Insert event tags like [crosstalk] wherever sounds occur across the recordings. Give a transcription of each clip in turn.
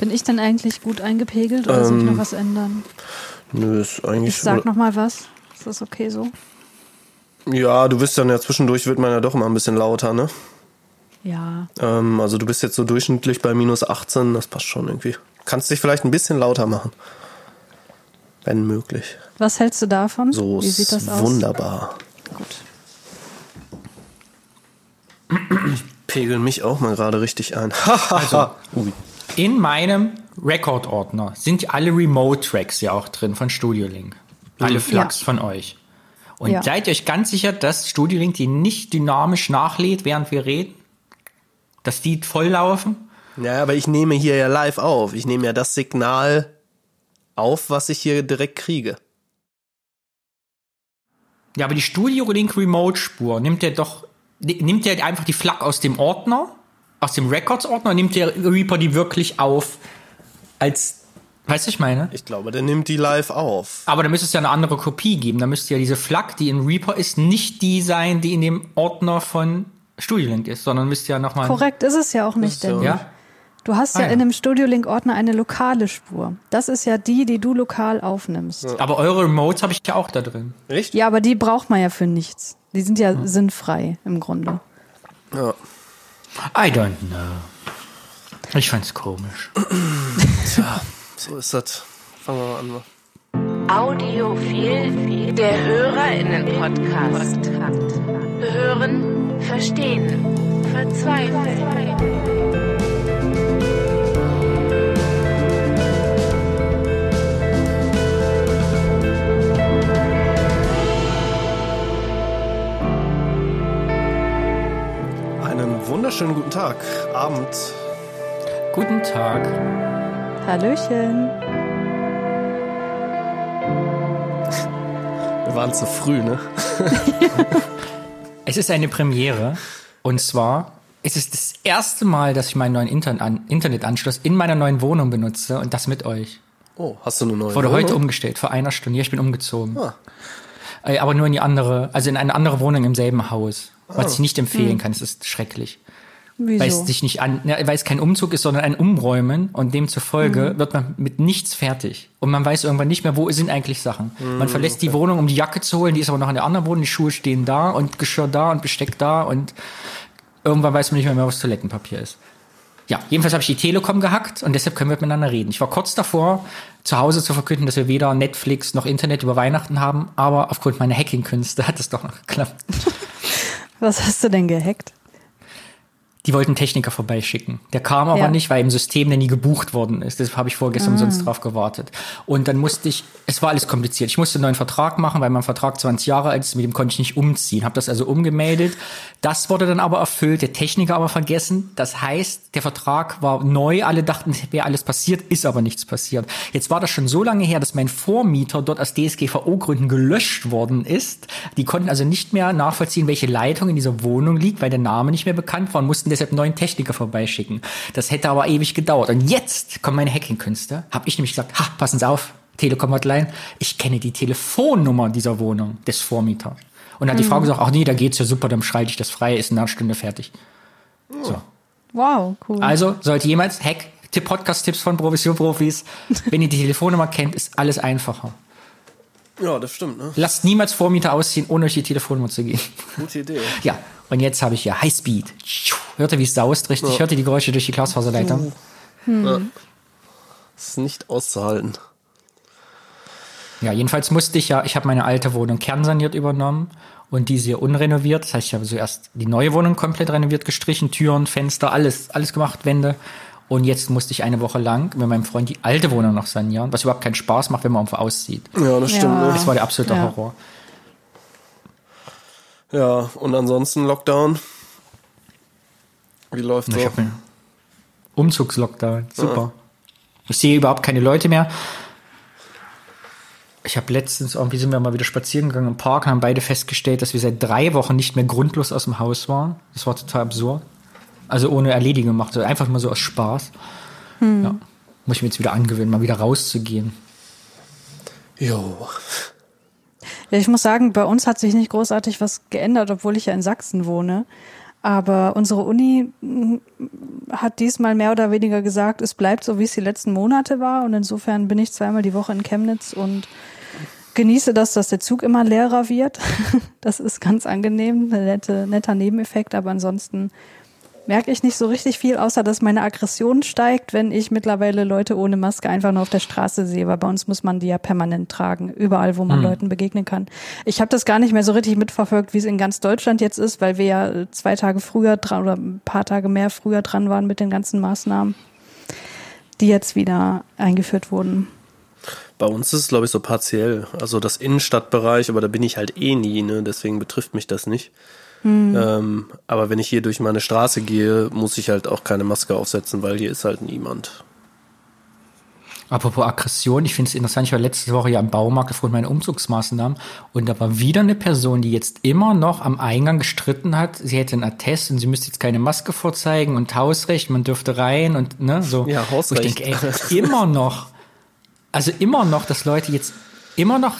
Bin ich denn eigentlich gut eingepegelt oder soll ich noch Ähm, was ändern? Nö, ist eigentlich. Ich sag noch mal was. Ist das okay so? Ja, du bist dann ja zwischendurch, wird man ja doch mal ein bisschen lauter, ne? Ja. Ähm, also du bist jetzt so durchschnittlich bei minus 18, das passt schon irgendwie. Kannst dich vielleicht ein bisschen lauter machen. Wenn möglich. Was hältst du davon? So Wie sieht das ist aus? wunderbar. Gut. Pegel mich auch mal gerade richtig ein. [laughs] Also, Ui. In meinem Record-Ordner sind alle Remote-Tracks ja auch drin von Studio Link. Alle Flux Ja. von euch. Und Ja. seid ihr euch ganz sicher, dass Studio Link die nicht dynamisch nachlädt, während wir reden? Dass die volllaufen? Ja, aber ich nehme hier ja live auf. Ich nehme ja das Signal auf, was ich hier direkt kriege. Ja, aber die Studio Link Remote-Spur nimmt der doch, nimmt der einfach die Flak aus dem Ordner, aus dem Records-Ordner, nimmt der Reaper die wirklich auf als, weißt du, was ich meine? Ich glaube, der nimmt die live auf. Aber da müsste es ja eine andere Kopie geben. Da müsste ja diese Flak, die in Reaper ist, nicht die sein, die in dem Ordner von Studio Link ist, sondern müsste ja nochmal. Korrekt ist es ja auch nicht, ja denn Ja? du hast ja, Ah, ja. in einem Studio Link Ordner eine lokale Spur. Das ist ja die, die du lokal aufnimmst. Ja, Aber eure Remotes habe ich ja auch da drin. Echt? aber die braucht man ja für nichts. Die sind ja sinnfrei im Grunde. Ja. I don't know. Ich fand's komisch. [clears throat] So ist das. Fangen wir mal an. Audiophil, der HörerInnen-Podcast. Hören, verstehen, verzweifeln. Wunderschönen guten Tag. Abend. Guten Tag. Hallöchen. Wir waren zu früh, ne? [laughs] Es ist eine Premiere. Und zwar ist es das erste Mal, dass ich meinen neuen Intern an Internetanschluss in meiner neuen Wohnung benutze und das mit euch. Oh, hast du eine neue Wurde Wohnung? heute umgestellt, vor einer Stunde. Ja, ich bin umgezogen. Ah. Äh, Aber nur in die andere, also in eine andere Wohnung im selben Haus. Was ich nicht empfehlen kann, es ist schrecklich. Wieso? Weil es sich nicht an, ja, weil es kein Umzug ist, sondern ein Umräumen und demzufolge wird man mit nichts fertig. Und man weiß irgendwann nicht mehr, wo sind eigentlich Sachen. man verlässt die Wohnung, um die Jacke zu holen, die ist aber noch in der anderen Wohnung, die Schuhe stehen da und Geschirr da und Besteck da und irgendwann weiß man nicht mehr, mehr was Toilettenpapier ist. Ja, jedenfalls habe ich die Telekom gehackt und deshalb können wir miteinander reden. Ich war kurz davor, zu Hause zu verkünden, dass wir weder Netflix noch Internet über Weihnachten haben, aber aufgrund meiner Hacking-Künste hat es doch noch geklappt. [laughs] Was hast du denn gehackt? Die wollten Techniker vorbeischicken. Der kam aber Ja. nicht, weil im System der nie gebucht worden ist. Deshalb habe ich vorgestern Ah. umsonst drauf gewartet. Und dann musste ich, es war alles kompliziert. Ich musste einen neuen Vertrag machen, weil mein Vertrag 20 Jahre alt ist, mit dem konnte ich nicht umziehen. Habe das also umgemeldet. Das wurde dann aber erfüllt, der Techniker aber vergessen. Das heißt, der Vertrag war neu. Alle dachten, es wäre alles passiert, ist aber nichts passiert. Jetzt war das schon so lange her, dass mein Vormieter dort aus DSGVO-Gründen gelöscht worden ist. Die konnten also nicht mehr nachvollziehen, welche Leitung in dieser Wohnung liegt, weil der Name nicht mehr bekannt war und mussten deshalb einen neuen Techniker vorbeischicken. Das hätte aber ewig gedauert. Und jetzt kommen meine Hacking-Künste. Habe ich nämlich gesagt, ha, passen Sie auf, Telekom-Hotline, ich kenne die Telefonnummer dieser Wohnung des Vormieters. Und dann hat die Frau gesagt, ach nee, da geht's ja super, dann schalte ich das frei, ist in einer Stunde fertig. So. Wow, cool. Also sollte jemals Hack, Tipp Podcast-Tipps von Provision-Profis, [laughs] wenn ihr die Telefonnummer kennt, ist alles einfacher. Ja, das stimmt, ne? Lasst niemals Vormieter ausziehen, ohne euch die Telefonnummer zu geben. Gute Idee. [laughs] Ja, und jetzt habe ich hier Highspeed. Hört ihr, wie es saust, richtig? Hört ihr die Geräusche durch die Glasfaserleitung? Das ist nicht auszuhalten. Ja, jedenfalls musste ich ja, ich habe meine alte Wohnung kernsaniert übernommen und diese hier unrenoviert. Das heißt, ich habe zuerst die neue Wohnung komplett renoviert, gestrichen, Türen, Fenster, alles, alles gemacht, Wände. Und jetzt musste ich eine Woche lang mit meinem Freund die alte Wohnung noch sanieren, was überhaupt keinen Spaß macht, wenn man irgendwo auszieht. Ja, das stimmt, Ja. ne? Das war der absolute Ja. Horror. Ja, und ansonsten Lockdown. Wie läuft's Ich so? Umzugslockdown. Super. Ich sehe überhaupt keine Leute mehr. Ich habe letztens, irgendwie sind wir mal wieder spazieren gegangen im Park und haben beide festgestellt, dass wir seit drei Wochen nicht mehr grundlos aus dem Haus waren. Das war total absurd. Also ohne Erledigung gemacht, einfach mal so aus Spaß. Ja. Muss ich mir jetzt wieder angewöhnen, mal wieder rauszugehen. Jo. Ja, ich muss sagen, bei uns hat sich nicht großartig was geändert, obwohl ich ja in Sachsen wohne. Aber unsere Uni mm, hat diesmal mehr oder weniger gesagt, es bleibt so, wie es die letzten Monate war. Und insofern bin ich zweimal die Woche in Chemnitz und genieße das, dass der Zug immer leerer wird. [laughs] Das ist ganz angenehm, ein nette, netter Nebeneffekt. Aber ansonsten merke ich nicht so richtig viel, außer dass meine Aggression steigt, wenn ich mittlerweile Leute ohne Maske einfach nur auf der Straße sehe, weil bei uns muss man die ja permanent tragen, überall, wo man Hm. Leuten begegnen kann. Ich habe das gar nicht mehr so richtig mitverfolgt, wie es in ganz Deutschland jetzt ist, weil wir ja äh, zwei Tage früher dran oder ein paar Tage mehr früher dran waren mit den ganzen Maßnahmen, die jetzt wieder eingeführt wurden. Bei uns ist es, glaube ich, so partiell. Also das Innenstadtbereich, aber da bin ich halt eh nie, ne? deswegen betrifft mich das nicht. Ähm, aber wenn ich hier durch meine Straße gehe, muss ich halt auch keine Maske aufsetzen, weil hier ist halt niemand. Apropos Aggression, ich finde es interessant, ich war letzte Woche ja im Baumarkt aufgrund meiner Umzugsmaßnahmen und da war wieder eine Person, die jetzt immer noch am Eingang gestritten hat, sie hätte einen Attest und sie müsste jetzt keine Maske vorzeigen und Hausrecht, man dürfte rein und ne, so. Ja, Hausrecht. Ich denke, ey, immer noch, also immer noch, dass Leute jetzt immer noch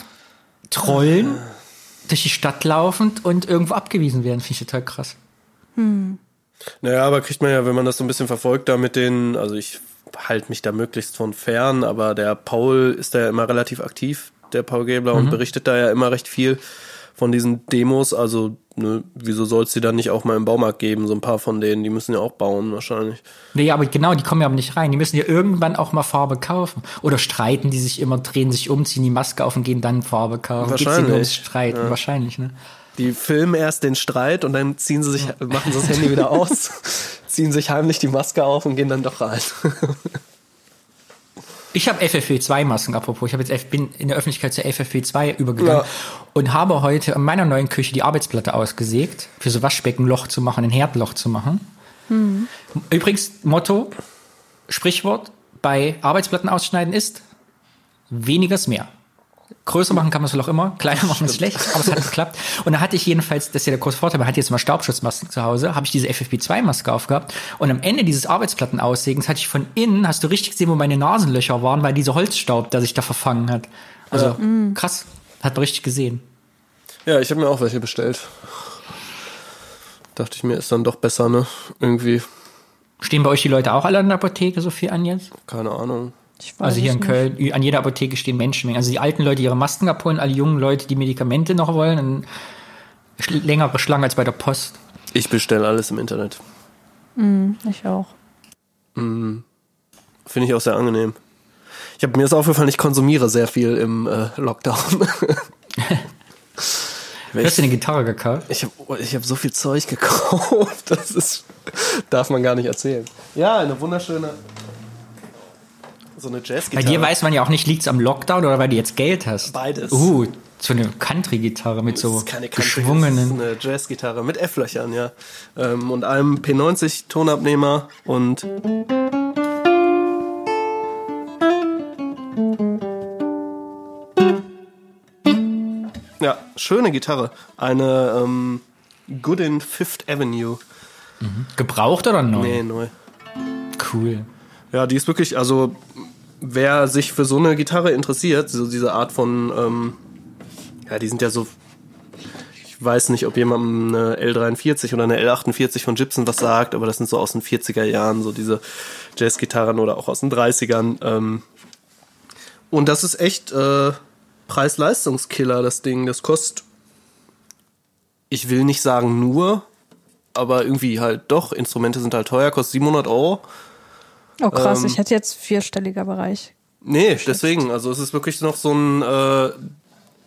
trollen, [laughs] durch die Stadt laufend und irgendwo abgewiesen werden, finde ich total krass. Naja, aber kriegt man ja, wenn man das so ein bisschen verfolgt, da mit den, also ich halte mich da möglichst von fern, aber der Paul ist da ja immer relativ aktiv, der Paul Gäbler, und berichtet da ja immer recht viel von diesen Demos. Also, ne, wieso soll es die dann nicht auch mal im Baumarkt geben? So ein paar von denen, die müssen ja auch bauen wahrscheinlich. Nee, aber genau, die kommen ja aber nicht rein. Die müssen ja irgendwann auch mal Farbe kaufen. Oder streiten die sich immer, drehen sich um, ziehen die Maske auf und gehen dann Farbe kaufen. Geht's Wahrscheinlich, nur ums Streiten? Wahrscheinlich, ne? Die filmen erst den Streit und dann ziehen sie sich, machen sie das Handy wieder [laughs] aus, ziehen sich heimlich die Maske auf und gehen dann doch rein. Ich habe FFP2-Masken, apropos. Ich hab jetzt, bin in der Öffentlichkeit zur FFP2 übergegangen Ja. und habe heute in meiner neuen Küche die Arbeitsplatte ausgesägt, für so Waschbeckenloch zu machen, ein Herdloch zu machen. Übrigens, Motto, Sprichwort bei Arbeitsplatten ausschneiden ist, weniger ist mehr. Größer machen kann man es vielleicht auch immer, kleiner machen ist schlecht, aber es hat geklappt. Und da hatte ich jedenfalls, das ist ja der große Vorteil, man hat jetzt mal Staubschutzmasken zu Hause, habe ich diese FFP2-Maske aufgehabt und am Ende dieses Arbeitsplattenaussägens hatte ich von innen, hast du richtig gesehen, wo meine Nasenlöcher waren, weil dieser Holzstaub, der sich da verfangen hat. Also krass, hat man richtig gesehen. Ja, ich habe mir auch welche bestellt. Dachte ich mir, ist dann doch besser, ne? Irgendwie, Stehen bei euch die Leute auch alle an der Apotheke so viel an jetzt? keine Ahnung. Ich weiß Also hier in nicht. Köln, an jeder Apotheke stehen Menschenmengen. Also die alten Leute, die ihre Masken abholen, alle jungen Leute, die Medikamente noch wollen, eine schl- längere Schlange als bei der Post. Ich bestelle alles im Internet. Ich auch. Finde ich auch sehr angenehm. Ich habe mir ist aufgefallen, ich konsumiere sehr viel im äh, Lockdown. [laughs] Du hast dir eine Gitarre gekauft. Ich habe ich hab so viel Zeug gekauft, das ist, darf man gar nicht erzählen. Ja, eine wunderschöne, so eine Bei Jazzgitarre. dir weiß man ja auch nicht, liegt's am Lockdown oder weil du jetzt Geld hast. Beides. Uh, so eine Country-Gitarre mit Das so ist keine Country, geschwungenen. Das ist eine Jazzgitarre mit F-Löchern, ja. Ähm, und einem P90 Tonabnehmer und ja, schöne Gitarre. Eine ähm, Goodin Fifth Avenue. Gebraucht oder neu? Nee, neu. Cool. Ja, die ist wirklich, also wer sich für so eine Gitarre interessiert, so diese Art von, ähm, ja, die sind ja so, ich weiß nicht, ob jemandem eine L43 oder eine L48 von Gibson was sagt, aber das sind so aus den 40er Jahren, so diese Jazzgitarren oder auch aus den 30ern. Ähm, und das ist echt äh, Preis-Leistungskiller, das Ding. Das kostet, ich will nicht sagen nur, aber irgendwie halt doch, Instrumente sind halt teuer, kostet 700 Euro. Oh krass, Ähm, ich hätte jetzt vierstelliger Bereich. Nee, deswegen. Also es ist wirklich noch so ein äh,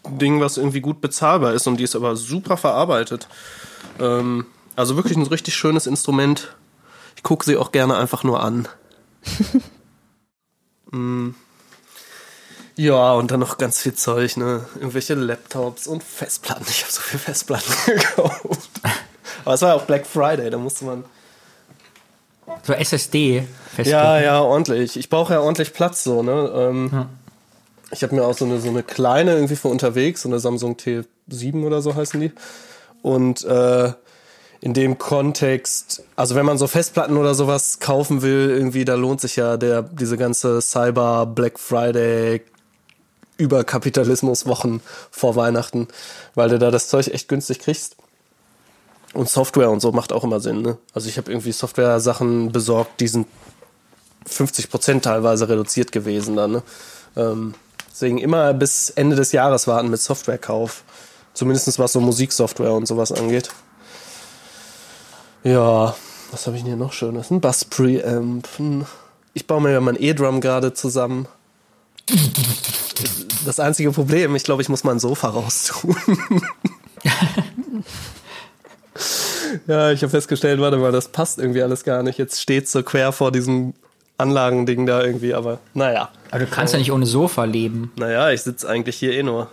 Ding, was irgendwie gut bezahlbar ist und die ist aber super verarbeitet. Ähm, also wirklich ein richtig schönes Instrument. Ich gucke sie auch gerne einfach nur an. [laughs] mm. Ja, und dann noch ganz viel Zeug, ne? Irgendwelche Laptops und Festplatten. Ich habe so viel Festplatten [laughs] gekauft. Aber es war ja auch Black Friday, da musste man. So SSD. Ja, ja, ordentlich. Ich brauche ja ordentlich Platz so, ne? Ähm, Ich habe mir auch so eine, so eine kleine irgendwie für unterwegs, so eine Samsung T7 oder so heißen die. Und äh, in dem Kontext, also wenn man so Festplatten oder sowas kaufen will, irgendwie, da lohnt sich ja der, diese ganze Cyber Black Friday Überkapitalismus Wochen vor Weihnachten, weil du da das Zeug echt günstig kriegst. Und Software und so macht auch immer Sinn. Ne? Also ich habe irgendwie Software-Sachen besorgt, die sind 50 Prozent teilweise reduziert gewesen dann. Ne? Ähm, deswegen immer bis Ende des Jahres warten mit Softwarekauf. Zumindest was so Musiksoftware und sowas angeht. Ja, was habe ich denn hier noch Schönes? Ein Bass-Preamp. Ich baue mir ja mein E-Drum gerade zusammen. Das einzige Problem, ich glaube, ich muss mein Sofa raustun. [laughs] ja, ich habe festgestellt, warte mal, das passt irgendwie alles gar nicht. Jetzt steht so quer vor diesem Anlagending da irgendwie, aber naja. Aber du kannst ja nicht ohne Sofa leben. Naja, ich sitze eigentlich hier eh nur.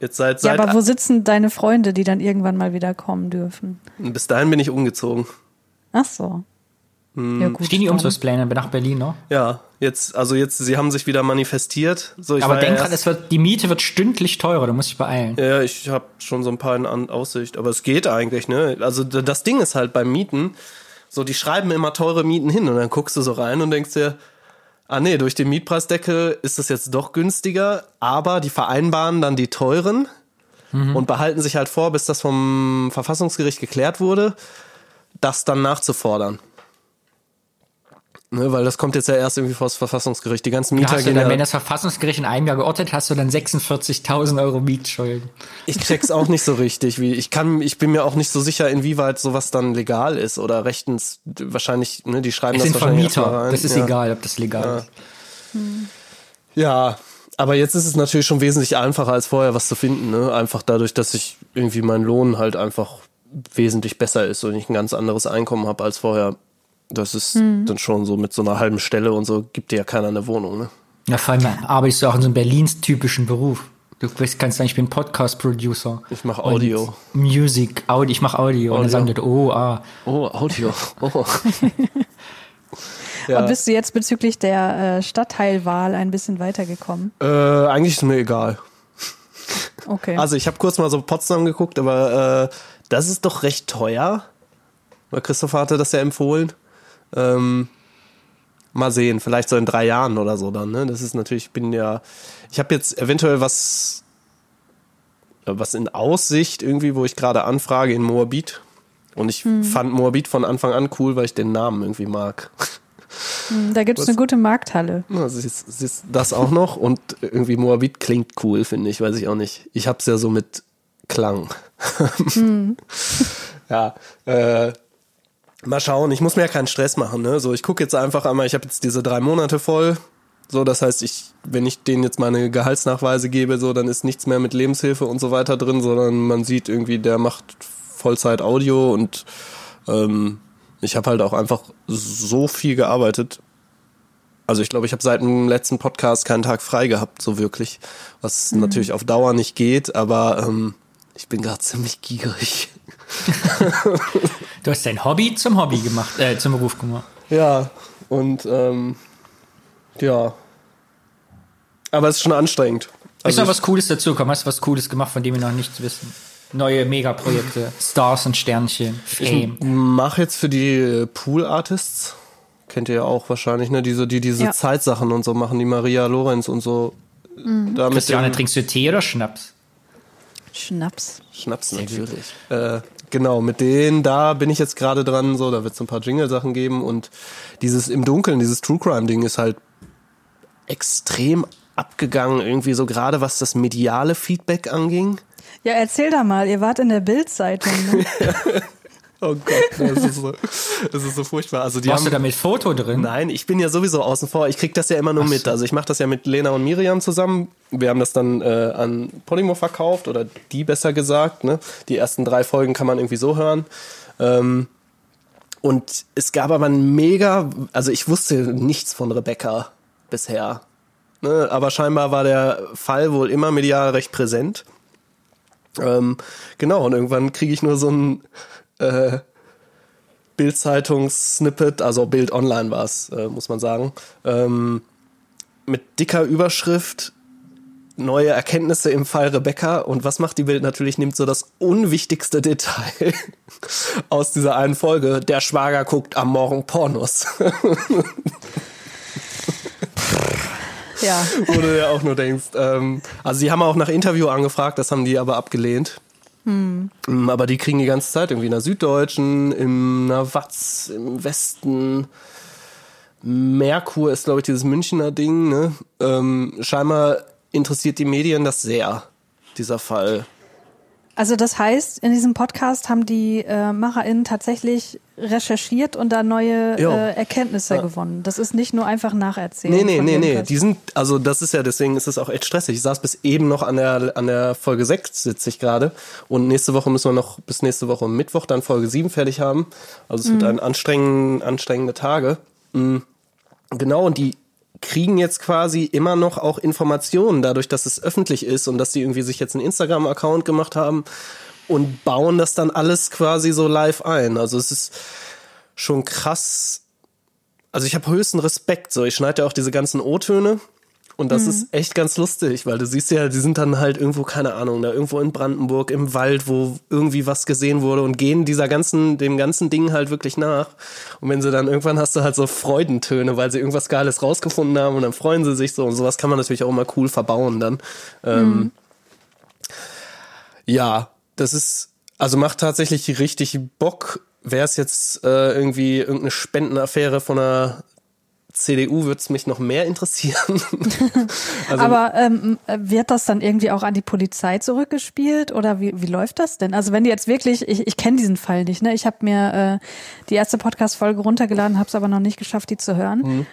Jetzt seit, Ja, seit aber wo sitzen deine Freunde, die dann irgendwann mal wieder kommen dürfen? bis dahin bin ich umgezogen. Ach so. Hm. Ja, gut. Stehen die. Umzugspläne nach Berlin noch? Ja, jetzt, also jetzt, sie haben sich wieder manifestiert. So, ich Aber denk dran, es wird, die Miete wird stündlich teurer, du musst dich beeilen. Ja, ich habe schon so ein paar in An Aussicht, aber es geht eigentlich, ne? Also das Ding ist halt beim Mieten, so die schreiben immer teure Mieten hin und dann guckst du so rein und denkst dir, ah nee, durch den Mietpreisdeckel ist es jetzt doch günstiger, aber die vereinbaren dann die teuren und behalten sich halt vor, bis das vom Verfassungsgericht geklärt wurde, das dann nachzufordern. Ne, weil das kommt jetzt ja erst irgendwie vor das Verfassungsgericht. Die ganzen Mieter gehen dann, ja wenn das Verfassungsgericht in einem Jahr geordnet, hast du dann 46.000 Euro Mietschulden. Ich check's auch nicht so richtig, wie ich kann, ich bin mir auch nicht so sicher, inwieweit sowas dann legal ist oder rechtens wahrscheinlich, ne, die schreiben Es das sind wahrscheinlich Vermieter, das ist ja. egal, ob das legal ist. Ja, aber jetzt ist es natürlich schon wesentlich einfacher als vorher, was zu finden, ne? Einfach dadurch, dass ich irgendwie mein Lohn halt einfach wesentlich besser ist und ich ein ganz anderes Einkommen habe als vorher. Das ist dann schon so mit so einer halben Stelle und so gibt dir ja keiner eine Wohnung, ne? Ja, vor allem arbeitest du auch in so einem Berlins-typischen Beruf. Du kannst sagen, ich bin Podcast-Producer. Ich mach Und Audio. Music, Audio, ich mache Audio. Und dann Audio. sagen die, oh, ah. Oh, Audio. Oh. [laughs] Und bist du jetzt bezüglich der äh, Stadtteilwahl ein bisschen weitergekommen? Äh, eigentlich ist mir egal. Okay. Also ich habe kurz mal so Potsdam geguckt, aber äh, das ist doch recht teuer. Weil Christopher hatte das ja empfohlen. Ähm, mal sehen, vielleicht so in drei Jahren oder so dann. Ne? Das ist natürlich, ich bin ja, ich habe jetzt eventuell was, was in Aussicht irgendwie, wo ich gerade anfrage in Moabit. Und ich fand Moabit von Anfang an cool, weil ich den Namen irgendwie mag. Hm, da gibt es eine gute Markthalle. Also ist, ist das auch noch und irgendwie Moabit klingt cool, finde ich, weiß ich auch nicht. Ich hab's ja so mit Klang. [laughs] ja, äh, mal schauen. Ich muss mir ja keinen Stress machen. Ne? So, ich gucke jetzt einfach einmal. Ich habe jetzt diese drei Monate voll. So, das heißt, ich, wenn ich denen jetzt meine Gehaltsnachweise gebe, so, dann ist nichts mehr mit Lebenshilfe und so weiter drin, sondern man sieht irgendwie, der macht Vollzeit Audio und ähm, ich habe halt auch einfach so viel gearbeitet. Also ich glaube, ich habe seit dem letzten Podcast keinen Tag frei gehabt, so wirklich. Was natürlich auf Dauer nicht geht, aber ähm, ich bin gerade ziemlich gierig. Du hast dein Hobby zum Hobby gemacht, äh, zum Beruf gemacht. Ja, und ähm, ja. Aber es ist schon anstrengend. ist Also noch ich, was Cooles dazugekommen? Hast du was Cooles gemacht, von dem wir noch nichts wissen? Neue Megaprojekte, Stars und Sternchen, Fame. ich mache jetzt für die äh, Pool Artists, kennt ihr ja auch wahrscheinlich, ne? Diese, die diese Ja. Zeitsachen und so machen, die Maria Lorenz und so. Da mit Christiane, trinkst du Tee oder Schnaps? Schnaps. Schnaps natürlich. Äh, genau, mit denen, da bin ich jetzt gerade dran, so, da wird es ein paar Jingle-Sachen geben und dieses im Dunkeln, dieses True Crime-Ding ist halt extrem abgegangen, irgendwie so gerade was das mediale Feedback anging. Ja, erzähl da mal, ihr wart in der Bild-Zeitung. Ne? [laughs] Oh Gott, das ist so, das ist so furchtbar. Also die Warst du haben, da mit Foto drin? Nein, ich bin ja sowieso außen vor. Ich krieg das ja immer nur mit. Also ich mache das ja mit Lena und Miriam zusammen. Wir haben das dann äh, an Podimo verkauft oder die besser gesagt. Ne? Die ersten drei Folgen kann man irgendwie so hören. Ähm, und es gab aber ein mega, also ich wusste nichts von Rebecca bisher. Ne? Aber scheinbar war der Fall wohl immer medial recht präsent. Ähm, genau, und irgendwann kriege ich nur so ein äh, Bild-Zeitungs-Snippet, also Bild Online war es, äh, muss man sagen, ähm, mit dicker Überschrift, neue Erkenntnisse im Fall Rebecca. Und was macht die Bild? Natürlich, nimmt so das unwichtigste Detail [laughs] aus dieser einen Folge, der Schwager guckt am Morgen Pornos, ja. [laughs] wo du dir auch nur denkst, ähm, also die haben auch nach Interview angefragt, das haben die aber abgelehnt. Hm. Aber die kriegen die ganze Zeit irgendwie in der Süddeutschen, in der im Westen. Merkur ist, glaube ich, dieses Münchner Ding. Ne? Ähm, scheinbar interessiert die Medien das sehr, dieser Fall. Also das heißt, in diesem Podcast haben die äh, MacherInnen tatsächlich recherchiert und da neue äh, Erkenntnisse ja. gewonnen. Das ist nicht nur einfach nacherzählen. Nee, nee, nee, nee. Die sind, also das ist ja, deswegen ist es auch echt stressig. Ich saß bis eben noch an der, an der Folge 6 sitze ich gerade und nächste Woche müssen wir noch bis nächste Woche Mittwoch dann Folge 7 fertig haben. Also es mhm. wird ein anstrengend, anstrengende Tage. Mhm. Genau, und die kriegen jetzt quasi immer noch auch Informationen dadurch, dass es öffentlich ist und dass die irgendwie sich jetzt einen Instagram-Account gemacht haben und bauen das dann alles quasi so live ein. Also es ist schon krass. Also ich habe höchsten Respekt. So, ich schneide ja auch diese ganzen O-Töne und das mhm. ist echt ganz lustig, weil du siehst ja, die sind dann halt irgendwo, keine Ahnung, da irgendwo in Brandenburg im Wald, wo irgendwie was gesehen wurde und gehen dieser ganzen, dem ganzen Ding halt wirklich nach. Und wenn sie dann irgendwann hast du halt so Freudentöne, weil sie irgendwas Geiles rausgefunden haben und dann freuen sie sich so und sowas kann man natürlich auch immer cool verbauen dann. Ähm, mhm. ja, das ist, also macht tatsächlich richtig Bock. Wäre es jetzt äh, irgendwie irgendeine Spendenaffäre von einer CDU würde es mich noch mehr interessieren. [laughs] also, Aber ähm, wird das dann irgendwie auch an die Polizei zurückgespielt oder wie, wie läuft das denn? Also wenn die jetzt wirklich, ich, ich kenne diesen Fall nicht, ne? Ich habe mir äh, die erste Podcast-Folge runtergeladen, habe es aber noch nicht geschafft, die zu hören. Mhm.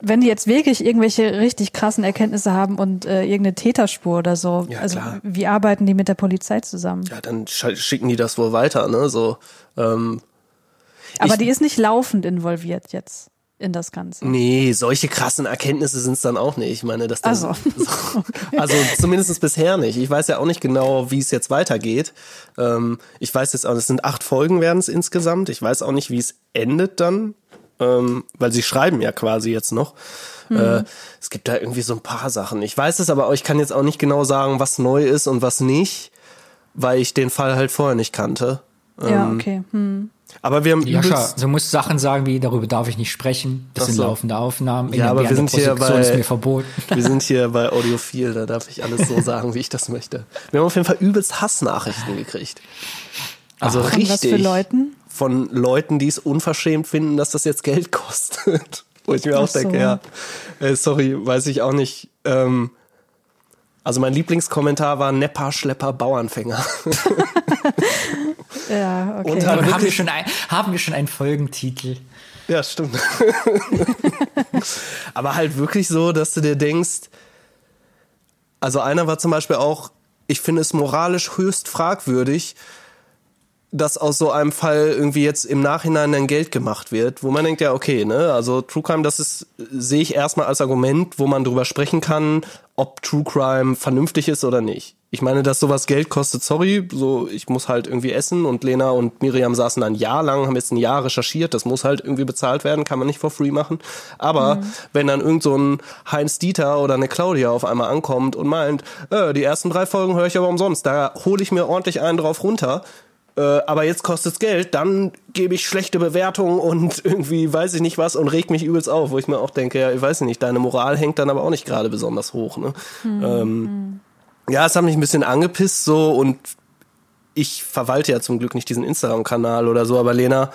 Wenn die jetzt wirklich irgendwelche richtig krassen Erkenntnisse haben und äh, irgendeine Täterspur oder so, ja, also klar. wie arbeiten die mit der Polizei zusammen? Ja, dann schicken die das wohl weiter, ne? So. Ähm, aber die ist nicht laufend involviert jetzt in das Ganze. Nee, solche krassen Erkenntnisse sind es dann auch nicht. Ich meine, dass das. Also, [laughs] okay. also zumindest bisher nicht. Ich weiß ja auch nicht genau, wie es jetzt weitergeht. Ähm, ich weiß jetzt auch, es sind acht Folgen werden es insgesamt. Ich weiß auch nicht, wie es endet dann, ähm, weil sie schreiben ja quasi jetzt noch. Mhm. Äh, es gibt da irgendwie so ein paar Sachen. Ich weiß es aber auch, ich kann jetzt auch nicht genau sagen, was neu ist und was nicht, weil ich den Fall halt vorher nicht kannte. Ja, ähm, okay. Hm. Aber wir haben Jascha, du musst Sachen sagen wie, darüber darf ich nicht sprechen. Das sind so. laufende Aufnahmen. ja, aber [laughs] wir sind hier bei, [laughs] ist mir verboten. Wir sind hier bei Audiophil, da darf ich alles so sagen, wie ich das möchte. Wir haben auf jeden Fall übelst Hassnachrichten gekriegt. Also Ach, richtig. Was für Leuten? Von Leuten, die es unverschämt finden, dass das jetzt Geld kostet. [laughs] Wo ich mir Ach auch denke, so. ja, äh, sorry, weiß ich auch nicht. Ähm, also mein Lieblingskommentar war Nepper, Schlepper, Bauernfänger. [laughs] ja, okay. Und haben, wir schon ein, haben wir schon einen Folgentitel? Ja, stimmt. [laughs] Aber halt wirklich so, dass du dir denkst, also einer war zum Beispiel auch, ich finde es moralisch höchst fragwürdig, dass aus so einem Fall irgendwie jetzt im Nachhinein dann Geld gemacht wird, wo man denkt, ja, okay, ne, also True Crime, das ist, sehe ich erstmal als Argument, wo man drüber sprechen kann, ob True Crime vernünftig ist oder nicht. Ich meine, dass sowas Geld kostet, sorry, so, ich muss halt irgendwie essen und Lena und Miriam saßen ein Jahr lang, haben jetzt ein Jahr recherchiert, das muss halt irgendwie bezahlt werden, kann man nicht for free machen. Aber mhm. wenn dann irgend so ein Heinz Dieter oder eine Claudia auf einmal ankommt und meint, äh, die ersten drei Folgen höre ich aber umsonst, da hole ich mir ordentlich einen drauf runter, äh, aber jetzt kostet's Geld, dann gebe ich schlechte Bewertungen und [laughs] irgendwie weiß ich nicht was und reg mich übelst auf, wo ich mir auch denke, ja, ich weiß nicht, deine Moral hängt dann aber auch nicht gerade besonders hoch. Ne? Mhm. Ähm, ja, es hat mich ein bisschen angepisst so und ich verwalte ja zum Glück nicht diesen Instagram-Kanal oder so, aber Lena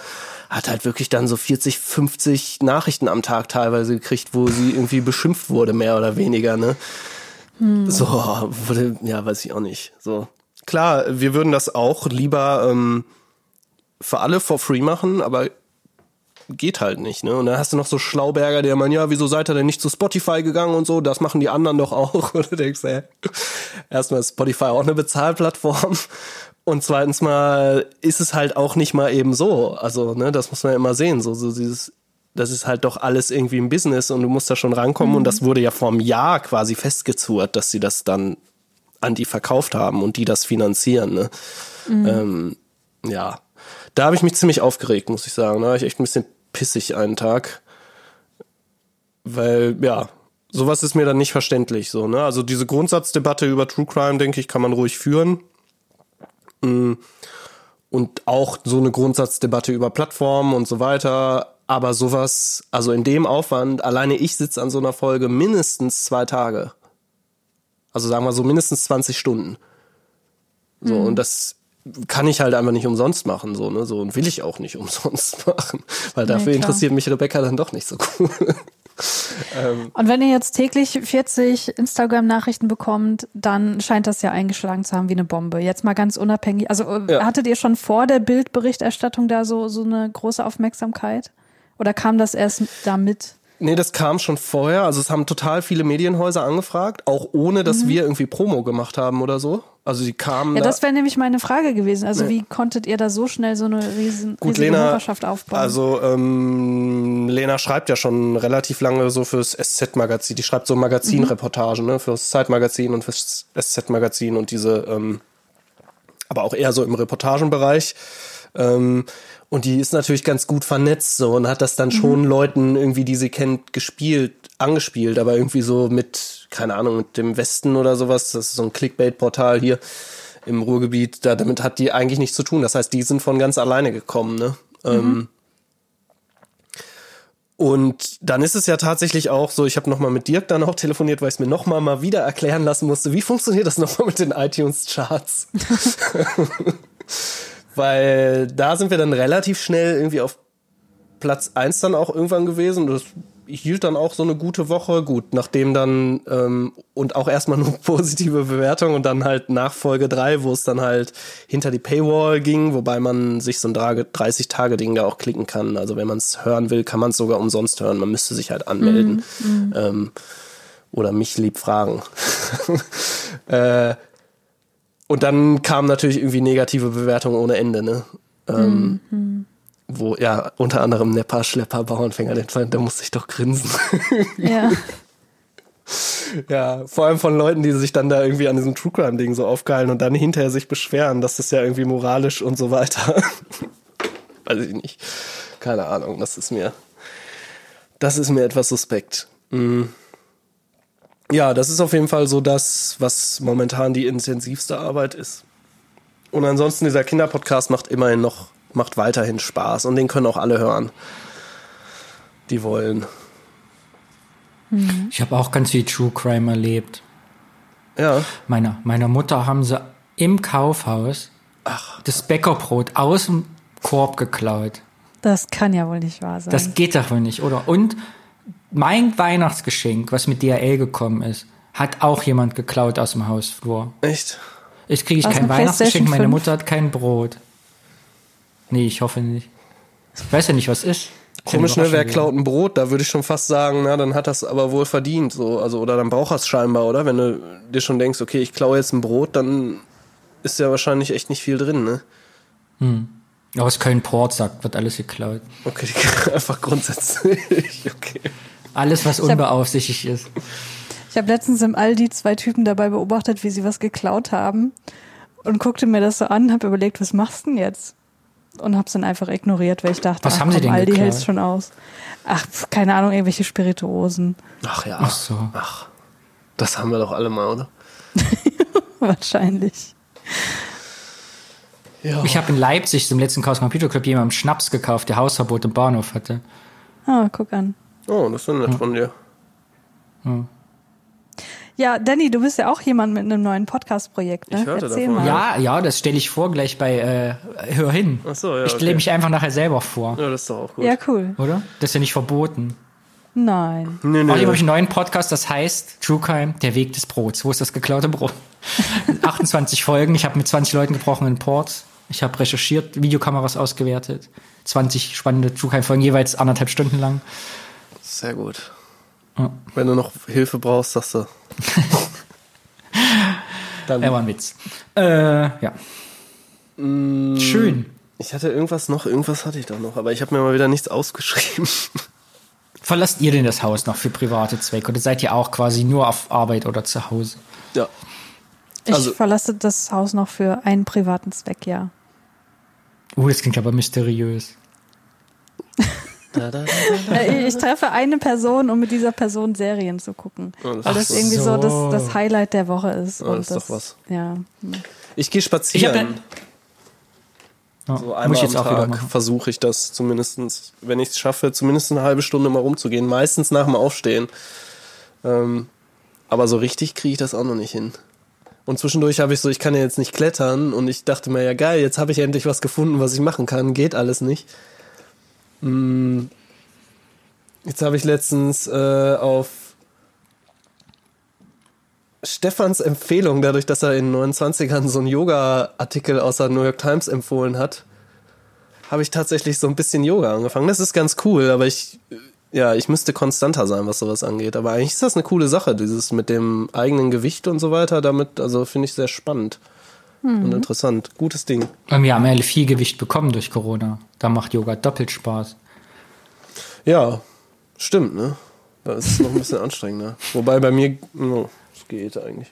hat halt wirklich dann so 40, 50 Nachrichten am Tag teilweise gekriegt, wo sie irgendwie beschimpft wurde, mehr oder weniger, ne? Hm. So, wurde, ja, weiß ich auch nicht. So, klar, wir würden das auch lieber ähm, für alle for free machen, aber geht halt nicht, ne? Und dann hast du noch so Schlauberger, der meinen, ja, wieso seid ihr denn nicht zu Spotify gegangen und so? Das machen die anderen doch auch. [laughs] Und du denkst, ey, erstmal ist Spotify auch eine Bezahlplattform. Und zweitens mal ist es halt auch nicht mal eben so. Also, ne, das muss man ja immer sehen. So, so dieses, das ist halt doch alles irgendwie ein Business und du musst da schon rankommen. Mhm. Und das wurde ja vor einem Jahr quasi festgezurrt, dass sie das dann an die verkauft haben und die das finanzieren. Ne? Mhm. Ähm, ja, da habe ich mich ziemlich aufgeregt, muss ich sagen. Da war ich echt ein bisschen pissig einen Tag, weil ja, sowas ist mir dann nicht verständlich. So, ne? Also diese Grundsatzdebatte über True Crime, denke ich, kann man ruhig führen. Mm. Und auch so eine Grundsatzdebatte über Plattformen und so weiter. Aber sowas, also in dem Aufwand, alleine ich sitze an so einer Folge mindestens zwei Tage. Also sagen wir so mindestens 20 Stunden. So, mhm. und das kann ich halt einfach nicht umsonst machen, so, ne, so, und will ich auch nicht [laughs] umsonst machen, weil dafür klar. interessiert mich Rebecca dann doch nicht so cool. [laughs] Und wenn ihr jetzt täglich 40 Instagram-Nachrichten bekommt, dann scheint das ja eingeschlagen zu haben wie eine Bombe. Jetzt mal ganz unabhängig. Also äh, Ja. hattet ihr schon vor der Bildberichterstattung da so, so eine große Aufmerksamkeit? Oder kam das erst damit? Nee, das kam schon vorher. Also es haben total viele Medienhäuser angefragt, auch ohne, dass wir irgendwie Promo gemacht haben oder so. Also die kamen Mhm. Ja, da, das wäre nämlich meine Frage gewesen. Also Nee. wie konntet ihr da so schnell so eine riesen, Gut, riesige Lena, Hörerschaft aufbauen? also ähm, Lena schreibt ja schon relativ lange so fürs SZ-Magazin. Die schreibt so Magazinreportagen, ne, fürs Zeitmagazin und fürs SZ-Magazin und diese, ähm, aber auch eher so im Reportagenbereich. Ähm, und die ist natürlich ganz gut vernetzt so und hat das dann schon Leuten irgendwie, die sie kennt, gespielt, angespielt, aber irgendwie so mit, keine Ahnung, mit dem Westen oder sowas. Das ist so ein Clickbait-Portal hier im Ruhrgebiet. Da, damit hat die eigentlich nichts zu tun. Das heißt, die sind von ganz alleine gekommen, ne? Ähm, und dann ist es ja tatsächlich auch so, ich habe nochmal mit Dirk dann auch telefoniert, weil ich es mir nochmal mal wieder erklären lassen musste, wie funktioniert das nochmal mit den iTunes-Charts? [laughs] weil da sind wir dann relativ schnell irgendwie auf Platz eins dann auch irgendwann gewesen. Das hielt dann auch so eine gute Woche. Gut, nachdem dann ähm, und auch erstmal nur [laughs] positive Bewertung und dann halt nach Folge drei, wo es dann halt hinter die Paywall ging, wobei man sich so ein 30-Tage-Ding da auch klicken kann. Also wenn man es hören will, kann man es sogar umsonst hören. Man müsste sich halt anmelden. Ähm, oder mich lieb fragen. [laughs] äh, und dann kamen natürlich irgendwie negative Bewertungen ohne Ende, ne? Ähm, Wo, ja, unter anderem Nepper, Schlepper, Bauernfänger, den fand, da musste ich doch grinsen. [laughs] ja. [laughs] ja, vor allem von Leuten, die sich dann da irgendwie an diesem True Crime-Ding so aufgeilen und dann hinterher sich beschweren, dass das ja irgendwie moralisch und so weiter. [laughs] Weiß ich nicht. Keine Ahnung, das ist mir, das ist mir etwas suspekt. Mm. Ja, das ist auf jeden Fall so das, was momentan die intensivste Arbeit ist. Und ansonsten, dieser Kinderpodcast macht immerhin noch, macht weiterhin Spaß und den können auch alle hören, die wollen. Ich habe auch ganz viel True Crime erlebt. Ja. Meiner, meiner Mutter haben sie im Kaufhaus das Bäckerbrot aus dem Korb geklaut. Das kann ja wohl nicht wahr sein. Das geht doch wohl nicht, oder? Und mein Weihnachtsgeschenk, was mit DHL gekommen ist, hat auch jemand geklaut aus dem Hausflur. Echt? Jetzt kriege ich kein Weihnachtsgeschenk, meine 5? Mutter hat kein Brot. Nee, ich hoffe nicht. Ich weiß ja nicht, was ist. Komisch, ne? Wer klaut ein Brot? Da würde ich schon fast sagen, na, dann hat das aber wohl verdient, so. Also, oder dann braucht er es scheinbar, oder? Wenn du dir schon denkst, okay, ich klaue jetzt ein Brot, dann ist ja wahrscheinlich echt nicht viel drin, ne? Aus Köln-Port sagt, wird alles geklaut. Okay, [laughs] einfach grundsätzlich, okay. Alles, was unbeaufsichtigt ist. Ich habe letztens im Aldi zwei Typen dabei beobachtet, wie sie was geklaut haben und guckte mir das so an, habe überlegt, was machst du denn jetzt? Und hab's dann einfach ignoriert, weil ich dachte, Was ach, haben sie komm, denn Aldi hält's schon aus. Ach, keine Ahnung, irgendwelche Spirituosen. Ach ja. Ach so. Ach, das haben wir doch alle mal, oder? [laughs] Wahrscheinlich. Ja. Ich habe in Leipzig zum letzten Chaos Computer Club jemandem Schnaps gekauft, der Hausverbot im Bahnhof hatte. Ah, guck an. Oh, das ist ja nett von dir. Ja, Danny, du bist ja auch jemand mit einem neuen Podcast-Projekt, ne? Ich hörte Erzähl davon, mal. Ja, ja, das stelle ich vor gleich bei äh, Hör hin. Ach so, ja, ich stelle okay. mich einfach nachher selber vor, Ja, das ist doch auch gut. Ja, cool. oder? Das ist ja nicht verboten. Nein. Nee, Außerdem habe ich nee. einen neuen Podcast, das heißt True Crime, der Weg des Brots. Wo ist das geklaute Brot? [laughs] 28 Folgen. Ich habe mit 20 Leuten gebrochen in Ports. Ich habe recherchiert, Videokameras ausgewertet. 20 spannende True Crime Folgen, jeweils anderthalb Stunden lang. Sehr gut. Ja. Wenn du noch Hilfe brauchst, sagst du. [laughs] Dann, Er war ein Witz. Äh, ja. Schön. ich hatte irgendwas noch, irgendwas hatte ich doch noch, aber ich habe mir mal wieder nichts ausgeschrieben. [laughs] Verlasst ihr denn das Haus noch für private Zwecke oder seid ihr auch quasi nur auf Arbeit oder zu Hause? ja. Ich Also- verlasse das Haus noch für einen privaten Zweck, ja. Uh, das klingt aber mysteriös. [laughs] Da, da, da, Äh, Ich treffe eine Person, um mit dieser Person Serien zu gucken. Oh, das weil das irgendwie so das, so. das Highlight der Woche ist. Oh, und das ist doch was. Ja. Ich gehe Ich spazieren. ja, so muss einmal ich jetzt am Tag versuche ich das zumindestens, wenn ich es schaffe, zumindest eine halbe Stunde mal rumzugehen. Meistens nach dem Aufstehen. Ähm, aber so richtig kriege ich das auch noch nicht hin. Und zwischendurch habe ich so, ich kann ja jetzt nicht klettern und ich dachte mir, ja geil, jetzt habe ich endlich was gefunden, was ich machen kann. Geht alles nicht. Mm. Jetzt habe ich letztens äh, auf Stefans Empfehlung, dadurch, dass er in den 29ern so einen Yoga-Artikel aus der New York Times empfohlen hat, habe ich tatsächlich so ein bisschen Yoga angefangen. Das ist ganz cool, aber ich, ja, ich müsste konstanter sein, was sowas angeht. Aber eigentlich ist das eine coole Sache, dieses mit dem eigenen Gewicht und so weiter. Damit, also finde ich sehr spannend und interessant. Gutes Ding. Und wir haben ja viel Gewicht bekommen durch Corona. Da macht Yoga doppelt Spaß. Ja, stimmt, ne? Das ist noch ein bisschen [laughs] anstrengender. Wobei bei mir, no, es geht eigentlich.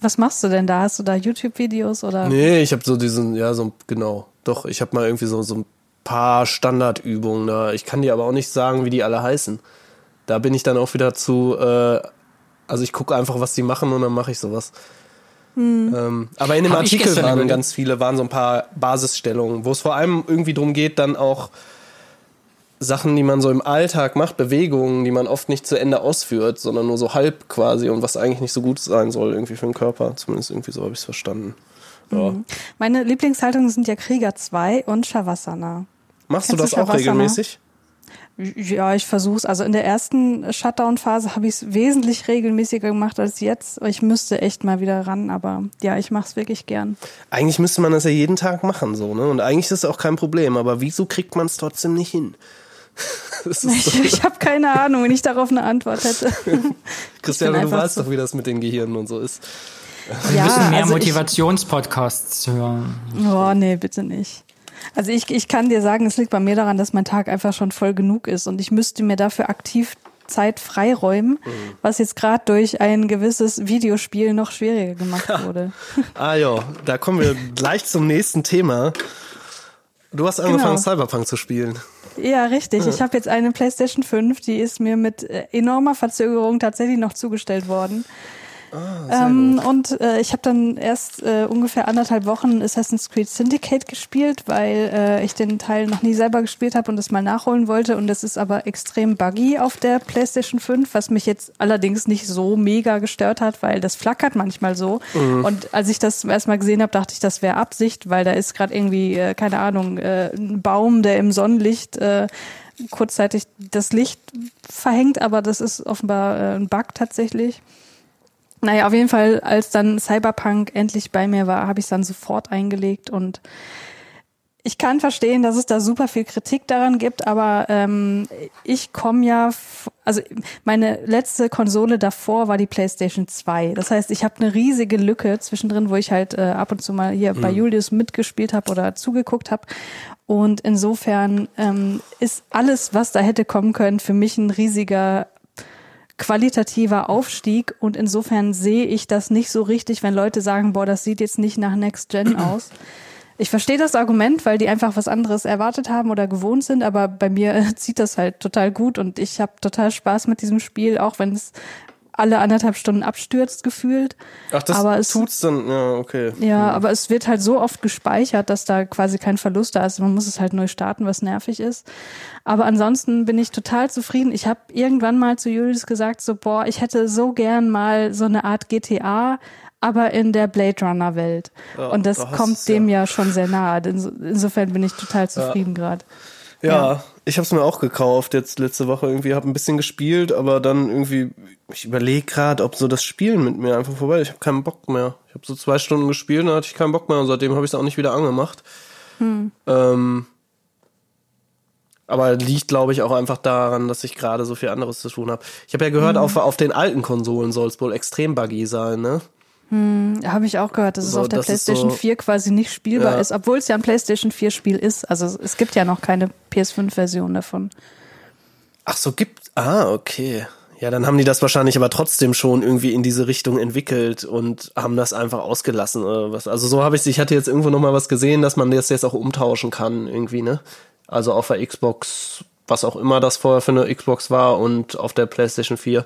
Was machst du denn da? Hast du da YouTube-Videos oder? Nee, ich habe so diesen, ja, so, genau. Doch, ich habe mal irgendwie so, so ein paar Standardübungen da. Ich kann dir aber auch nicht sagen, wie die alle heißen. Da bin ich dann auch wieder zu, äh, also ich gucke einfach, was die machen und dann mache ich sowas. Ähm, aber in dem Hab Artikel waren überlegt. ganz viele, waren so ein paar Basisstellungen, wo es vor allem irgendwie darum geht, dann auch Sachen, die man so im Alltag macht, Bewegungen, die man oft nicht zu Ende ausführt, sondern nur so halb quasi und was eigentlich nicht so gut sein soll irgendwie für den Körper. Zumindest irgendwie so habe ich es verstanden. Ja. Meine Lieblingshaltungen sind ja Krieger 2 und Shavasana. Machst du Kennst das du auch regelmäßig? Ja, ich versuch's. Also in der ersten Shutdown-Phase habe ich es wesentlich regelmäßiger gemacht als jetzt. Ich müsste echt mal wieder ran, aber ja, ich mach's wirklich gern. Eigentlich müsste man das ja jeden Tag machen, so, ne? Und eigentlich ist es auch kein Problem, aber wieso kriegt man es trotzdem nicht hin? [laughs] so. Ich, ich habe keine Ahnung, wenn ich darauf eine Antwort hätte. [laughs] Christiane, du weißt so- doch, wie das mit den Gehirnen und so ist. Wir müssen mehr also Motivationspodcasts hören. Oh, nee, bitte nicht. Also ich, ich kann dir sagen, es liegt bei mir daran, dass mein Tag einfach schon voll genug ist und ich müsste mir dafür aktiv Zeit freiräumen, was jetzt gerade durch ein gewisses Videospiel noch schwieriger gemacht wurde. [laughs] Ah ja, da kommen wir gleich zum nächsten Thema. Du hast angefangen, Genau. Cyberpunk zu spielen. Ja, richtig. Ich habe jetzt eine PlayStation 5, die ist mir mit äh, enormer Verzögerung tatsächlich noch zugestellt worden. Ähm, und äh, ich habe dann erst äh, ungefähr anderthalb Wochen Assassin's Creed Syndicate gespielt, weil äh, ich den Teil noch nie selber gespielt habe und das mal nachholen wollte. Und das ist aber extrem buggy auf der PlayStation 5, was mich jetzt allerdings nicht so mega gestört hat, weil das flackert manchmal so. Und als ich das zum ersten Mal gesehen habe, dachte ich, das wäre Absicht, weil da ist gerade irgendwie, äh, keine Ahnung, äh, ein Baum, der im Sonnenlicht äh, kurzzeitig das Licht verhängt, aber das ist offenbar äh, ein Bug tatsächlich. Naja, auf jeden Fall, als dann Cyberpunk endlich bei mir war, habe ich es dann sofort eingelegt und ich kann verstehen, dass es da super viel Kritik daran gibt, aber ähm, ich komme ja, also meine letzte Konsole davor war die PlayStation 2. Das heißt, ich habe eine riesige Lücke zwischendrin, wo ich halt äh, ab und zu mal hier bei Julius mitgespielt habe oder zugeguckt habe. Und insofern ähm, ist alles, was da hätte kommen können, für mich ein riesiger qualitativer Aufstieg und insofern sehe ich das nicht so richtig, wenn Leute sagen, boah, das sieht jetzt nicht nach Next Gen [clears throat] aus. Ich verstehe das Argument, weil die einfach was anderes erwartet haben oder gewohnt sind, aber bei mir äh, [laughs] zieht das halt total gut und ich habe total Spaß mit diesem Spiel, auch wenn es alle anderthalb Stunden abstürzt gefühlt. Ach, das aber es, tut's dann, ja, okay. ja, aber es wird halt so oft gespeichert, dass da quasi kein Verlust da ist. Man muss es halt neu starten, was nervig ist. Aber ansonsten bin ich total zufrieden. Ich habe irgendwann mal zu Julius gesagt, so, boah, ich hätte so gern mal so eine Art GTA, aber in der Blade Runner Welt. Ja, Und das da kommt du's, ja. dem ja. schon sehr nahe. Inso- Insofern bin ich total zufrieden gerade. Ja, Ja. ich habe es mir auch gekauft jetzt letzte Woche irgendwie, habe ein bisschen gespielt, aber dann irgendwie, ich überlege gerade, ob so das Spielen mit mir einfach vorbei. ist. Ich habe keinen Bock mehr. Ich habe so zwei Stunden gespielt, dann hatte ich keinen Bock mehr und seitdem habe ich es auch nicht wieder angemacht. Ähm, aber liegt, glaube ich, auch einfach daran, dass ich gerade so viel anderes zu tun habe. Ich habe ja gehört, auf, auf den alten Konsolen soll es wohl extrem buggy sein, ne? Habe ich auch gehört, dass So, es auf der PlayStation so- 4 quasi nicht spielbar Ja. ist, obwohl es ja ein PlayStation 4 Spiel ist. Also es- gibt ja noch keine PS5-Version davon. Ach so, gibt. Ah, okay. Ja, dann haben die das wahrscheinlich aber trotzdem schon irgendwie in diese Richtung entwickelt und haben das einfach ausgelassen oder was. Also so habe ich ich hatte jetzt irgendwo noch mal was gesehen, dass man das jetzt auch umtauschen kann irgendwie, ne? Also auf der Xbox, was auch immer das vorher für eine Xbox war und auf der PlayStation 4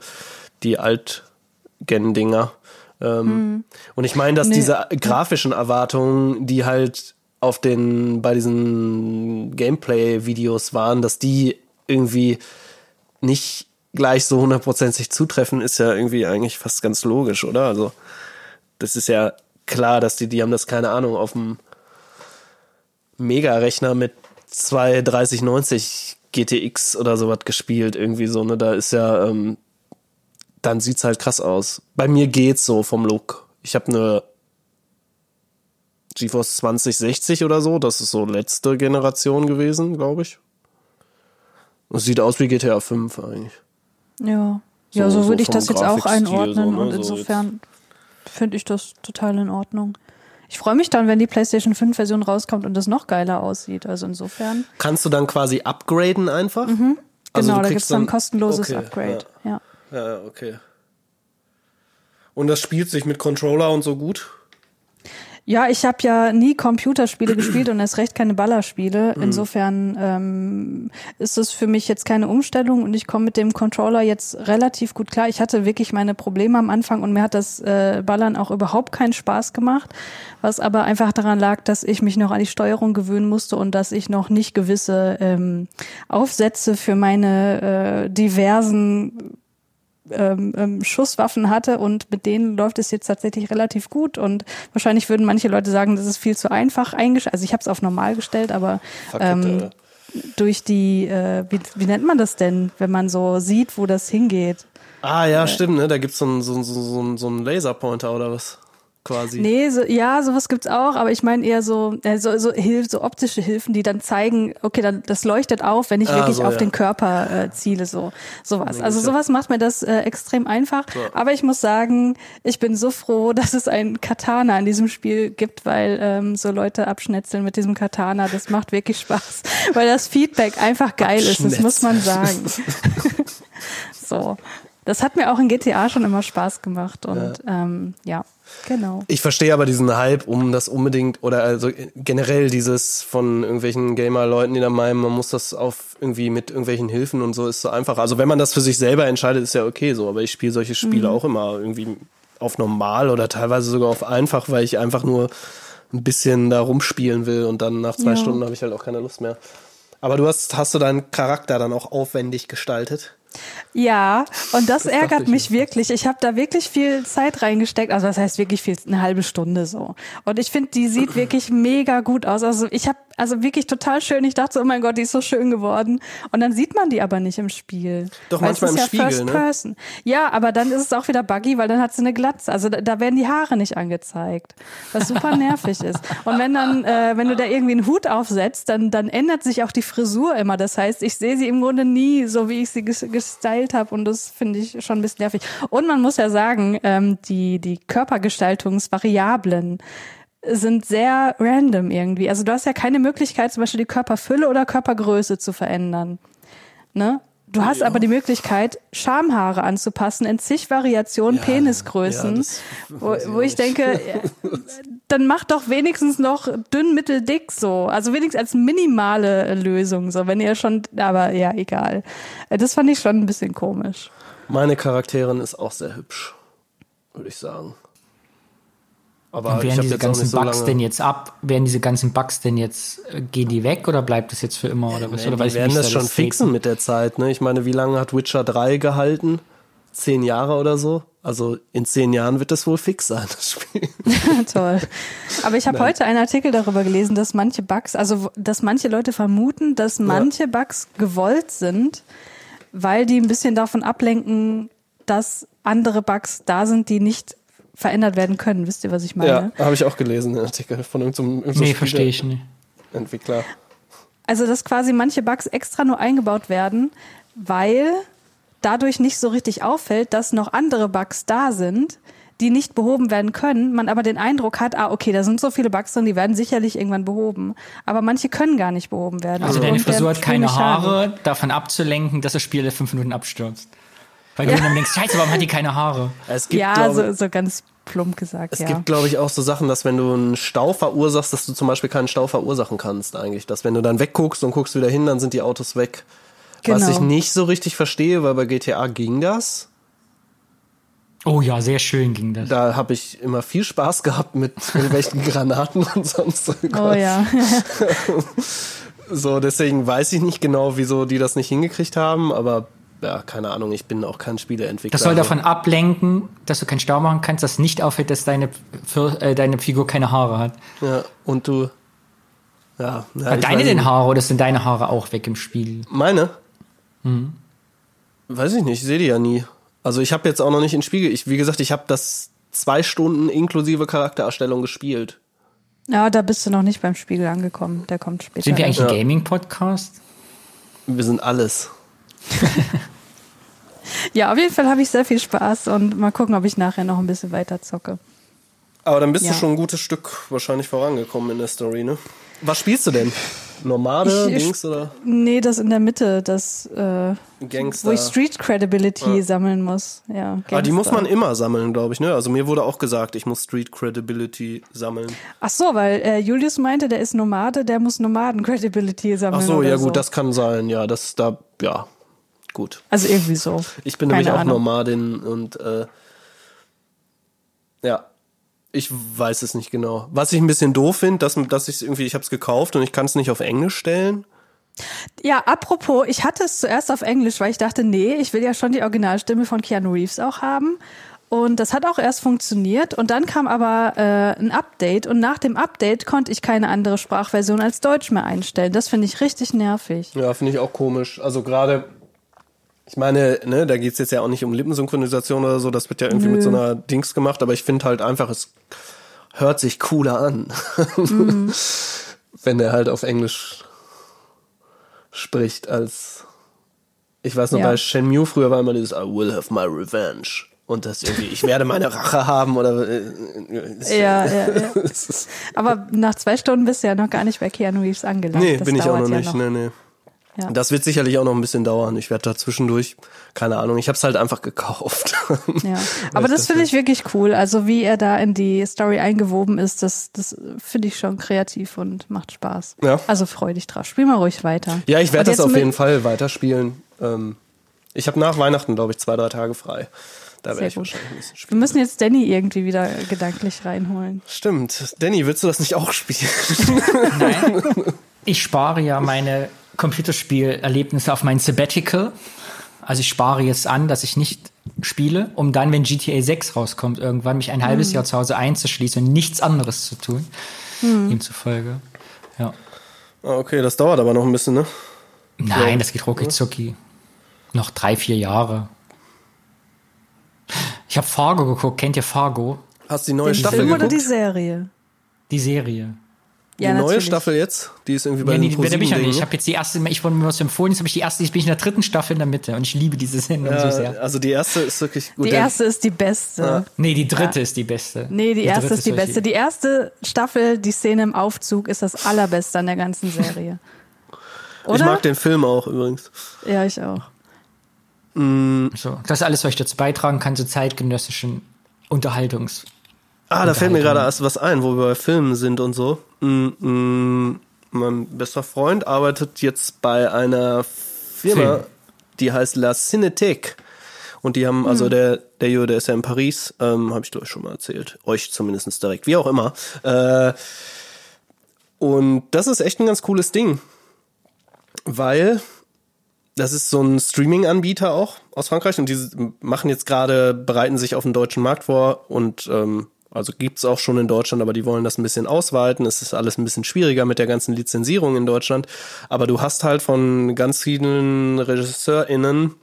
die Alt-Gen-Dinger. Ähm, Und ich meine, dass Nee. diese grafischen Erwartungen, die halt auf den bei diesen Gameplay-Videos waren, dass die irgendwie nicht gleich so hundertprozentig zutreffen, ist ja irgendwie eigentlich fast ganz logisch, oder? Also das ist ja klar, dass die, die haben das, keine Ahnung, auf dem Mega-Rechner mit zwei 3090 GTX oder sowas gespielt, irgendwie so, ne? Da ist ja, ähm, dann sieht's halt krass aus. Bei mir geht's so vom Look. Ich habe eine GeForce 2060 oder so, das ist so letzte Generation gewesen, glaube ich. Das sieht aus wie GTA 5 eigentlich. Ja. So- ja, so, so würde ich das jetzt auch einordnen so, ne? und So insofern finde ich das total in Ordnung. Ich freue mich dann, wenn die PlayStation 5 Version rauskommt und das noch geiler aussieht. Also insofern. Kannst du dann quasi upgraden einfach? Also genau, du da kriegst gibt's dann ein kostenloses Okay, Upgrade. Ja. Ja, okay. Und das spielt sich mit Controller und so gut? Ja, ich habe ja nie Computerspiele gespielt und erst recht keine Ballerspiele. Mhm. Insofern ähm, ist es für mich jetzt keine Umstellung und ich komme mit dem Controller jetzt relativ gut klar. Ich hatte wirklich meine Probleme am Anfang und mir hat das äh, Ballern auch überhaupt keinen Spaß gemacht, was aber einfach daran lag, dass ich mich noch an die Steuerung gewöhnen musste und dass ich noch nicht gewisse ähm, Aufsätze für meine äh, diversen ähm, ähm, Schusswaffen hatte und mit denen läuft es jetzt tatsächlich relativ gut und wahrscheinlich würden manche Leute sagen, das ist viel zu einfach eingestellt. Also ich habe es auf normal gestellt, aber ähm, durch die, äh, wie, wie nennt man das denn, wenn man so sieht, wo das hingeht? Ah, ja, stimmt, ne? Da gibt's so einen so, so, so, so einen Laserpointer oder was? Quasi. Nee, so, ja, sowas gibt's auch, aber ich meine eher so, äh, so, so, Hilf, so optische Hilfen, die dann zeigen, okay, dann das leuchtet auf, wenn ich Ah, wirklich so, auf ja. den Körper äh, ziele, so sowas. Nee, Also sowas macht mir das äh, extrem einfach. Aber ich muss sagen, ich bin so froh, [laughs] dass es ein Katana in diesem Spiel gibt, weil ähm, so Leute abschnetzeln mit diesem Katana, das macht wirklich Spaß, [laughs] weil das Feedback einfach geil ist, das muss man sagen. [laughs] so. Das hat mir auch in GTA schon immer Spaß gemacht und ja, ähm, ja genau. Ich verstehe aber diesen Hype um das unbedingt oder also generell dieses von irgendwelchen Gamer-Leuten, die da meinen, man muss das auf irgendwie mit irgendwelchen Hilfen und so ist so einfach. Also wenn man das für sich selber entscheidet, ist ja okay so, aber ich spiele solche Spiele Mhm. auch immer irgendwie auf normal oder teilweise sogar auf einfach, weil ich einfach nur ein bisschen da rumspielen will und dann nach zwei Ja. Stunden habe ich halt auch keine Lust mehr. Aber du hast, hast du deinen Charakter dann auch aufwendig gestaltet? Ja, und das, dachte ärgert ich mich wirklich. Ich habe da wirklich viel Zeit reingesteckt. Also das heißt wirklich viel, eine halbe Stunde so. Und ich finde, die sieht wirklich mega gut aus. Also ich habe also wirklich total schön. Ich dachte so, oh mein Gott, die ist so schön geworden. Und dann sieht man die aber nicht im Spiel. Doch, Weil manchmal es ist im ja Spiegel, First ne? Person. Ja, aber dann ist es auch wieder buggy, weil dann hat sie eine Glatze. Also da, da werden die Haare nicht angezeigt, was super nervig ist. Und wenn dann, äh, wenn du da irgendwie einen Hut aufsetzt, dann dann ändert sich auch die Frisur immer. Das heißt, ich sehe sie im Grunde nie so, wie ich sie ges gestylt habe. Und das finde ich schon ein bisschen nervig. Und man muss ja sagen, ähm, die die Körpergestaltungsvariablen sind sehr random irgendwie. Also du hast ja keine Möglichkeit, zum Beispiel die Körperfülle oder Körpergröße zu verändern. Ne? Du hast aber die Möglichkeit, Schamhaare anzupassen in zig Variationen, Ja, Penisgrößen, ja, wo, wo ich denke, dann mach doch wenigstens noch dünn, mittel, dick so. Also wenigstens als minimale Lösung so. Wenn ihr schon, aber ja, egal. Äh, Das fand ich schon ein bisschen komisch. Meine Charakterin ist auch sehr hübsch, würde ich sagen. Aber Und werden diese ganzen so Bugs lange. denn jetzt ab? Werden diese ganzen Bugs denn jetzt, äh, gehen die weg oder bleibt das jetzt für immer oder was? Nee, oder die werden das da schon treten? fixen mit der Zeit. Ne? Ich meine, wie lange hat Witcher 3 gehalten? Zehn Jahre oder so? Also in zehn Jahren wird das wohl fix sein, das Spiel. [laughs] Toll. Aber ich habe heute einen Artikel darüber gelesen, dass manche Bugs, also dass manche Leute vermuten, dass manche Bugs gewollt sind, weil die ein bisschen davon ablenken, dass andere Bugs da sind, die nicht verändert werden können. Wisst ihr, was ich meine? Ja, habe ich auch gelesen, den Artikel von irgendeinem irgendeinem Nee, verstehe ich nicht. Entwickler. Also, dass quasi manche Bugs extra nur eingebaut werden, weil dadurch nicht so richtig auffällt, dass noch andere Bugs da sind, die nicht behoben werden können, man aber den Eindruck hat, ah, okay, da sind so viele Bugs drin, die werden sicherlich irgendwann behoben. Aber manche können gar nicht behoben werden. Also deine Frisur hat keine. Haare, davon abzulenken, dass das Spiel in fünf Minuten abstürzt. Weil du dann denkst, scheiße, warum hat die keine Haare? Es gibt, Ja, glaube, so, so ganz plump gesagt, es ja. gibt, glaube ich, auch so Sachen, dass wenn du einen Stau verursachst, dass du zum Beispiel keinen Stau verursachen kannst eigentlich. Dass wenn du dann wegguckst und guckst wieder hin, dann sind die Autos weg. Was Genau. ich nicht so richtig verstehe, weil bei GTA ging das. Oh ja, sehr schön ging das. Da habe ich immer viel Spaß gehabt mit [laughs] irgendwelchen Granaten und sonst so. Oh ja. [laughs] So, deswegen weiß ich nicht genau, wieso die das nicht hingekriegt haben, aber ja, keine Ahnung, ich bin auch kein Spieleentwickler. Das soll davon ablenken, dass du keinen Stau machen kannst, dass nicht auffällt, dass deine, äh, deine Figur keine Haare hat. Ja, und du. Ja, ja deine denn. Haare oder sind deine Haare auch weg im Spiel? Meine? Mhm. Weiß ich nicht, ich sehe die ja nie. Also ich habe jetzt auch noch nicht in Spiegel. Ich, wie gesagt, ich habe das zwei Stunden inklusive Charaktererstellung gespielt. Ja, da bist du noch nicht beim Spiegel angekommen. Der kommt später. Sind wir eigentlich ein Ja. Gaming-Podcast? Wir sind alles. [laughs] Ja, auf jeden Fall habe ich sehr viel Spaß und mal gucken, ob ich nachher noch ein bisschen weiter zocke. Aber dann bist Ja. du schon ein gutes Stück wahrscheinlich vorangekommen in der Story, ne? Was spielst du denn? Nomade, Ich- Dings oder Nee, das in der Mitte, das, äh, Gangster? wo ich Street Credibility sammeln muss. Ja, ah, die muss man immer sammeln, glaube ich, ne? Also mir wurde auch gesagt, ich muss Street Credibility sammeln. Ach so, weil äh, Julius meinte, der ist Nomade, der muss Nomaden Credibility sammeln. Ach so, ja so. gut, das kann sein, ja, das da, ja, gut. Also irgendwie so. Ich bin Keine nämlich auch Ahnung. Nomadin und äh, ja, ich weiß es nicht genau. Was ich ein bisschen doof finde, dass, dass ich irgendwie, ich habe es gekauft und ich kann es nicht auf Englisch stellen. Ja, apropos, ich hatte es zuerst auf Englisch, weil ich dachte, nee, ich will ja schon die Originalstimme von Keanu Reeves auch haben. Und das hat auch erst funktioniert. Und dann kam aber äh, ein Update. Und nach dem Update konnte ich keine andere Sprachversion als Deutsch mehr einstellen. Das finde ich richtig nervig. Ja, finde ich auch komisch. Also gerade, ich meine, ne, da geht's jetzt ja auch nicht um Lippensynchronisation oder so, das wird ja irgendwie mit so einer Dings gemacht, aber ich finde halt einfach, es hört sich cooler an, [laughs] wenn der halt auf Englisch spricht als ich weiß noch, Ja. bei Shenmue früher war immer dieses I will have my revenge. Und das irgendwie, ich werde meine Rache haben oder äh, äh, Ja, ja, ja. [laughs] Aber nach zwei Stunden bist du ja noch gar nicht bei Keanu Reeves angelangt. Nee, das bin ich auch noch ja nicht. Nee, nee. Ja. Das wird sicherlich auch noch ein bisschen dauern. Ich werde da zwischendurch, keine Ahnung, ich habe es halt einfach gekauft. [laughs] Ja, [laughs] aber das finde ich wirklich cool. Also wie er da in die Story eingewoben ist, das, das finde ich schon kreativ und macht Spaß. Ja. Also freu dich drauf. Spiel mal ruhig weiter. Ja, ich werde das auf jeden Fall weiterspielen. Ähm, ich habe nach Weihnachten, glaube ich, zwei, drei Tage frei. Da Sehr werde ich gut. wahrscheinlich ein bisschen Wir spielen. müssen jetzt Danny irgendwie wieder gedanklich reinholen. Stimmt. Danny, willst du das nicht auch spielen? Ich spare ja meine Computerspielerlebnisse auf mein Sabbatical. Also ich spare jetzt an, dass ich nicht spiele, um dann, wenn GTA 6 rauskommt, irgendwann mich ein halbes Jahr zu Hause einzuschließen und nichts anderes zu tun. Demzufolge. Ja. Ah, okay, das dauert aber noch ein bisschen, ne? Nein, das geht rucki zucki. Noch drei, vier Jahre. Ich habe Fargo geguckt. Kennt ihr Fargo? Hast du die neue Den Staffel Film oder geguckt? die Serie? Die Serie. Die Ja, neue natürlich. Staffel jetzt? Die ist irgendwie bei Ja, nee, den die, bin ich. Ich habe jetzt die erste, ich wurde mir was empfohlen, jetzt habe ich die erste, jetzt bin ich in der dritten Staffel in der Mitte und ich liebe diese Sendung so ne? sehr. Ja, also die erste ist wirklich gut. Die erste ist die beste. Nee, die dritte ist die beste. Nee, die erste dritte ist die beste. Die erste Staffel, die Szene im Aufzug, ist das allerbeste an der ganzen Serie. Oder? [laughs] ich mag den Film auch übrigens. Ja, ich auch. So, das ist alles, was ich dazu beitragen kann zu zeitgenössischen Unterhaltungs. Ah, da fällt mir gerade Unterhaltung. erst was ein, wo wir bei Filmen sind und so. Mm, mm, mein bester Freund arbeitet jetzt bei einer Firma, Film. die heißt La Cinéthèque. Und die haben, also der, der Jo, der ist ja in Paris, ähm, habe ich glaube ich schon mal erzählt. Euch zumindest direkt, wie auch immer. Äh, und das ist echt ein ganz cooles Ding. Weil das ist so ein Streaming-Anbieter auch aus Frankreich und die machen jetzt gerade, bereiten sich auf den deutschen Markt vor und ähm, also gibt's auch schon in Deutschland, aber die wollen das ein bisschen ausweiten. Es ist alles ein bisschen schwieriger mit der ganzen Lizenzierung in Deutschland. Aber du hast halt von ganz vielen RegisseurInnen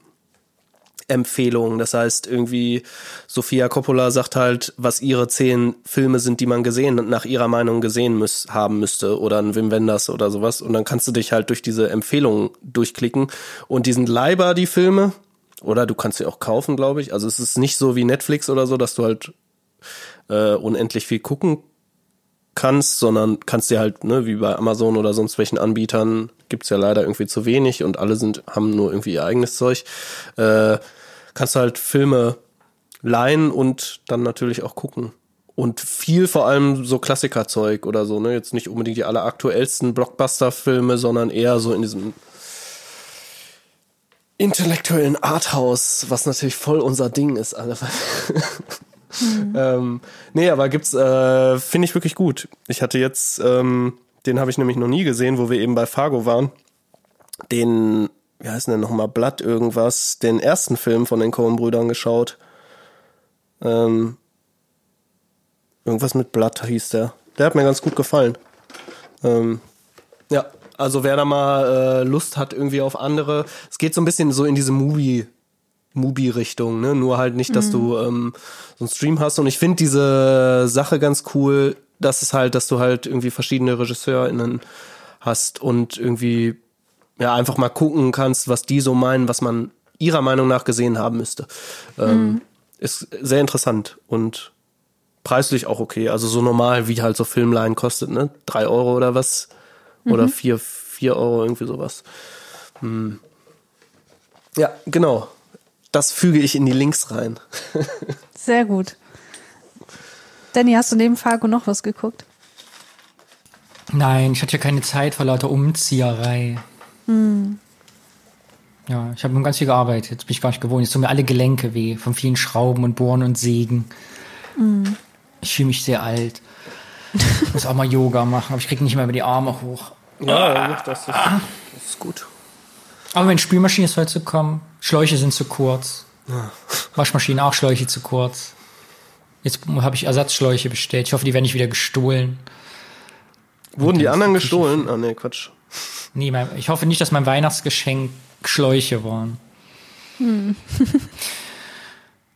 Empfehlungen. Das heißt, irgendwie Sofia Coppola sagt halt, was ihre zehn Filme sind, die man gesehen, nach ihrer Meinung gesehen müß, haben müsste oder ein Wim Wenders oder sowas. Und dann kannst du dich halt durch diese Empfehlungen durchklicken. Und die sind leihbar, die Filme. Oder du kannst sie auch kaufen, glaube ich. Also es ist nicht so wie Netflix oder so, dass du halt äh, unendlich viel gucken kannst, sondern kannst dir halt, ne, wie bei Amazon oder sonst welchen Anbietern, gibt's ja leider irgendwie zu wenig und alle sind, haben nur irgendwie ihr eigenes Zeug. Äh, kannst du halt Filme leihen und dann natürlich auch gucken. Und viel vor allem so Klassikerzeug oder so, ne? Jetzt nicht unbedingt die alleraktuellsten Blockbuster-Filme, sondern eher so in diesem intellektuellen Arthouse, was natürlich voll unser Ding ist, alle. [laughs] [laughs] ähm, nee, aber gibt's, äh, finde ich wirklich gut. Ich hatte jetzt, ähm, den habe ich nämlich noch nie gesehen, wo wir eben bei Fargo waren. Den wie heißt denn nochmal, Blatt irgendwas, den ersten Film von den Coen-Brüdern geschaut. Ähm, irgendwas mit Blatt hieß der. Der hat mir ganz gut gefallen. Ähm, ja, also wer da mal äh, Lust hat irgendwie auf andere, es geht so ein bisschen so in diese Movie Mubi-Richtung, ne? Nur halt nicht, dass du ähm, so einen Stream hast. Und ich finde diese Sache ganz cool, dass es halt, dass du halt irgendwie verschiedene RegisseurInnen hast und irgendwie ja einfach mal gucken kannst, was die so meinen, was man ihrer Meinung nach gesehen haben müsste. Ähm, Ist sehr interessant und preislich auch okay. Also so normal, wie halt so Filmline kostet, ne? Drei Euro oder was? Oder vier, vier Euro, irgendwie sowas. Hm. Ja, genau. Das füge ich in die Links rein. Sehr gut. Danny, hast du neben Fargo noch was geguckt? Nein, ich hatte ja keine Zeit vor lauter Umzieherei. Ja, ich habe nun ganz viel gearbeitet. Jetzt bin ich gar nicht gewohnt. Jetzt tun mir alle Gelenke weh von vielen Schrauben und Bohren und Sägen. Ich fühle mich sehr alt. Ich muss auch mal Yoga machen, aber ich kriege nicht mehr über die Arme hoch. Ja, das ist, das ist gut. Aber meine Spülmaschine ist heute zu kommen. Schläuche sind zu kurz. Waschmaschine auch Schläuche zu kurz. Jetzt habe ich Ersatzschläuche bestellt. Ich hoffe, die werden nicht wieder gestohlen. Wurden die anderen gestohlen? Ah, nee, Quatsch. Nee, mein, ich hoffe nicht, dass mein Weihnachtsgeschenk Schläuche waren. [laughs]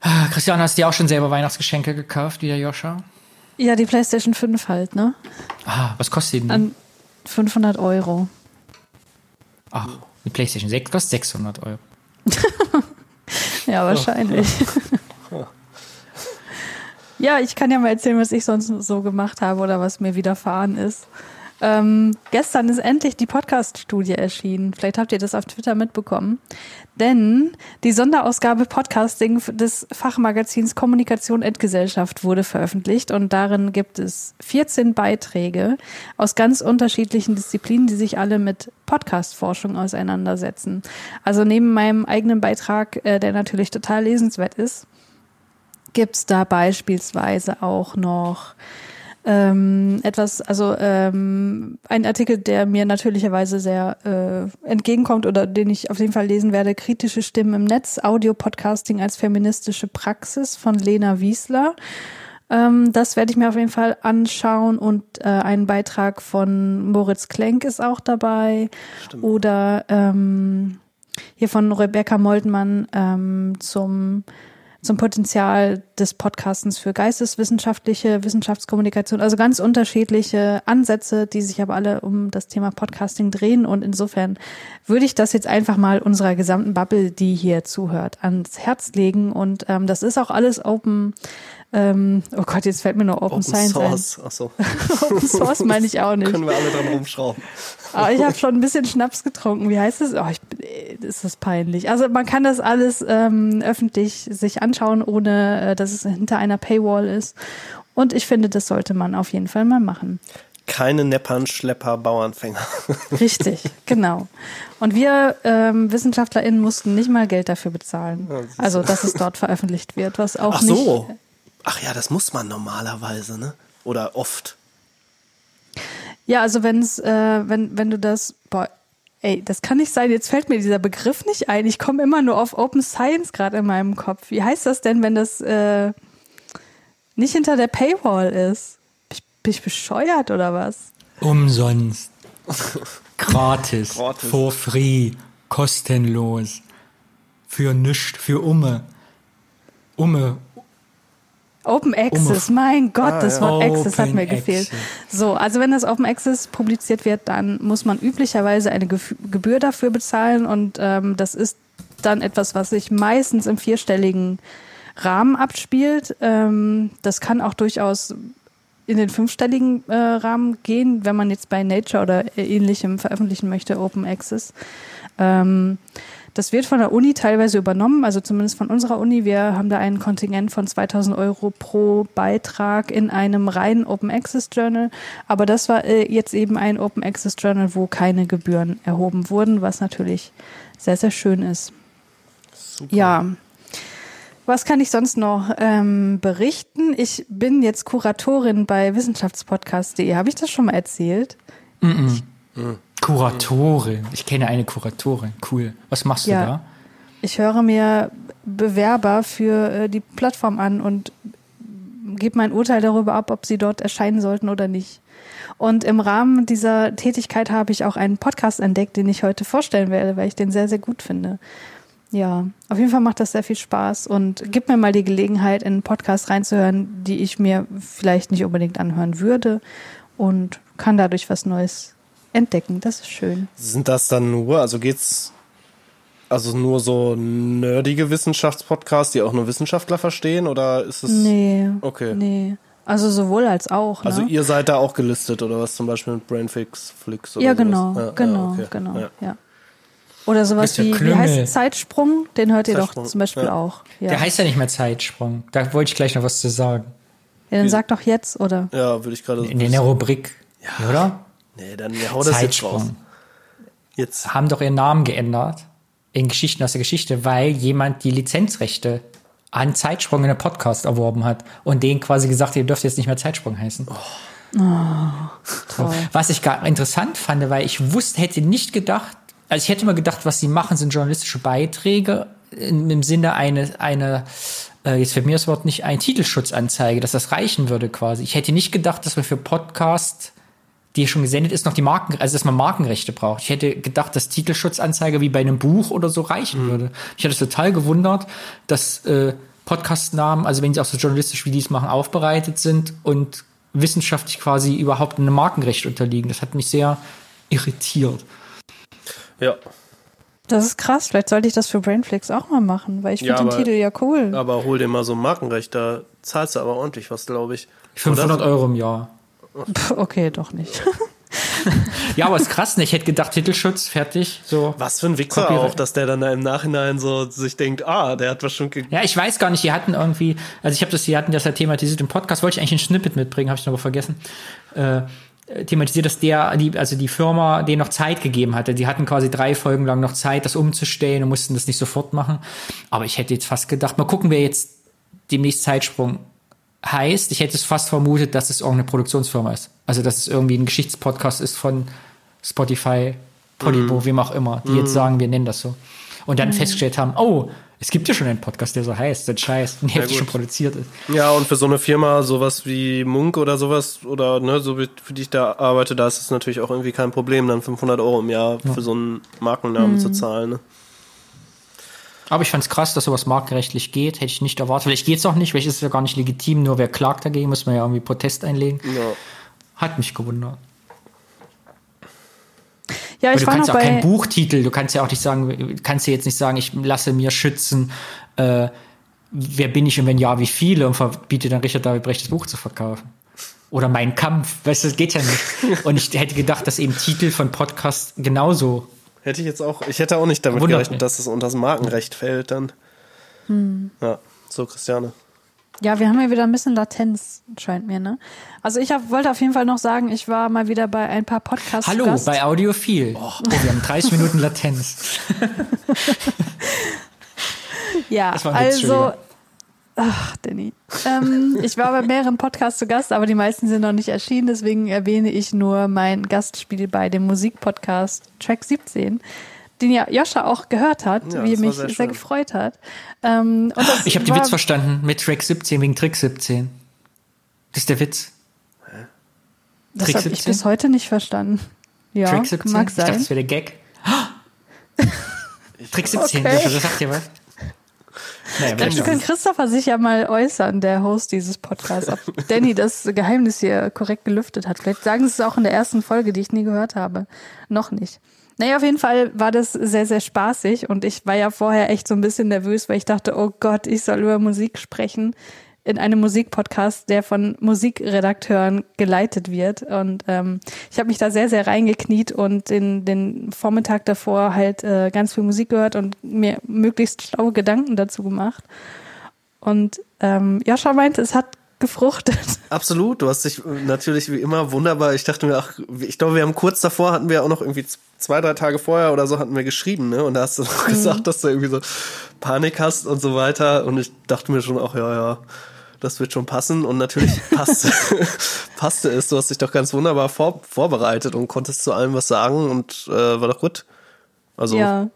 Ah, Christian, hast du dir auch schon selber Weihnachtsgeschenke gekauft, wie der Joscha? Ja, die PlayStation 5 halt, ne? Ah, was kostet die denn? An 500 Euro. Ach, die PlayStation 6 kostet 600 Euro. [laughs] Ja, wahrscheinlich. ja, ich kann ja mal erzählen, was ich sonst so gemacht habe oder was mir widerfahren ist. Ähm, gestern ist endlich die Podcast-Studie erschienen. Vielleicht habt ihr das auf Twitter mitbekommen. Denn die Sonderausgabe Podcasting des Fachmagazins Kommunikation und Gesellschaft wurde veröffentlicht und darin gibt es 14 Beiträge aus ganz unterschiedlichen Disziplinen, die sich alle mit Podcast-Forschung auseinandersetzen. Also neben meinem eigenen Beitrag, äh, der natürlich total lesenswert ist, gibt's da beispielsweise auch noch ähm, etwas, also ähm, ein Artikel, der mir natürlicherweise sehr äh, entgegenkommt oder den ich auf jeden Fall lesen werde, kritische Stimmen im Netz, Audio-Podcasting als feministische Praxis von Lena Wiesler. Ähm, das werde ich mir auf jeden Fall anschauen und äh, ein Beitrag von Moritz Klenk ist auch dabei oder ähm, hier von Rebecca Moltmann ähm, zum zum Potenzial des Podcastens für geisteswissenschaftliche Wissenschaftskommunikation. Also ganz unterschiedliche Ansätze, die sich aber alle um das Thema Podcasting drehen. Und insofern würde ich das jetzt einfach mal unserer gesamten Bubble, die hier zuhört, ans Herz legen. Und ähm, das ist auch alles open. Ähm, oh Gott, jetzt fällt mir nur Open, Open Science Source. Achso. ein. [laughs] Open Source meine ich auch [laughs] nicht. Können wir alle dran rumschrauben. Aber ich habe schon ein bisschen Schnaps getrunken. Wie heißt es? Oh, ich, äh, ist das peinlich. Also man kann das alles ähm, öffentlich sich anschauen, ohne äh, dass es hinter einer Paywall ist. Und ich finde, das sollte man auf jeden Fall mal machen. Keine Neppern, Schlepper, Bauernfänger. [laughs] Richtig, genau. Und wir ähm, WissenschaftlerInnen mussten nicht mal Geld dafür bezahlen. du. Also, dass es dort veröffentlicht wird, was auch Ach nicht. so. Ach ja, das muss man normalerweise, ne? Oder oft. Ja, also wenn's, äh, wenn, wenn du das, boah, ey, das kann nicht sein, jetzt fällt mir dieser Begriff nicht ein. Ich komme immer nur auf Open Science gerade in meinem Kopf. Wie heißt das denn, wenn das äh, nicht hinter der Paywall ist? Bin ich, bin ich bescheuert oder was? Umsonst. [laughs] Gratis. Gratis. For free. Kostenlos. Für nischt. Für Umme. Umme. Open Access, mein Gott, Ah, das. Wort Access hat Open mir gefehlt. Access. So, also wenn das Open Access publiziert wird, dann muss man üblicherweise eine Gebühr dafür bezahlen und ähm, das ist dann etwas, was sich meistens im vierstelligen Rahmen abspielt. Ähm, das kann auch durchaus in den fünfstelligen äh, Rahmen gehen, wenn man jetzt bei Nature oder ähnlichem veröffentlichen möchte, Open Access. Ähm, das wird von der Uni teilweise übernommen, also zumindest von unserer Uni. Wir haben da ein Kontingent von 2000 Euro pro Beitrag in einem reinen Open Access Journal. Aber das war äh, jetzt eben ein Open Access Journal, wo keine Gebühren erhoben wurden, was natürlich sehr, sehr schön ist. Super. Ja. Was kann ich sonst noch ähm, berichten? Ich bin jetzt Kuratorin bei wissenschaftspodcast.de. Habe ich das schon mal erzählt? Kuratorin. Ich kenne eine Kuratorin. Cool. Was machst Ja. du da? Ich höre mir Bewerber für äh, die Plattform an und gebe mein Urteil darüber ab, ob sie dort erscheinen sollten oder nicht. Und im Rahmen dieser Tätigkeit habe ich auch einen Podcast entdeckt, den ich heute vorstellen werde, weil ich den sehr, sehr gut finde. Ja, auf jeden Fall macht das sehr viel Spaß und gibt mir mal die Gelegenheit, in einen Podcast reinzuhören, die ich mir vielleicht nicht unbedingt anhören würde und kann dadurch was Neues entdecken. Das ist schön. Sind das dann nur, also geht's also nur so nerdige Wissenschaftspodcasts, die auch nur Wissenschaftler verstehen oder ist es Nee. Okay. Nee. Also sowohl als auch. Also ne? ihr seid da auch gelistet oder was zum Beispiel mit Brainfix, Flix oder Ja, genau, Ja, ja, genau, okay. genau, Ja. ja. Oder sowas wie, wie Klüngel. heißt es, Zeitsprung? Den hört ihr doch zum Beispiel ja. auch. Ja. Der heißt ja nicht mehr Zeitsprung. Da wollte ich gleich noch was zu sagen. ja, dann sag doch jetzt, oder? Ja, würde ich gerade In der Rubrik. Oder? Nee, dann hau das jetzt raus. Zeitsprung. Jetzt. Haben doch ihren Namen geändert in Geschichten aus der Geschichte, weil jemand die Lizenzrechte an Zeitsprung in der Podcast erworben hat und denen quasi gesagt, ihr dürft jetzt nicht mehr Zeitsprung heißen. Toll. [laughs] Was ich gar interessant fand, weil ich wusste, hätte nicht gedacht, also ich hätte immer gedacht, was sie machen, sind journalistische Beiträge in, im Sinne eine, eine äh, jetzt fällt mir das Wort nicht ein, Titelschutzanzeige, dass das reichen würde quasi. Ich hätte nicht gedacht, dass wir für Podcast, die schon gesendet ist, noch die Marken, also dass man Markenrechte braucht. Ich hätte gedacht, dass Titelschutzanzeige wie bei einem Buch oder so reichen würde. Ich hätte es total gewundert, dass äh, Podcastnamen, also wenn sie auch so journalistisch wie die es machen, aufbereitet sind und wissenschaftlich quasi überhaupt einem Markenrecht unterliegen. Das hat mich sehr irritiert. Ja. Das ist krass. Vielleicht sollte ich das für Brainflix auch mal machen, weil ich Ja, finde den Titel ja cool. Aber hol dir mal so ein Markenrecht, da zahlst du aber ordentlich was, glaube ich. 500 Oder? Euro im Jahr. Pff, okay, doch nicht. [laughs] Ja, aber ist krass, ne? Ich hätte gedacht, Titelschutz, fertig, so. Was für ein Wichser Copyright. auch, dass der dann da im Nachhinein so sich denkt, ah, der hat was schon Ja, ich weiß gar nicht, die hatten irgendwie, also ich habe das, die hatten das ja thematisiert im Podcast, wollte ich eigentlich ein Snippet mitbringen, habe ich aber vergessen. Äh, thematisiert, dass der, die, also die Firma denen noch Zeit gegeben hatte. Die hatten quasi drei Folgen lang noch Zeit, das umzustellen und mussten das nicht sofort machen. Aber ich hätte jetzt fast gedacht, mal gucken, wer jetzt demnächst Zeitsprung heißt. Ich hätte es fast vermutet, dass es irgendeine Produktionsfirma ist. Also, dass es irgendwie ein Geschichtspodcast ist von Spotify, Polybo, wem auch immer, die jetzt sagen, wir nennen das so. Und dann festgestellt haben, oh, es gibt ja schon einen Podcast, der so heißt, ein Scheiß, [laughs] der gut. schon produziert ist. Ja, und für so eine Firma, sowas wie Munk oder sowas, oder ne, so wie für die ich da arbeite, da ist es natürlich auch irgendwie kein Problem, dann 500 Euro im Jahr für so einen Markennamen zu zahlen. Ne? Aber ich fand es krass, dass sowas markenrechtlich geht. Hätte ich nicht erwartet. Vielleicht geht's auch nicht, vielleicht ist es ja gar nicht legitim. Nur wer klagt dagegen, muss man ja irgendwie Protest einlegen. Ja. Hat mich gewundert. Ja, Aber ich du war kannst noch auch bei. keinen Buchtitel, du kannst ja auch nicht sagen, du kannst ja jetzt nicht sagen, ich lasse mir schützen, äh, wer bin ich und wenn ja, wie viele und verbiete dann Richard David Brecht das Buch zu verkaufen. Oder mein Kampf, weißt du, das geht ja nicht. [laughs] Und ich hätte gedacht, dass eben Titel von Podcasts genauso. Hätte ich jetzt auch, ich hätte auch nicht damit Wundert gerechnet, mich. dass es unter das Markenrecht fällt dann. Ja, so Christiane. Ja, wir haben ja wieder ein bisschen Latenz, scheint mir, ne? Also ich hab, wollte auf jeden Fall noch sagen, ich war mal wieder bei ein paar Podcasts. Hallo, Gast. bei Audiophil. Oh, wir haben 30 [laughs] Minuten Latenz. Ja, Das war ein Witz, also. Ach, Danny. Ähm, ich war bei mehreren Podcasts zu Gast, aber die meisten sind noch nicht erschienen. Deswegen erwähne ich nur mein Gastspiel bei dem Musikpodcast Track 17, den ja Joscha auch gehört hat, Ja, wie mich sehr sehr, gefreut hat. Ähm, und das Ich habe den Witz verstanden mit Track 17 wegen Trick 17. Das ist der Witz. Das habe ich 17? bis heute nicht verstanden. Ja, Trick 17? mag Ich dachte, sein. das wäre der Gag. [laughs] Trick 17, Okay. das sagt dir was? Naja, vielleicht kann. Christopher sich ja mal äußern, der Host dieses Podcasts, ob [laughs] Danny das Geheimnis hier korrekt gelüftet hat. Vielleicht sagen sie es auch in der ersten Folge, die ich nie gehört habe. Noch nicht. Naja, auf jeden Fall war das sehr, sehr spaßig und ich war ja vorher echt so ein bisschen nervös, weil ich dachte, oh Gott, ich soll über Musik sprechen in einem Musikpodcast, der von Musikredakteuren geleitet wird. Und ähm, ich habe mich da sehr, sehr reingekniet und den, den Vormittag davor halt äh, ganz viel Musik gehört und mir möglichst schlaue Gedanken dazu gemacht. Und ähm, Joscha meinte, es hat gefruchtet. [laughs] Absolut, du hast dich natürlich wie immer wunderbar. Ich dachte mir, ach, ich glaube, wir haben kurz davor hatten wir auch noch irgendwie zwei, drei Tage vorher oder so hatten wir geschrieben, ne? Und da hast du noch [laughs] gesagt, dass du irgendwie so Panik hast und so weiter. Und ich dachte mir schon auch, ja, ja, das wird schon passen. Und natürlich [laughs] passte, [laughs] passte es. Du hast dich doch ganz wunderbar vor, vorbereitet und konntest zu allem was sagen und äh, war doch gut. Also ja.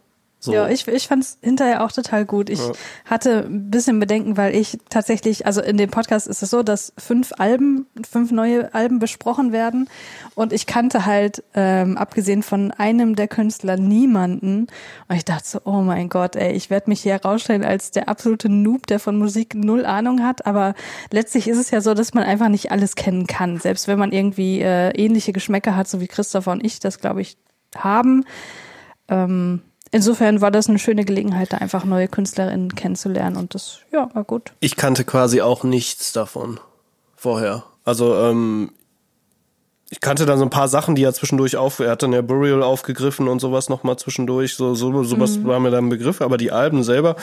So. Ja, ich, ich fand es hinterher auch total gut. Ich Ja. hatte ein bisschen Bedenken, weil ich tatsächlich, also in dem Podcast ist es so, dass fünf Alben, fünf neue Alben besprochen werden. Und ich kannte halt, ähm, abgesehen von einem der Künstler, niemanden. Und ich dachte so, oh mein Gott, ey, ich werde mich hier herausstellen als der absolute Noob, der von Musik null Ahnung hat. Aber letztlich ist es ja so, dass man einfach nicht alles kennen kann. Selbst wenn man irgendwie äh, ähnliche Geschmäcker hat, so wie Christopher und ich das, glaube ich, haben. Ähm, insofern war das eine schöne Gelegenheit, da einfach neue Künstlerinnen kennenzulernen und das, ja, war gut. Ich kannte quasi auch nichts davon vorher. Also ähm, ich kannte dann so ein paar Sachen, die er zwischendurch auf, er hat dann ja Burial aufgegriffen und sowas nochmal zwischendurch, so, so sowas war mir dann ein Begriff, aber die Alben selber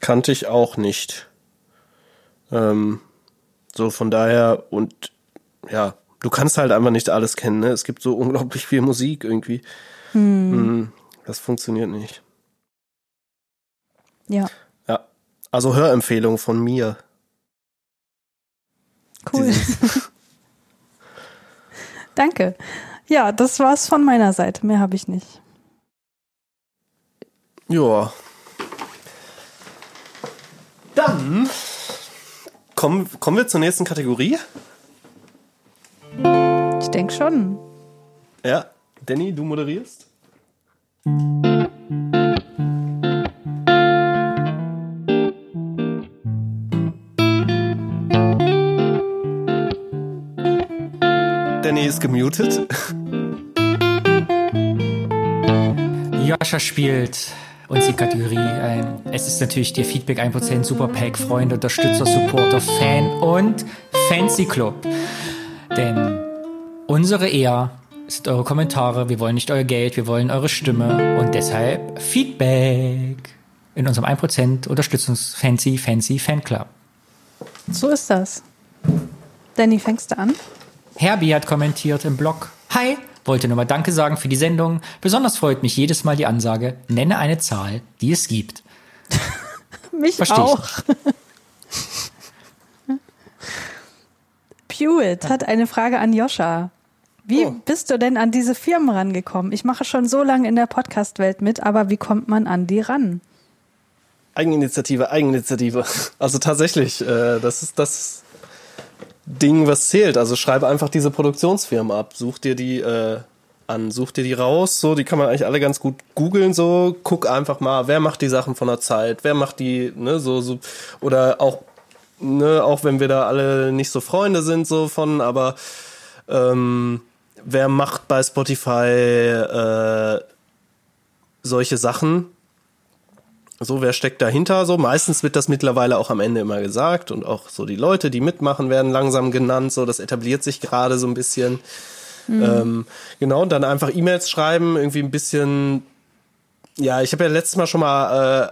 kannte ich auch nicht. Ähm, so von daher und ja, du kannst halt einfach nicht alles kennen, ne? Es gibt so unglaublich viel Musik irgendwie. Hm, Das funktioniert nicht. Ja, Ja. Also Hörempfehlung von mir. cool. [laughs] Danke. Ja, das war's von meiner Seite. Mehr habe ich nicht. Ja. Dann kommen, kommen wir zur nächsten Kategorie. Ich denke schon. Ja, Danny, du moderierst. Danny ist gemutet. Joscha spielt uns die Kategorie ein. Es ist natürlich der Feedback 1% Super Pack, Freund, Unterstützer, Supporter, Fan und Fancy Club. Denn unsere Ehr sind eure Kommentare. Wir wollen nicht euer Geld, wir wollen eure Stimme und deshalb Feedback in unserem 1% Unterstützungs Fancy Fancy Fanclub. So ist das. Danny, fängst du an? Herbie hat kommentiert im Blog. Hi, wollte nur mal Danke sagen für die Sendung. Besonders freut mich jedes Mal die Ansage, nenne eine Zahl, die es gibt. [laughs] Mich Versteh auch. [laughs] Pewitt hat eine Frage an Joscha. Wie Oh. bist du denn an diese Firmen rangekommen? Ich mache schon so lange in der Podcast-Welt mit, aber wie kommt man an die ran? Eigeninitiative, Eigeninitiative. [laughs] Also tatsächlich, äh, das ist das Ding, was zählt. Also schreibe einfach diese Produktionsfirmen ab, such dir die äh, an, such dir die raus. So, die kann man eigentlich alle ganz gut googeln. So, guck einfach mal, wer macht die Sachen von der Zeit, wer macht die, ne, so, so oder auch, ne, auch wenn wir da alle nicht so Freunde sind, so von, aber ähm, wer macht bei Spotify äh, solche Sachen? So, wer steckt dahinter? So, meistens wird das mittlerweile auch am Ende immer gesagt und auch so die Leute, die mitmachen, werden langsam genannt. So, das etabliert sich gerade so ein bisschen. Ähm, genau, und dann einfach E-Mails schreiben, irgendwie ein bisschen. Ja, ich habe ja letztes Mal schon mal äh,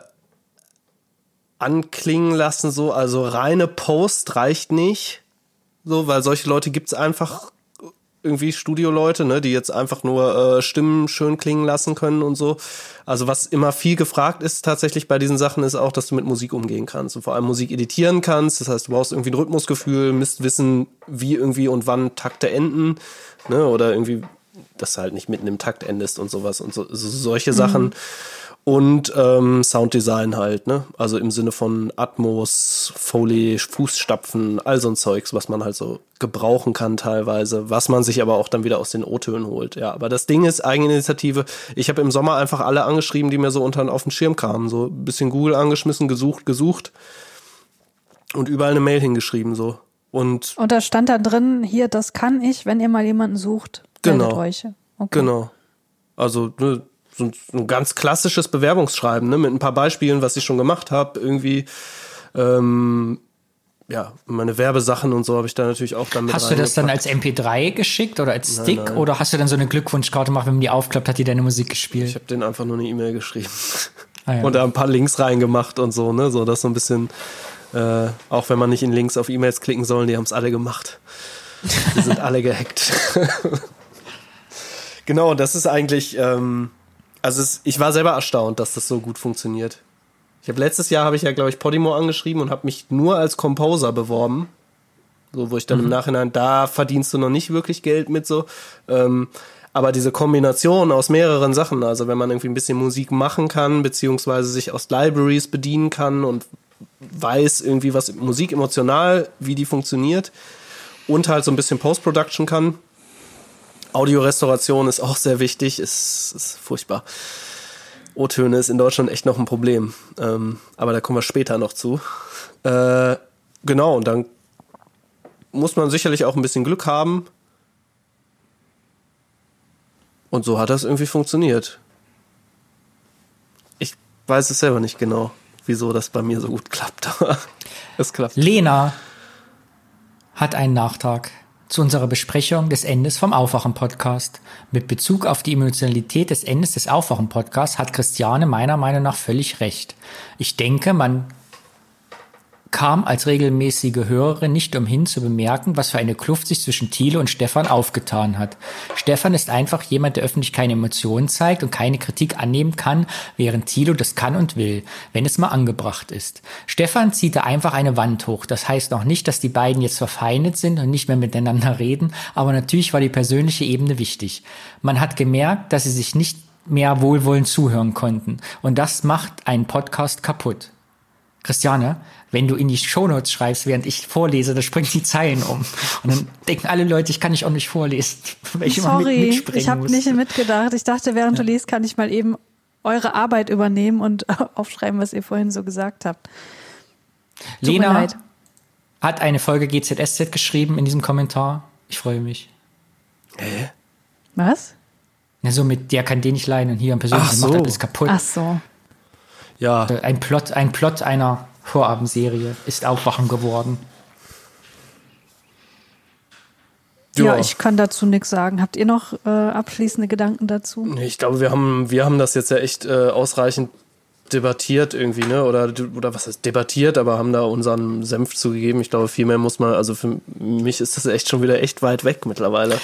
anklingen lassen, so, also reine Post reicht nicht. So, weil solche Leute gibt's einfach irgendwie Studioleute, ne, die jetzt einfach nur äh, Stimmen schön klingen lassen können und so. Also was immer viel gefragt ist tatsächlich bei diesen Sachen ist auch, dass du mit Musik umgehen kannst und vor allem Musik editieren kannst. Das heißt, du brauchst irgendwie ein Rhythmusgefühl, müsst wissen, wie irgendwie und wann Takte enden, ne, oder irgendwie, dass du halt nicht mitten im Takt endest und sowas und so, so solche Sachen. Und ähm, Sounddesign halt, ne? Also im Sinne von Atmos, Foley, Fußstapfen, all so ein Zeugs, was man halt so gebrauchen kann teilweise, was man sich aber auch dann wieder aus den O-Tönen holt. Ja, aber das Ding ist Eigeninitiative. Ich habe im Sommer einfach alle angeschrieben, die mir so unter auf den Schirm kamen. So ein bisschen Google angeschmissen, gesucht, gesucht und überall eine Mail hingeschrieben so. Und Und da stand da drin, hier, das kann ich, wenn ihr mal jemanden sucht, Genau. euch. Okay. Genau. Also ne, so, ein- ganz klassisches Bewerbungsschreiben, ne, mit ein paar Beispielen, was ich schon gemacht habe, irgendwie. Ähm, ja, meine Werbesachen und so habe ich da natürlich auch dann mit Hast du das dann als MP3 geschickt oder als Stick nein. oder hast du dann so eine Glückwunschkarte gemacht, wenn man die aufklappt, hat die deine Musik Ich gespielt? habe denen einfach nur eine E-Mail geschrieben Ah, ja. und da ein paar Links reingemacht und so, ne, so das so ein bisschen, äh, auch wenn man nicht in Links auf E-Mails klicken soll, die haben es alle gemacht. Die sind alle gehackt. [laughs] genau, das ist eigentlich, ähm, also es, ich war selber erstaunt, dass das so gut funktioniert. Ich habe letztes Jahr habe ich ja glaube ich Podimo angeschrieben und habe mich nur als Composer beworben. So, wo ich dann im Nachhinein, da verdienst du noch nicht wirklich Geld mit so. Ähm, aber diese Kombination aus mehreren Sachen, also wenn man irgendwie ein bisschen Musik machen kann, beziehungsweise sich aus Libraries bedienen kann und weiß irgendwie, was Musik emotional, wie die funktioniert und halt so ein bisschen Post-Production kann. Audiorestauration ist auch sehr wichtig, ist, ist furchtbar. O-Töne ist in Deutschland echt noch ein Problem. Ähm, aber da kommen wir später noch zu. Äh, genau, und dann muss man sicherlich auch ein bisschen Glück haben. Und so hat das irgendwie funktioniert. Ich weiß es selber nicht genau, wieso das bei mir so gut klappt, [laughs] es klappt. Lena hat einen Nachtrag zu unserer Besprechung des Endes vom Aufwachen-Podcast. Mit Bezug auf die Emotionalität des Endes des Aufwachen-Podcasts hat Christiane meiner Meinung nach völlig recht. Ich denke, man kam als regelmäßige Hörerin nicht umhin zu bemerken, was für eine Kluft sich zwischen Thiele und Stefan aufgetan hat. Stefan ist einfach jemand, der öffentlich keine Emotionen zeigt und keine Kritik annehmen kann, während Thilo das kann und will, wenn es mal angebracht ist. Stefan zieht da einfach eine Wand hoch. Das heißt noch nicht, dass die beiden jetzt verfeindet sind und nicht mehr miteinander [laughs] reden, aber natürlich war die persönliche Ebene wichtig. Man hat gemerkt, dass sie sich nicht mehr wohlwollend zuhören konnten. Und das macht einen Podcast kaputt. Christiane, wenn du in die Shownotes schreibst, während ich vorlese, da springen die Zeilen um. Und dann denken alle Leute, ich kann nicht auch nicht vorlesen, [laughs] weil ich immer mit, Sorry, ich habe nicht mitgedacht. Ich dachte, während du liest, kann ich mal eben eure Arbeit übernehmen und [laughs] aufschreiben, was ihr vorhin so gesagt habt. mir Lena hat eine Folge GZSZ geschrieben in diesem Kommentar. Ich freue mich. Was? Ja, so mit der kann den nicht leiden und hier ein persönliches Ach so. macht alles kaputt. Ach so. Ja, Ein Plot, ein Plot einer Vorabendserie ist Aufwachen geworden. Ja, Ja. ich kann dazu nichts sagen. Habt ihr noch äh, abschließende Gedanken dazu? Nee, ich glaube, wir haben, wir haben das jetzt ja echt äh, ausreichend debattiert irgendwie, ne? Oder, oder was heißt debattiert, aber haben da unseren Senf zugegeben. Ich glaube, viel mehr muss man, also für mich ist das echt schon wieder echt weit weg mittlerweile.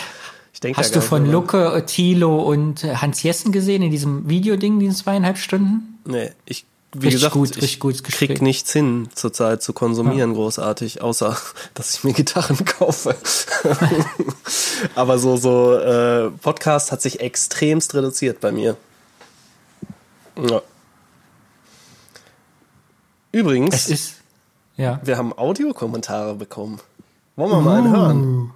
Ich denke Hast du von. Lucke, Thilo und äh, Hans Jessen gesehen in diesem Videoding, diesen zweieinhalb Stunden? Nee, ich, wie Richtig gesagt, gut, ich Gespräch. krieg nichts hin zurzeit zu konsumieren, großartig, außer [laughs] dass ich mir Gitarren [laughs] kaufe. [laughs] aber so, so, äh, Podcast hat sich extremst reduziert bei mir. Ja. Übrigens. Es ist, ja. Wir haben Audiokommentare bekommen. Wollen wir mal einen hören?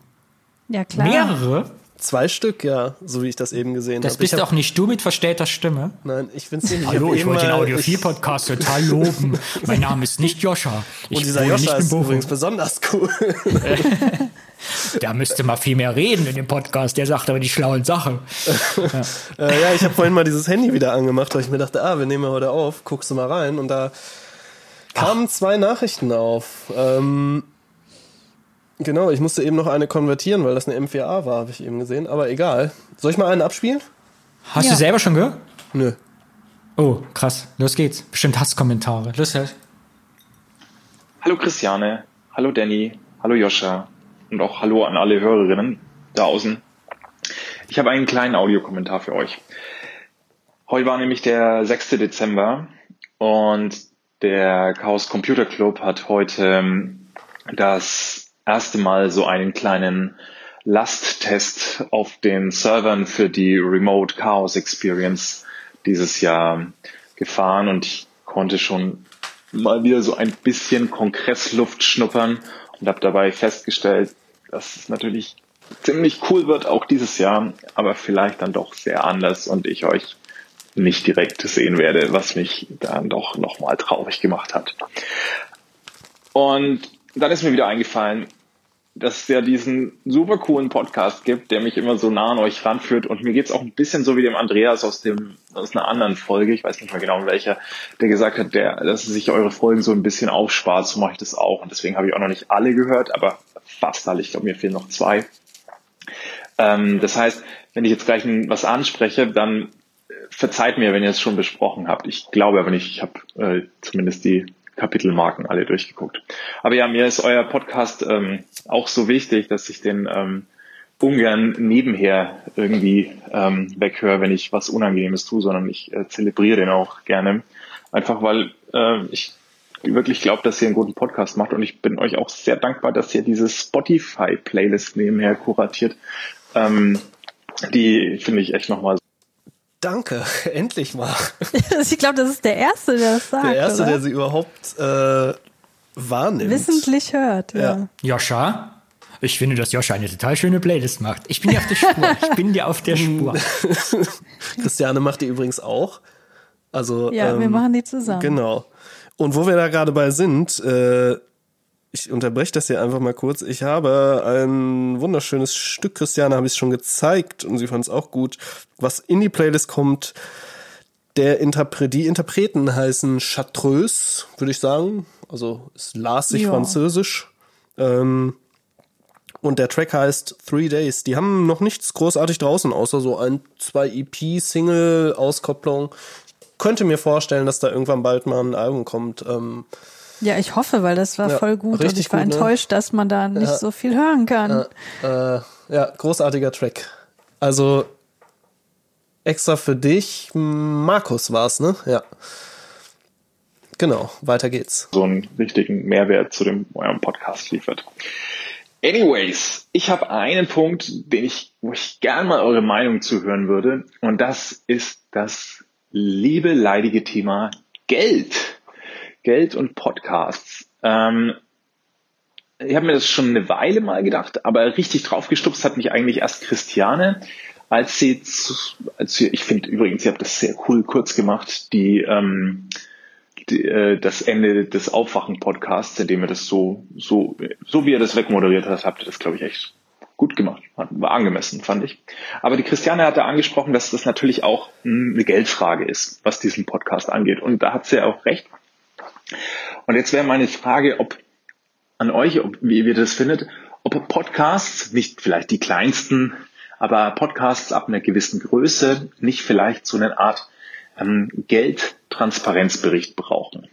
Ja, klar. Mehrere? Zwei Stück, ja, so wie ich das eben gesehen Das habe. bist ich hab, auch nicht du mit verstellter Stimme. Nein, ich bin's nicht. Hallo, ich wollte den mal- Audio ich- 4 Podcast total loben. mein Name ist nicht Joscha. Ich Und dieser Joscha ist übrigens besonders cool. [laughs] Der müsste mal viel mehr reden in dem Podcast. Der sagt aber die schlauen Sachen. [laughs] äh, ja, ich habe vorhin mal dieses Handy wieder angemacht, weil ich mir dachte, ah, wir nehmen ja heute auf, guckst du mal rein. Und da kamen zwei Nachrichten auf. Ähm, genau, ich musste eben noch eine konvertieren, weil das eine M4A war, habe ich eben gesehen. Aber egal. Soll ich mal einen abspielen? Hast Ja. du selber schon gehört? Nö. Oh, krass. Los geht's. Bestimmt Hasskommentare. Los, los. Hallo Christiane, hallo Danny, hallo Joscha und auch hallo an alle Hörerinnen da außen. Ich habe einen kleinen Audiokommentar für euch. Heute war nämlich der 6. Dezember und der Chaos Computer Club hat heute ähm, das erste Mal so einen kleinen Lasttest auf den Servern für die Remote Chaos Experience dieses Jahr gefahren und ich konnte schon mal wieder so ein bisschen Kongressluft schnuppern und habe dabei festgestellt, dass es natürlich ziemlich cool wird, auch dieses Jahr, aber vielleicht dann doch sehr anders und ich euch nicht direkt sehen werde, was mich dann doch nochmal traurig gemacht hat. Und dann ist mir wieder eingefallen, dass es ja diesen super coolen Podcast gibt, der mich immer so nah an euch ranführt. Und mir geht's auch ein bisschen so wie dem Andreas aus dem aus einer anderen Folge, ich weiß nicht mehr genau welcher, der gesagt hat, der, dass sich eure Folgen so ein bisschen aufspart, so mache ich das auch. Und deswegen habe ich auch noch nicht alle gehört, aber fast alle. Ich glaube, mir fehlen noch zwei. Ähm, das heißt, wenn ich jetzt gleich was anspreche, dann äh, verzeiht mir, wenn ihr es schon besprochen habt. Ich glaube aber nicht, ich habe äh, zumindest die Kapitelmarken alle durchgeguckt. Aber ja, mir ist euer Podcast ähm, auch so wichtig, dass ich den ähm, ungern nebenher irgendwie ähm, weghöre, wenn ich was Unangenehmes tue, sondern ich äh, zelebriere den auch gerne. Einfach weil äh, ich wirklich glaube, dass ihr einen guten Podcast macht und ich bin euch auch sehr dankbar, dass ihr diese Spotify-Playlist nebenher kuratiert. Ähm, die finde ich echt nochmal Danke, [laughs] endlich mal. [laughs] ich glaube, das ist der Erste, der das sagt. Der Erste, oder? der sie überhaupt äh, wahrnimmt. wissentlich hört. Ja. Ja. Joscha? Ich finde, dass Joscha eine total schöne Playlist macht. Ich bin dir auf der Spur. Ich bin dir auf der Spur. [laughs] Christiane macht die übrigens auch. Also, Ja, wir ähm, machen die zusammen. Genau. Und wo wir da gerade bei sind, äh, ich unterbreche das hier einfach mal kurz. Ich habe ein wunderschönes Stück, Christiane habe ich schon gezeigt und sie fand es auch gut, was in die Playlist kommt. Der Interpre die Interpreten heißen Chartreuse, würde ich sagen. Also es las sich Ja. französisch. Ähm, und der Track heißt Three Days. Die haben noch nichts großartig draußen, außer so ein, zwei EP-Single-Auskopplung. Könnte mir vorstellen, dass da irgendwann bald mal ein Album kommt. Ähm, Ja, ich hoffe, weil das war Ja, voll gut und ich war gut, ne? enttäuscht, dass man da nicht Ja. so viel hören kann. äh, ja, großartiger Track. Also extra für dich, Markus war's, ne? Ja. Genau, weiter geht's. so einen richtigen Mehrwert zu dem eurem Podcast liefert. Anyways, ich habe einen Punkt, den ich, wo ich gern mal eure Meinung zuhören würde, und das ist das liebe leidige Thema Geld. Geld und Podcasts. Ähm, ich habe mir das schon eine Weile mal gedacht, aber richtig draufgestupst hat mich eigentlich erst Christiane, als sie, zu, als sie ich finde übrigens, ihr habt das sehr cool kurz gemacht, die, ähm, die äh, das Ende des Aufwachen-Podcasts, indem ihr das so, so, so wie ihr das wegmoderiert habt, habt ihr das, glaube ich, echt gut gemacht. Hat- War angemessen, fand ich. Aber die Christiane hatte angesprochen, dass das natürlich auch mh, eine Geldfrage ist, was diesen Podcast angeht. Und da hat sie ja auch recht. Und jetzt wäre meine Frage, ob an euch, ob, wie ihr das findet, ob Podcasts, nicht vielleicht die kleinsten, aber Podcasts ab einer gewissen Größe nicht vielleicht so eine Art ähm, Geldtransparenzbericht brauchen.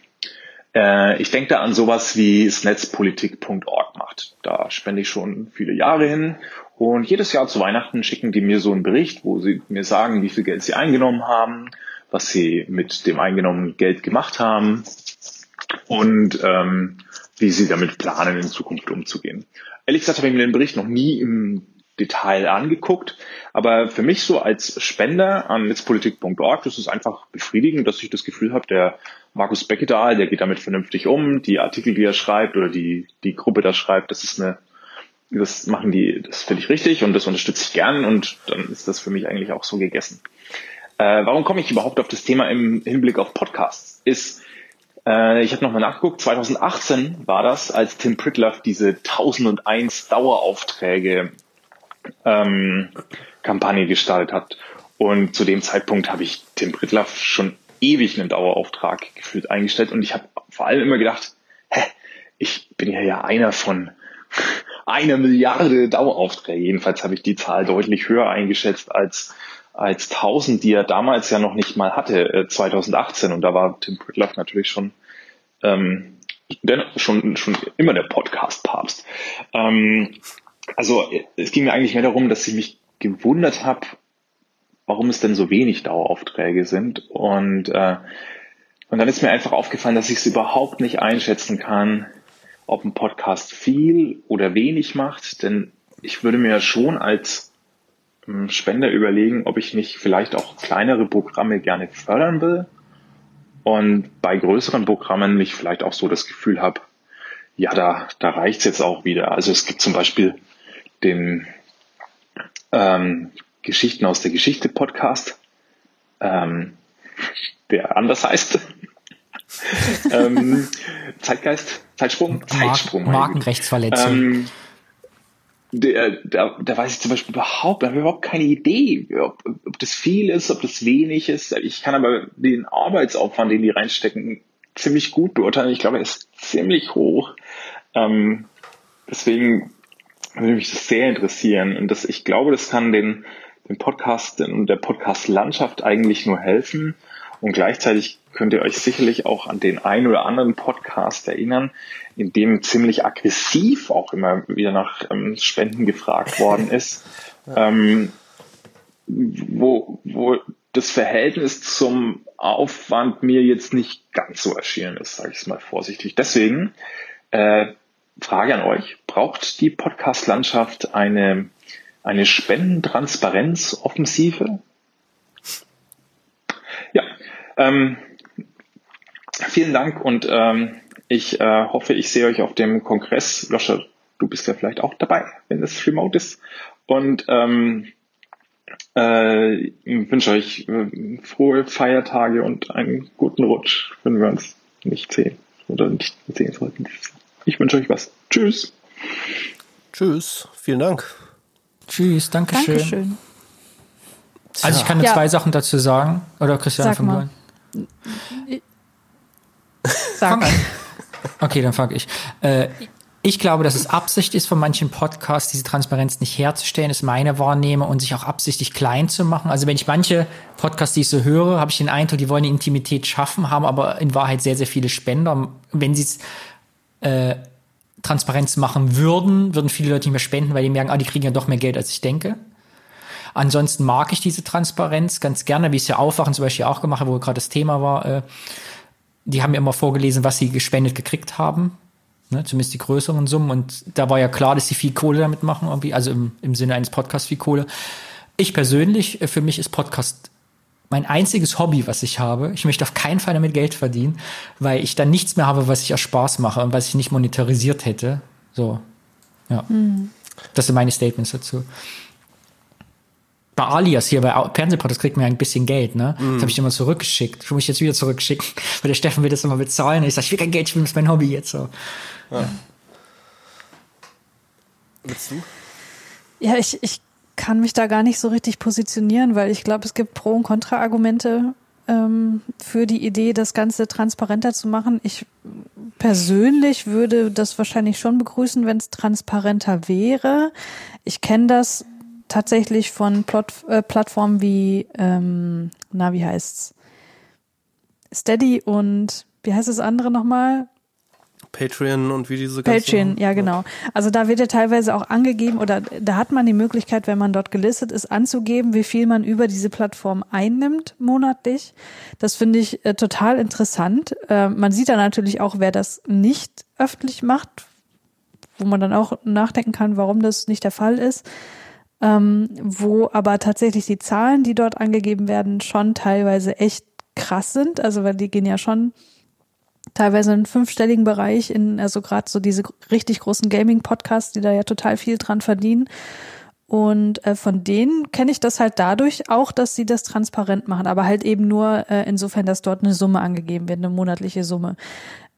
Äh, ich denke da an sowas wie es netzpolitik.org macht. Da spende ich schon viele Jahre hin und jedes Jahr zu Weihnachten schicken die mir so einen Bericht, wo sie mir sagen, wie viel Geld sie eingenommen haben, was sie mit dem eingenommenen Geld gemacht haben und ähm, wie sie damit planen, in Zukunft umzugehen. Ehrlich gesagt habe ich mir den Bericht noch nie im Detail angeguckt, aber für mich so als Spender an netzpolitik.org, das ist einfach befriedigend, dass ich das Gefühl habe, der Markus Beckedahl, der geht damit vernünftig um, die Artikel, die er schreibt oder die, die Gruppe da schreibt, das ist eine, das machen die, das finde ich richtig und das unterstütze ich gern und dann ist das für mich eigentlich auch so gegessen. Äh, warum komme ich überhaupt auf das Thema im Hinblick auf Podcasts? Ist, äh, ich habe nochmal nachgeguckt, 2018 war das, als Tim Pritloff diese 1001 Daueraufträge ähm, Kampagne gestartet hat. Und zu dem Zeitpunkt habe ich Tim Pritloff schon ewig einen Dauerauftrag gefühlt eingestellt und ich habe vor allem immer gedacht, hä, ich bin ja ja einer von [laughs] einer Milliarde Daueraufträge. Jedenfalls habe ich die Zahl deutlich höher eingeschätzt als als 1000, die er damals ja noch nicht mal hatte, äh, 2018. Und da war Tim Pritloff natürlich schon ähm, der, schon schon immer der Podcast-Papst. Ähm, also es ging mir eigentlich mehr darum, dass ich mich gewundert habe, warum es denn so wenig Daueraufträge sind. Und, äh, und dann ist mir einfach aufgefallen, dass ich es überhaupt nicht einschätzen kann, ob ein Podcast viel oder wenig macht. Denn ich würde mir schon als Spender überlegen, ob ich nicht vielleicht auch kleinere Programme gerne fördern will. Und bei größeren Programmen mich vielleicht auch so das Gefühl habe, ja, da, da reicht's jetzt auch wieder. Also es gibt zum Beispiel den ähm, Geschichten aus der Geschichte Podcast, ähm, der anders heißt. [laughs] ähm, Zeitgeist, Zeitsprung, Zeitsprung. Mark Güte. Markenrechtsverletzung. Ähm, der, da, da weiß ich zum Beispiel überhaupt, da habe ich überhaupt keine Idee, ob, ob das viel ist, ob das wenig ist. Ich kann aber den Arbeitsaufwand, den die reinstecken, ziemlich gut beurteilen. Ich glaube, er ist ziemlich hoch. Ähm, deswegen würde mich das sehr interessieren. Und das, ich glaube, das kann den, den Podcast und der Podcast-Landschaft eigentlich nur helfen. Und gleichzeitig könnt ihr euch sicherlich auch an den ein oder anderen Podcast erinnern, in dem ziemlich aggressiv auch immer wieder nach ähm, Spenden gefragt worden [laughs] ist, ähm, wo, wo das Verhältnis zum Aufwand mir jetzt nicht ganz so erschienen ist, sage ich es mal vorsichtig. Deswegen äh, Frage an euch, braucht die Podcast-Landschaft eine, eine Spendentransparenz-Offensive? Ja, ähm, vielen Dank und ähm, ich äh, hoffe, ich sehe euch auf dem Kongress. Joscha, du bist ja vielleicht auch dabei, wenn es remote ist. Und ähm, äh, wünsche euch äh, frohe Feiertage und einen guten Rutsch, wenn wir uns nicht sehen oder nicht sehen sollten. Ich wünsche euch was. Tschüss. Tschüss. Vielen Dank. Tschüss, Dankeschön. Dankeschön. Also ich kann nur Ja. zwei Sachen dazu sagen. Oder Christian Sag mal. an. Sag. Okay, dann fange ich. Äh, ich glaube, dass es Absicht ist von manchen Podcasts, diese Transparenz nicht herzustellen, ist meine Wahrnehmung und sich auch absichtlich klein zu machen. Also wenn ich manche Podcasts, die ich so höre, habe ich den Eindruck, die wollen die Intimität schaffen, haben aber in Wahrheit sehr, sehr viele Spender. Wenn sie es äh, Transparenz machen würden, würden viele Leute nicht mehr spenden, weil die merken, ah, die kriegen ja doch mehr Geld, als ich denke. Ansonsten mag ich diese Transparenz ganz gerne, wie ich es ja Aufwachen zum Beispiel auch gemacht habe, wo gerade das Thema war. Äh, die haben mir immer vorgelesen, was sie gespendet gekriegt haben. Ne, zumindest die größeren Summen. Und da war ja klar, dass sie viel Kohle damit machen, irgendwie, also im, im Sinne eines Podcasts viel Kohle. Ich persönlich, äh, für mich ist Podcast mein einziges Hobby, was ich habe. Ich möchte auf keinen Fall damit Geld verdienen, weil ich dann nichts mehr habe, was ich aus Spaß mache und was ich nicht monetarisiert hätte. So. Ja. Das sind meine Statements dazu. Bei Alias hier bei Fernsehpodcast kriegt man ja ein bisschen Geld, ne? Das habe ich immer zurückgeschickt. Das muss ich jetzt wieder zurückschicken, [laughs] weil der Steffen will das immer bezahlen. Und ich sage, ich will kein Geld spielen, das ist mein Hobby jetzt so. Willst du? Ja, ich, ich kann mich da gar nicht so richtig positionieren, weil ich glaube, es gibt Pro- und Kontra-Argumente ähm, für die Idee, das Ganze transparenter zu machen. Ich persönlich würde das wahrscheinlich schon begrüßen, wenn es transparenter wäre. Ich kenne das tatsächlich von Plot, äh, Plattformen wie, ähm, na, wie heißt's? Steady und wie heißt das andere nochmal? Patreon und wie diese ganzen- Patreon, ja genau. Also da wird ja teilweise auch angegeben oder da hat man die Möglichkeit, wenn man dort gelistet ist, anzugeben, wie viel man über diese Plattform einnimmt monatlich. Das finde ich äh, total interessant. Äh, man sieht da natürlich auch, wer das nicht öffentlich macht, wo man dann auch nachdenken kann, warum das nicht der Fall ist. Ähm, wo aber tatsächlich die Zahlen, die dort angegeben werden, schon teilweise echt krass sind. Also weil die gehen ja schon teilweise in fünfstelligen Bereich, in also gerade so diese richtig großen Gaming-Podcasts, die da ja total viel dran verdienen. Und äh, von denen kenne ich das halt dadurch auch, dass sie das transparent machen, aber halt eben nur äh, insofern, dass dort eine Summe angegeben wird, eine monatliche Summe.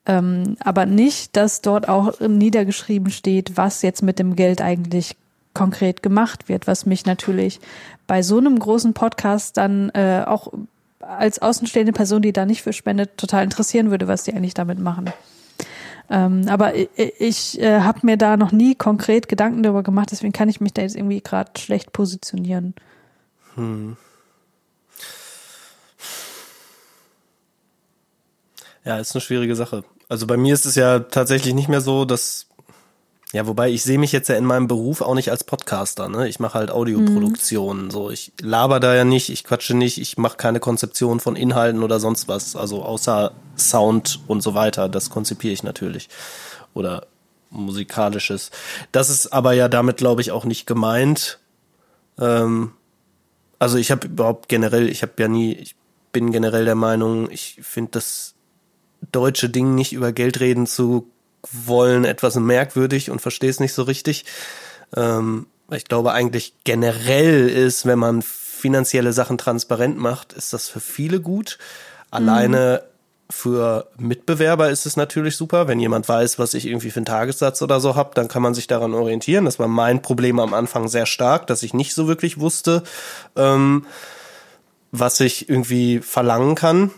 Ähm, aber nicht, dass dort auch niedergeschrieben steht, was jetzt mit dem Geld eigentlich konkret gemacht wird, was mich natürlich bei so einem großen Podcast dann äh, auch als außenstehende Person, die da nicht für spendet, total interessieren würde, was die eigentlich damit machen. Ähm, aber ich, ich äh, habe mir da noch nie konkret Gedanken darüber gemacht, deswegen kann ich mich da jetzt irgendwie gerade schlecht positionieren. Ja, ist eine schwierige Sache. Also bei mir ist es ja tatsächlich nicht mehr so, dass ja, wobei ich sehe mich jetzt ja in meinem Beruf auch nicht als Podcaster, ne? Ich mache halt Audioproduktionen, so ich laber da ja nicht, ich quatsche nicht, ich mache keine Konzeption von Inhalten oder sonst was, also außer Sound und so weiter, das konzipiere ich natürlich oder musikalisches. Das ist aber ja damit glaube ich auch nicht gemeint. Ähm, also ich habe überhaupt generell, ich habe ja nie, ich bin generell der Meinung, ich finde das deutsche Ding nicht über Geld reden zu wollen etwas merkwürdig und verstehe es nicht so richtig. Ähm, ich glaube eigentlich generell ist, wenn man finanzielle Sachen transparent macht, ist das für viele gut. Alleine für Mitbewerber ist es natürlich super, wenn jemand weiß, was ich irgendwie für einen Tagessatz oder so habe, dann kann man sich daran orientieren. Das war mein Problem am Anfang sehr stark, dass ich nicht so wirklich wusste, ähm, was ich irgendwie verlangen kann.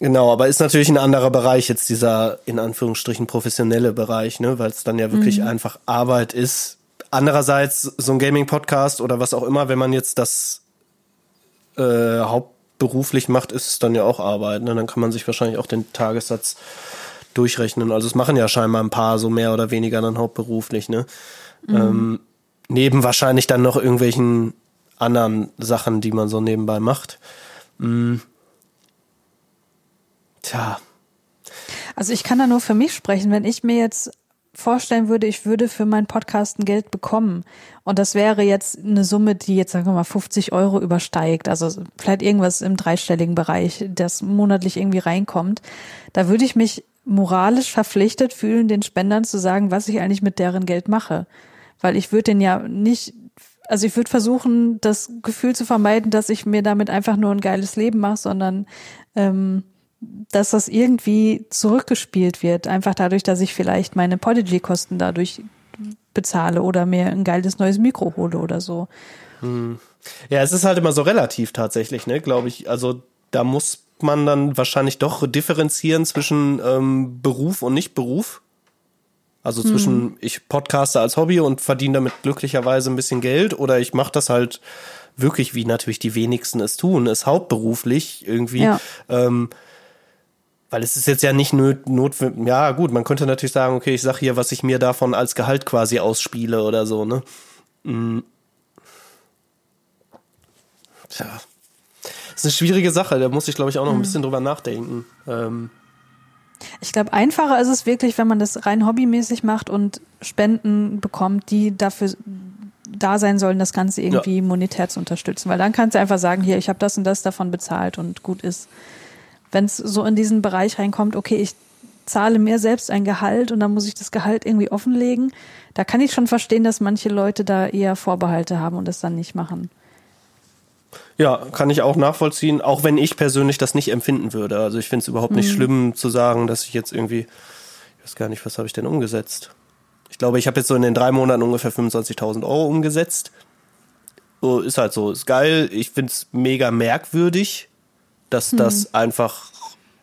Genau, aber ist natürlich ein anderer Bereich jetzt dieser in Anführungsstrichen professionelle Bereich, ne, weil es dann ja wirklich einfach Arbeit ist. Andererseits so ein Gaming-Podcast oder was auch immer, wenn man jetzt das äh, hauptberuflich macht, ist es dann ja auch Arbeit. Ne? Dann kann man sich wahrscheinlich auch den Tagessatz durchrechnen. Also es machen ja scheinbar ein paar so mehr oder weniger dann hauptberuflich, ne? Ähm, neben wahrscheinlich dann noch irgendwelchen anderen Sachen, die man so nebenbei macht. Hm. Tja. Also ich kann da nur für mich sprechen, wenn ich mir jetzt vorstellen würde, ich würde für meinen Podcast ein Geld bekommen und das wäre jetzt eine Summe, die jetzt sagen wir mal 50 Euro übersteigt, also vielleicht irgendwas im dreistelligen Bereich, das monatlich irgendwie reinkommt, da würde ich mich moralisch verpflichtet fühlen, den Spendern zu sagen, was ich eigentlich mit deren Geld mache, weil ich würde den ja nicht also ich würde versuchen, das Gefühl zu vermeiden, dass ich mir damit einfach nur ein geiles Leben mache, sondern ähm, dass das irgendwie zurückgespielt wird. Einfach dadurch, dass ich vielleicht meine Podigy-Kosten dadurch bezahle oder mir ein geiles neues Mikro hole oder so. Hm. Ja, es ist halt immer so relativ tatsächlich, ne, glaube ich. Also da muss man dann wahrscheinlich doch differenzieren zwischen ähm, Beruf und Nicht-Beruf. Also zwischen hm. ich podcaste als Hobby und verdiene damit glücklicherweise ein bisschen Geld oder ich mache das halt wirklich, wie natürlich die wenigsten es tun, es hauptberuflich irgendwie. Ja. Ähm, weil es ist jetzt ja nicht notwendig, ja gut, man könnte natürlich sagen, okay, ich sage hier, was ich mir davon als Gehalt quasi ausspiele oder so, ne? Mhm. Tja. Das ist eine schwierige Sache, da muss ich, glaube ich, auch noch ein mhm. bisschen drüber nachdenken. Ähm. Ich glaube, einfacher ist es wirklich, wenn man das rein hobbymäßig macht und Spenden bekommt, die dafür da sein sollen, das Ganze irgendwie ja. monetär zu unterstützen. Weil dann kannst du einfach sagen, hier, ich habe das und das davon bezahlt und gut ist wenn es so in diesen Bereich reinkommt, okay, ich zahle mir selbst ein Gehalt und dann muss ich das Gehalt irgendwie offenlegen, da kann ich schon verstehen, dass manche Leute da eher Vorbehalte haben und das dann nicht machen. Ja, kann ich auch nachvollziehen, auch wenn ich persönlich das nicht empfinden würde. Also ich finde es überhaupt nicht mhm. schlimm zu sagen, dass ich jetzt irgendwie, ich weiß gar nicht, was habe ich denn umgesetzt? Ich glaube, ich habe jetzt so in den drei Monaten ungefähr 25.000 Euro umgesetzt. So, ist halt so, ist geil. Ich finde es mega merkwürdig, dass hm. das einfach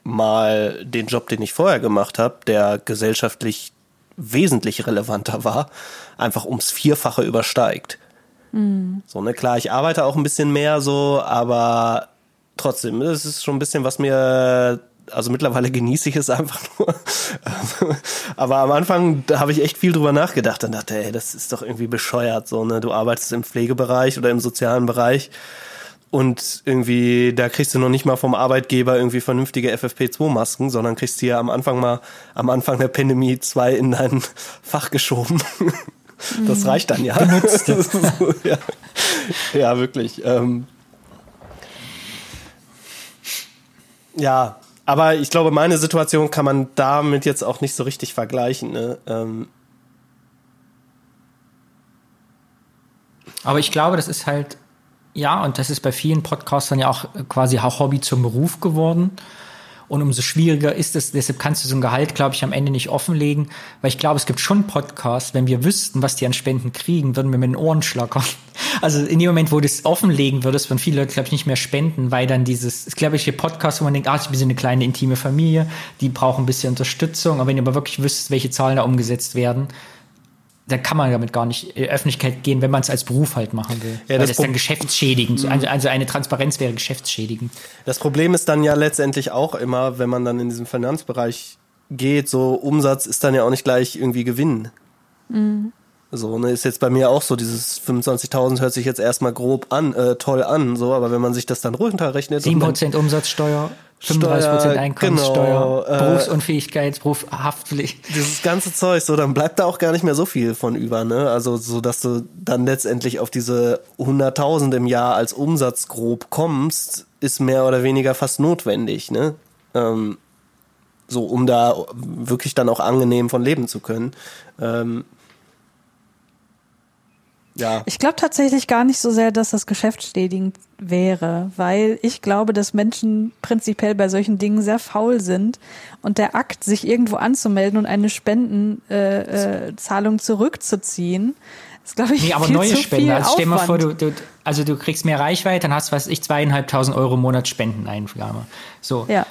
mal den Job, den ich vorher gemacht habe, der gesellschaftlich wesentlich relevanter war, einfach ums Vierfache übersteigt. Mhm. So, ne, klar, ich arbeite auch ein bisschen mehr so, aber trotzdem, es ist schon ein bisschen, was mir, also mittlerweile genieße ich es einfach [laughs] nur. aber am Anfang, da habe ich echt viel drüber nachgedacht und dachte, ey, das ist doch irgendwie bescheuert, so, ne, du arbeitest im Pflegebereich oder im sozialen Bereich und irgendwie, da kriegst du noch nicht mal vom Arbeitgeber irgendwie vernünftige FFP2-Masken, sondern kriegst hier am Anfang mal, am Anfang der Pandemie zwei in dein [laughs] Fach geschoben. [laughs] Das mhm. reicht dann ja. [laughs] ja. ja. wirklich. Ähm ja, aber ich glaube, meine Situation kann man damit jetzt auch nicht so richtig vergleichen. Ne? Ähm aber ich glaube, das ist halt ja, und das ist bei vielen Podcastern ja auch quasi auch Hobby zum Beruf geworden. Und umso schwieriger ist es, deshalb kannst du so ein Gehalt, glaube ich, am Ende nicht offenlegen, weil ich glaube, es gibt schon Podcasts, wenn wir wüssten, was die an Spenden kriegen, würden wir mit den Ohren schlackern. [laughs] Also in dem Moment, wo du es offenlegen würdest, würden viele Leute, glaube ich, nicht mehr spenden, weil dann dieses, es glaube ich, hier Podcasts, wo man denkt, ah, bin so eine kleine intime Familie, die brauchen ein bisschen Unterstützung, aber wenn ihr aber wirklich wüsst, welche Zahlen da umgesetzt werden, da kann man damit gar nicht in äh, Öffentlichkeit gehen, wenn man es als Beruf halt machen will. Ja, das, das ist dann geschäftsschädigend. Mhm. Also, also eine Transparenz wäre geschäftsschädigend. Das Problem ist dann ja letztendlich auch immer, wenn man dann in diesem Finanzbereich geht, so Umsatz ist dann ja auch nicht gleich irgendwie Gewinn. Mhm. So, ne, ist jetzt bei mir auch so, dieses 25.000 hört sich jetzt erstmal grob an, äh, toll an, so, aber wenn man sich das dann runterrechnet. 7% Umsatzsteuer. 35% Einkommenssteuer, genau, äh, Berufsunfähigkeit, Berufshaftpflicht. Dieses ganze Zeug, so, dann bleibt da auch gar nicht mehr so viel von über, ne? Also, so, dass du dann letztendlich auf diese 100.000 im Jahr als Umsatz grob kommst, ist mehr oder weniger fast notwendig, ne? Ähm, so, um da wirklich dann auch angenehm von leben zu können. Ähm, ja. Ich glaube tatsächlich gar nicht so sehr, dass das geschäftsschädigend wäre, weil ich glaube, dass Menschen prinzipiell bei solchen Dingen sehr faul sind und der Akt, sich irgendwo anzumelden und eine Spendenzahlung äh, äh, zurückzuziehen, ist, glaube ich, nee, aber viel neue zu Spenden. Also stell mal vor, du, du, also du kriegst mehr Reichweite, dann hast, was ich, zweieinhalbtausend Euro im Monat Spendeneingabe. So. Ja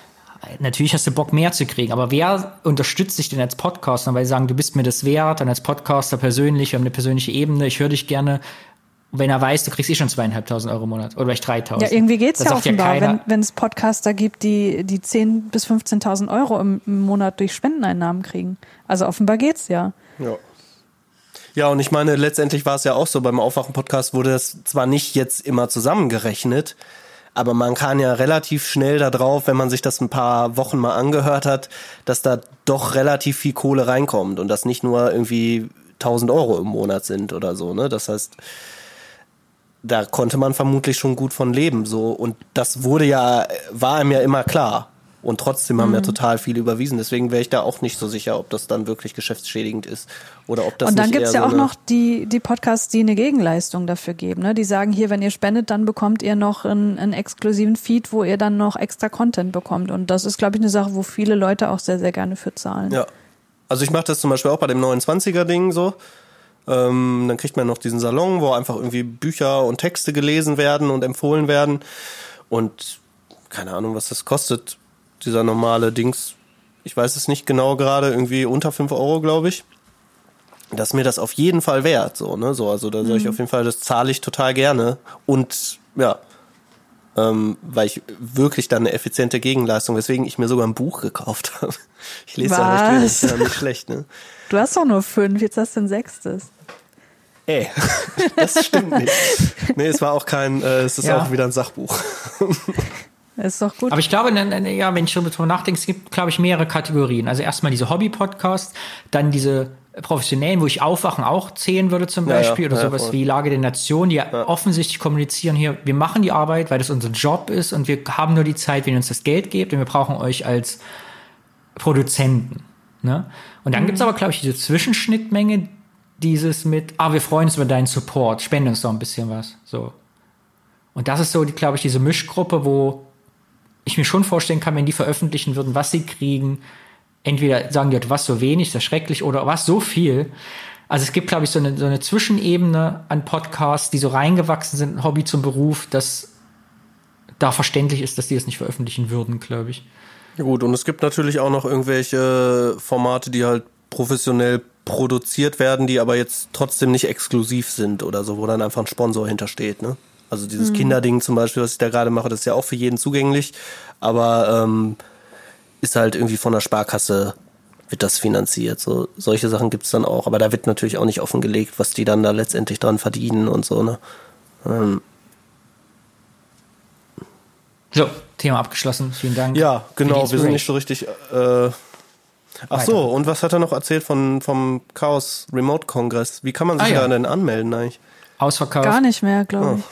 natürlich hast du Bock mehr zu kriegen, aber wer unterstützt dich denn als Podcaster, weil sie sagen, du bist mir das wert, dann als Podcaster persönlich, wir haben eine persönliche Ebene, ich höre dich gerne. Wenn er weiß, du kriegst eh schon zweieinhalbtausend Euro im Monat oder vielleicht 3.000. Ja, irgendwie geht's das ja offenbar, ja wenn, es Podcaster gibt, die, die 10.000 bis 15.000 Euro im, im Monat durch Spendeneinnahmen kriegen. Also offenbar geht's ja. Ja. Ja, und ich meine, letztendlich war es ja auch so, beim Aufwachen-Podcast wurde das zwar nicht jetzt immer zusammengerechnet, aber man kann ja relativ schnell da drauf, wenn man sich das ein paar Wochen mal angehört hat, dass da doch relativ viel Kohle reinkommt und das nicht nur irgendwie 1000 Euro im Monat sind oder so, ne? Das heißt, da konnte man vermutlich schon gut von leben, so. Und das wurde ja, war einem ja immer klar. Und trotzdem haben wir Mhm. total viel überwiesen. Deswegen wäre ich da auch nicht so sicher, ob das dann wirklich geschäftsschädigend ist oder ob das und dann gibt's eher ja auch so eine- noch die, die Podcasts, die eine Gegenleistung dafür geben. Ne? Die sagen hier, wenn ihr spendet, dann bekommt ihr noch einen, einen exklusiven Feed, wo ihr dann noch extra Content bekommt. Und das ist, glaube ich, eine Sache, wo viele Leute auch sehr, sehr gerne für zahlen. Ja. Also ich mache das zum Beispiel auch bei dem 29er-Ding so. Ähm, dann kriegt man noch diesen Salon, wo einfach irgendwie Bücher und Texte gelesen werden und empfohlen werden. Und keine Ahnung, was das kostet, dieser normale Dings. Ich weiß es nicht genau gerade, irgendwie unter 5 Euro, glaube ich. Das ist mir das auf jeden Fall wert, so, ne? So, also da soll ich auf jeden Fall, das zahle ich total gerne. Und ja, ähm, weil ich wirklich dann eine effiziente Gegenleistung, weswegen ich mir sogar ein Buch gekauft [laughs] habe. Ich lese ja recht wenig, Was? ist ja nicht schlecht, ne? Du hast doch nur fünf, jetzt hast du ein sechstes. Ey, [laughs] das stimmt nicht. Nee, es war auch kein, äh, es ist Ja. auch wieder ein Sachbuch. [laughs] Ist doch gut. Aber ich glaube, ja, wenn ich darüber nachdenke, es gibt, glaube ich, mehrere Kategorien. Also erstmal diese Hobby-Podcasts, dann diese professionellen, wo ich Aufwachen auch zählen würde zum Ja, ja, Beispiel, oder ja, sowas voll. wie Lage der Nation, die ja, offensichtlich kommunizieren hier, wir machen die Arbeit, weil das unser Job ist und wir haben nur die Zeit, wenn ihr uns das Geld gebt und wir brauchen euch als Produzenten. Ne? Und dann gibt's aber, glaube ich, diese Zwischenschnittmenge, dieses mit, ah, wir freuen uns über deinen Support, spende uns doch ein bisschen was. So. Und das ist so, glaube ich, diese Mischgruppe, wo ich mir schon vorstellen kann, wenn die veröffentlichen würden, was sie kriegen, entweder sagen die, was so wenig, das ist schrecklich, oder was so viel. Also es gibt, glaube ich, so eine, so eine Zwischenebene an Podcasts, die so reingewachsen sind, Hobby zum Beruf, dass da verständlich ist, dass die das nicht veröffentlichen würden, glaube ich. Ja, gut, und es gibt natürlich auch noch irgendwelche Formate, die halt professionell produziert werden, die aber jetzt trotzdem nicht exklusiv sind oder so, wo dann einfach ein Sponsor hintersteht, ne? Also dieses Kinderding zum Beispiel, was ich da gerade mache, das ist ja auch für jeden zugänglich, aber ähm, ist halt irgendwie von der Sparkasse wird das finanziert. So solche Sachen gibt's dann auch, aber da wird natürlich auch nicht offengelegt, was die dann da letztendlich dran verdienen und so, ne? Ähm, So, Thema abgeschlossen. Vielen Dank. Ja, genau, wir sind nicht so richtig. Äh, ach so, und was hat er noch erzählt von, vom Chaos Remote Kongress? Wie kann man sich Ah, ja. da denn anmelden eigentlich? Ausverkauft. Gar nicht mehr, glaube Oh.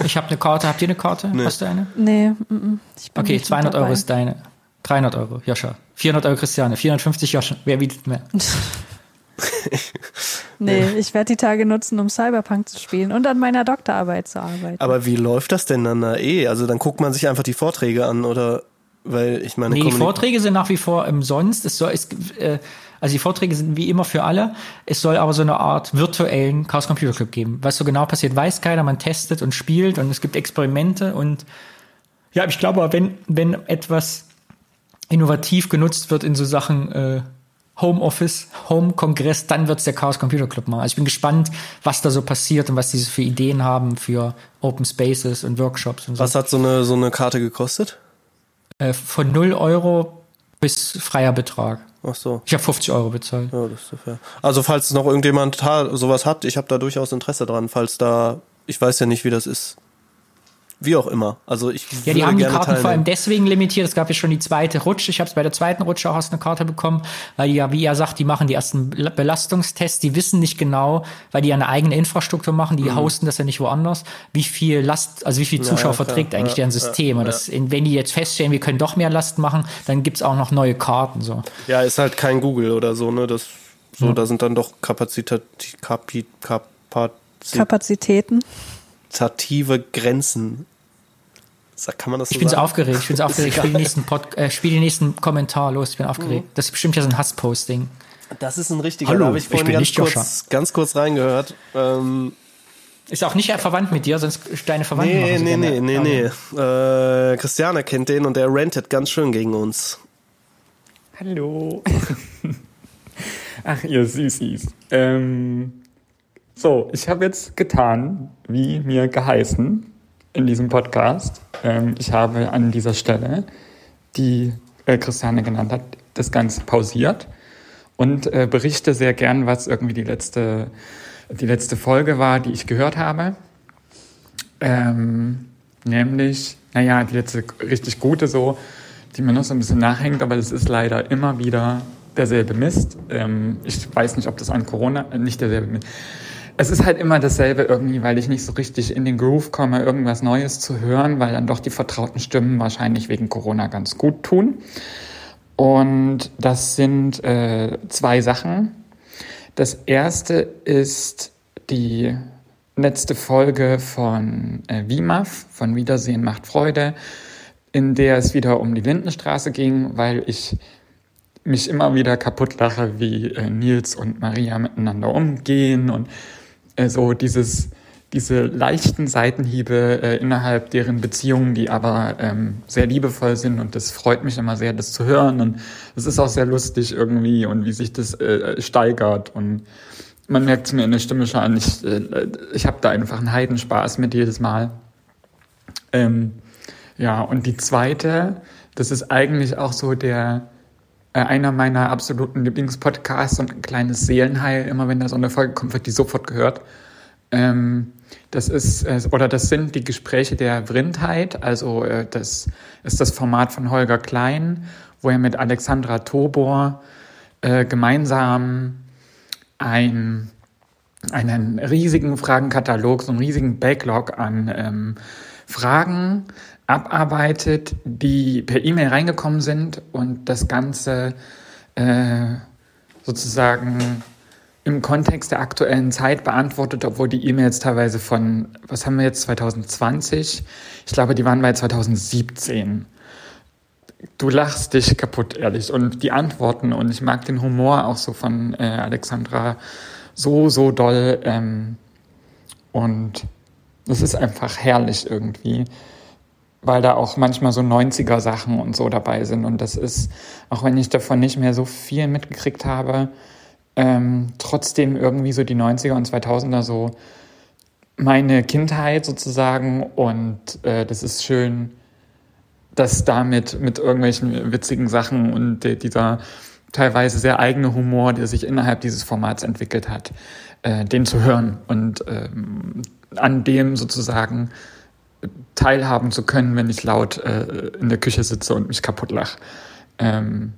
ich. Ich habe eine Karte. Habt ihr eine Karte? Hast du eine? Nee, mm, mm. ich bin Okay, nicht mit 200 Euro ist deine. 300 Euro, Joscha. 400 Euro Christiane. 450 Joscha. Wer bietet mehr? [laughs] Nee, ich werde die Tage nutzen, um Cyberpunk zu spielen und an meiner Doktorarbeit zu arbeiten. Aber wie läuft das denn dann da eh? Also dann guckt man sich einfach die Vorträge an oder weil ich meine Nee, die Vorträge sind nach wie vor umsonst. Es soll, es, äh, also die Vorträge sind wie immer für alle. Es soll aber so eine Art virtuellen Chaos Computer Club geben. Was so genau passiert, weiß keiner. Man testet und spielt und es gibt Experimente und ja, ich glaube, wenn, wenn etwas innovativ genutzt wird in so Sachen äh, Homeoffice, Home-Kongress, dann wird's der Chaos Computer Club machen. Also ich bin gespannt, was da so passiert und was diese für Ideen haben für Open Spaces und Workshops und so. Was hat so eine so eine Karte gekostet? Äh, von 0 Euro bis freier Betrag. Ach so. Ich habe 50 Euro bezahlt. Ja, das ist so fair. Also falls noch irgendjemand sowas hat, ich habe da durchaus Interesse dran, falls da ich weiß ja nicht, wie das ist. Wie auch immer. Also ich Ja, die haben die Karten vor allem teilnehmen. deswegen limitiert. Es gab ja schon die zweite Rutsche. Ich habe es bei der zweiten Rutsche auch erst eine Karte bekommen, weil die ja, wie er sagt, die machen die ersten Bel- Belastungstests. Die wissen nicht genau, weil die ja eine eigene Infrastruktur machen. Die hosten das ja nicht woanders, wie viel Last, also wie viel Zuschauer Mhm. klar. verträgt eigentlich Ja, deren System. Und das, wenn die jetzt feststellen, wir können doch mehr Last machen, dann gibt's auch noch neue Karten. So. Ja, ist halt kein Google oder so, ne? Das so, da sind dann doch Kapazität, Kapi, kapazitative Kapazitäten. Grenzen. Sa- Kann man das so Ich bin so sagen? aufgeregt. Ich bin so [laughs] aufgeregt. Ich spiele den nächsten, Pod, äh, spiel den nächsten Kommentar los. Ich bin aufgeregt. Das ist bestimmt ja so ein Hassposting. Das ist ein richtiger. Hallo, habe ich ich vorhin bin ganz, kurz, ganz kurz reingehört. Ähm, Ist auch nicht verwandt mit dir, sonst deine Verwandten nee, machen so nee, nee, nee, nee. Aber- Äh, Christiane kennt den und der rantet ganz schön gegen uns. Hallo. [laughs] Ach, ihr Süßis. Ähm, so, ich habe jetzt getan, wie mir geheißen in diesem Podcast. Ähm, ich habe an dieser Stelle, die äh, Christiane genannt hat, das Ganze pausiert und äh, berichte sehr gern, was irgendwie die letzte, die letzte Folge war, die ich gehört habe. Ähm, nämlich, naja, die letzte richtig gute so, die mir noch so ein bisschen nachhängt, aber das ist leider immer wieder derselbe Mist. Ähm, ich weiß nicht, ob das an Corona, äh, nicht derselbe Mist. Es ist halt immer dasselbe irgendwie, weil ich nicht so richtig in den Groove komme, irgendwas Neues zu hören, weil dann doch die vertrauten Stimmen wahrscheinlich wegen Corona ganz gut tun. Und das sind äh, zwei Sachen. Das erste ist die letzte Folge von äh, WIMAF, von Wiedersehen macht Freude, in der es wieder um die Lindenstraße ging, weil ich mich immer wieder kaputt lache, wie äh, Nils und Maria miteinander umgehen und so dieses diese leichten Seitenhiebe äh, innerhalb deren Beziehungen, die aber ähm, sehr liebevoll sind und das freut mich immer sehr, das zu hören und es ist auch sehr lustig irgendwie und wie sich das äh, steigert und man merkt es mir in der Stimme schon an, ich, äh, ich habe da einfach einen Heidenspaß mit jedes Mal. Ähm, ja, und die zweite, das ist eigentlich auch so der äh, einer meiner absoluten Lieblingspodcasts und ein kleines Seelenheil. Immer wenn da so eine Folge kommt, wird die sofort gehört. Ähm, das ist, äh, oder das sind die Gespräche der Vrindheit. Also, äh, das ist das Format von Holger Klein, wo er mit Alexandra Tobor äh, gemeinsam ein, einen riesigen Fragenkatalog, so einen riesigen Backlog an ähm, Fragen abarbeitet, die per E-Mail reingekommen sind und das Ganze äh, sozusagen im Kontext der aktuellen Zeit beantwortet, obwohl die E-Mails teilweise von, was haben wir jetzt, 2020? Ich glaube, die waren bei 2017. Du lachst dich kaputt, ehrlich. Und die Antworten und ich mag den Humor auch so von äh, Alexandra so, so doll. Ähm, und es ist einfach herrlich irgendwie, weil da auch manchmal so 90er Sachen und so dabei sind. Und das ist, auch wenn ich davon nicht mehr so viel mitgekriegt habe, ähm, trotzdem irgendwie so die 90er und 2000er so meine Kindheit sozusagen und äh, das ist schön, dass damit mit irgendwelchen witzigen Sachen und äh, dieser teilweise sehr eigene Humor, der sich innerhalb dieses Formats entwickelt hat, äh, den zu hören und ähm, an dem sozusagen teilhaben zu können, wenn ich laut äh, in der Küche sitze und mich kaputt lache. Ähm,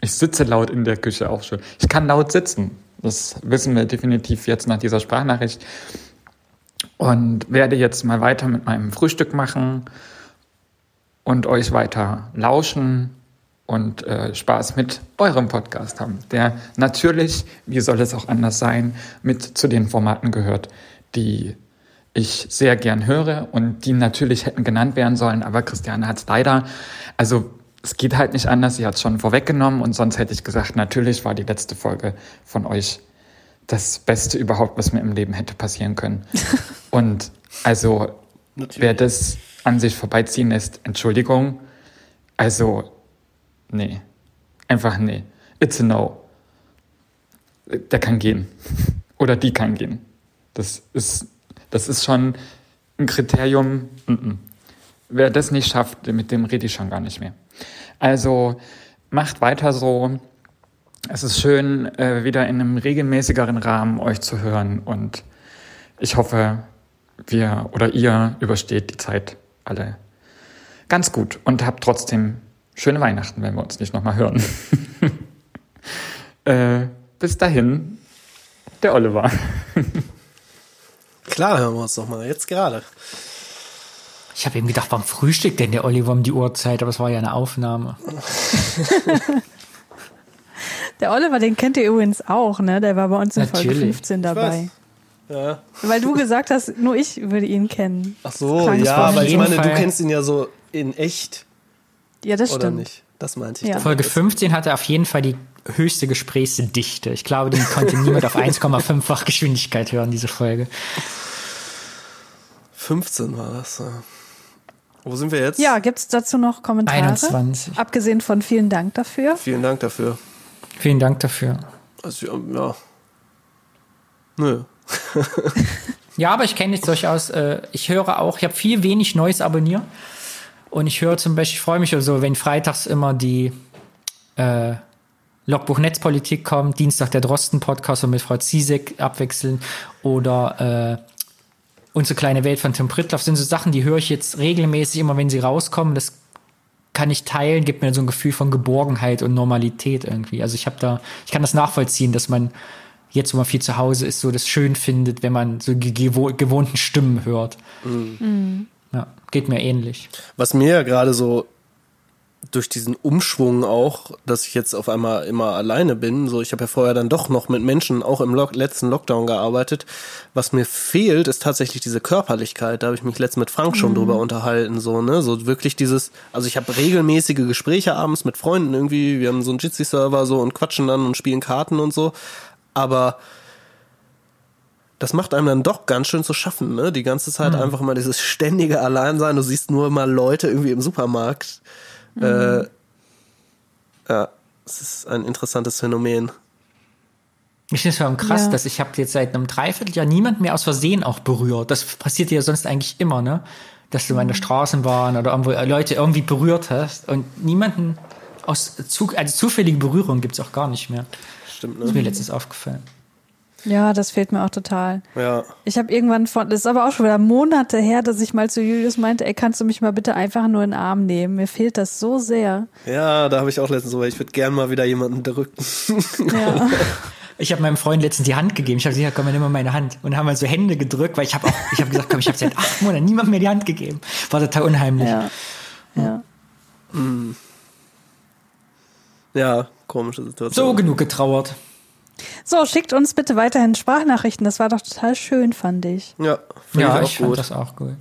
ich sitze laut in der Küche auch schon. Ich kann laut sitzen. Das wissen wir definitiv jetzt nach dieser Sprachnachricht. Und werde jetzt mal weiter mit meinem Frühstück machen und euch weiter lauschen und äh, Spaß mit eurem Podcast haben, der natürlich, wie soll es auch anders sein, mit zu den Formaten gehört, die ich sehr gern höre und die natürlich hätten genannt werden sollen, aber Christiane hat es leider, also es geht halt nicht anders. Sie hat es schon vorweggenommen und sonst hätte ich gesagt, natürlich war die letzte Folge von euch das Beste überhaupt, was mir im Leben hätte passieren können. [laughs] und also, natürlich. wer das an sich vorbeiziehen lässt, Entschuldigung. Also, nee. Einfach nee. It's a no. Der kann gehen. [laughs] Oder die kann gehen. Das ist, das ist schon ein Kriterium. Mm -mm. Wer das nicht schafft, mit dem rede ich schon gar nicht mehr. Also macht weiter so. Es ist schön, äh, wieder in einem regelmäßigeren Rahmen euch zu hören und ich hoffe, wir oder ihr übersteht die Zeit alle ganz gut und habt trotzdem schöne Weihnachten, wenn wir uns nicht nochmal hören. [laughs] äh, bis dahin, der Oliver. [laughs] Klar, hören wir uns nochmal, jetzt gerade. Ich habe eben gedacht, warum frühstückt denn der Oliver um die Uhrzeit? Aber es war ja eine Aufnahme. [laughs] der Oliver, den kennt ihr übrigens auch, ne? Der war bei uns in Natürlich. Folge 15 dabei. Ja. Weil du gesagt hast, nur ich würde ihn kennen. Ach so, ja, aber ich meine, Fall. du kennst ihn ja so in echt. Ja, das oder stimmt. nicht? Das meinte ich. Ja. Folge 15 hatte auf jeden Fall die höchste Gesprächsdichte. Ich glaube, den konnte niemand auf 1,5-fach Geschwindigkeit hören, diese Folge. 15 war das, ja. Wo sind wir jetzt? Ja, gibt es dazu noch Kommentare? 21. Abgesehen von vielen Dank dafür. Vielen Dank dafür. Vielen Dank dafür. Also, ja. Nö. [laughs] ja, aber ich kenne es durchaus. Äh, ich höre auch, ich habe viel wenig Neues abonniert. Und ich höre zum Beispiel, ich freue mich so, wenn freitags immer die äh, Logbuch Netzpolitik kommt, Dienstag der Drosten-Podcast und mit Frau Ziesek abwechseln oder äh, Unsere kleine Welt von Tim Pritloff sind so Sachen, die höre ich jetzt regelmäßig immer, wenn sie rauskommen. Das kann ich teilen, gibt mir so ein Gefühl von Geborgenheit und Normalität irgendwie. Also ich habe da, ich kann das nachvollziehen, dass man jetzt, wo man viel zu Hause ist, so das schön findet, wenn man so gewohnten Stimmen hört. Mhm. Ja, geht mir ähnlich. Was mir ja gerade so durch diesen Umschwung auch, dass ich jetzt auf einmal immer alleine bin. So, ich habe ja vorher dann doch noch mit Menschen auch im Lock letzten Lockdown gearbeitet. Was mir fehlt, ist tatsächlich diese Körperlichkeit. Da habe ich mich letztens mit Frank schon mhm. drüber unterhalten. So, ne, so wirklich dieses. Also ich habe regelmäßige Gespräche abends mit Freunden irgendwie. Wir haben so einen Jitsi-Server so und quatschen dann und spielen Karten und so. Aber das macht einem dann doch ganz schön zu schaffen, ne? Die ganze Zeit mhm. einfach mal dieses ständige Alleinsein. Du siehst nur mal Leute irgendwie im Supermarkt Mhm. Äh, ja, es ist ein interessantes Phänomen. Ich finde es vor allem krass, ja. dass ich habe jetzt seit einem Dreivierteljahr niemand mehr aus Versehen auch berührt. Das passiert ja sonst eigentlich immer, ne? Dass du mhm. in der Straßenbahn oder irgendwo Leute irgendwie berührt hast und niemanden aus zu, also zufällige Berührung gibt's auch gar nicht mehr. Stimmt, ne? Das ist mir letztens aufgefallen. Ja, das fehlt mir auch total. Ja. Ich habe irgendwann von, das ist aber auch schon wieder Monate her, dass ich mal zu Julius meinte, ey, kannst du mich mal bitte einfach nur in den Arm nehmen? Mir fehlt das so sehr. Ja, da habe ich auch letztens so, ich würde gern mal wieder jemanden drücken. Ja. [laughs] Ich habe meinem Freund letztens die Hand gegeben. Ich habe gesagt, komm, nimm mal meine Hand. Und haben mal so Hände gedrückt, weil ich habe auch, ich habe gesagt, komm, ich habe seit acht Monaten niemand mehr die Hand gegeben. War total unheimlich. Ja. Ja. Hm. Ja, komische Situation. So genug getrauert. So, schickt uns bitte weiterhin Sprachnachrichten. Das war doch total schön, fand ich. Ja, ja ich, ich fand das auch gut.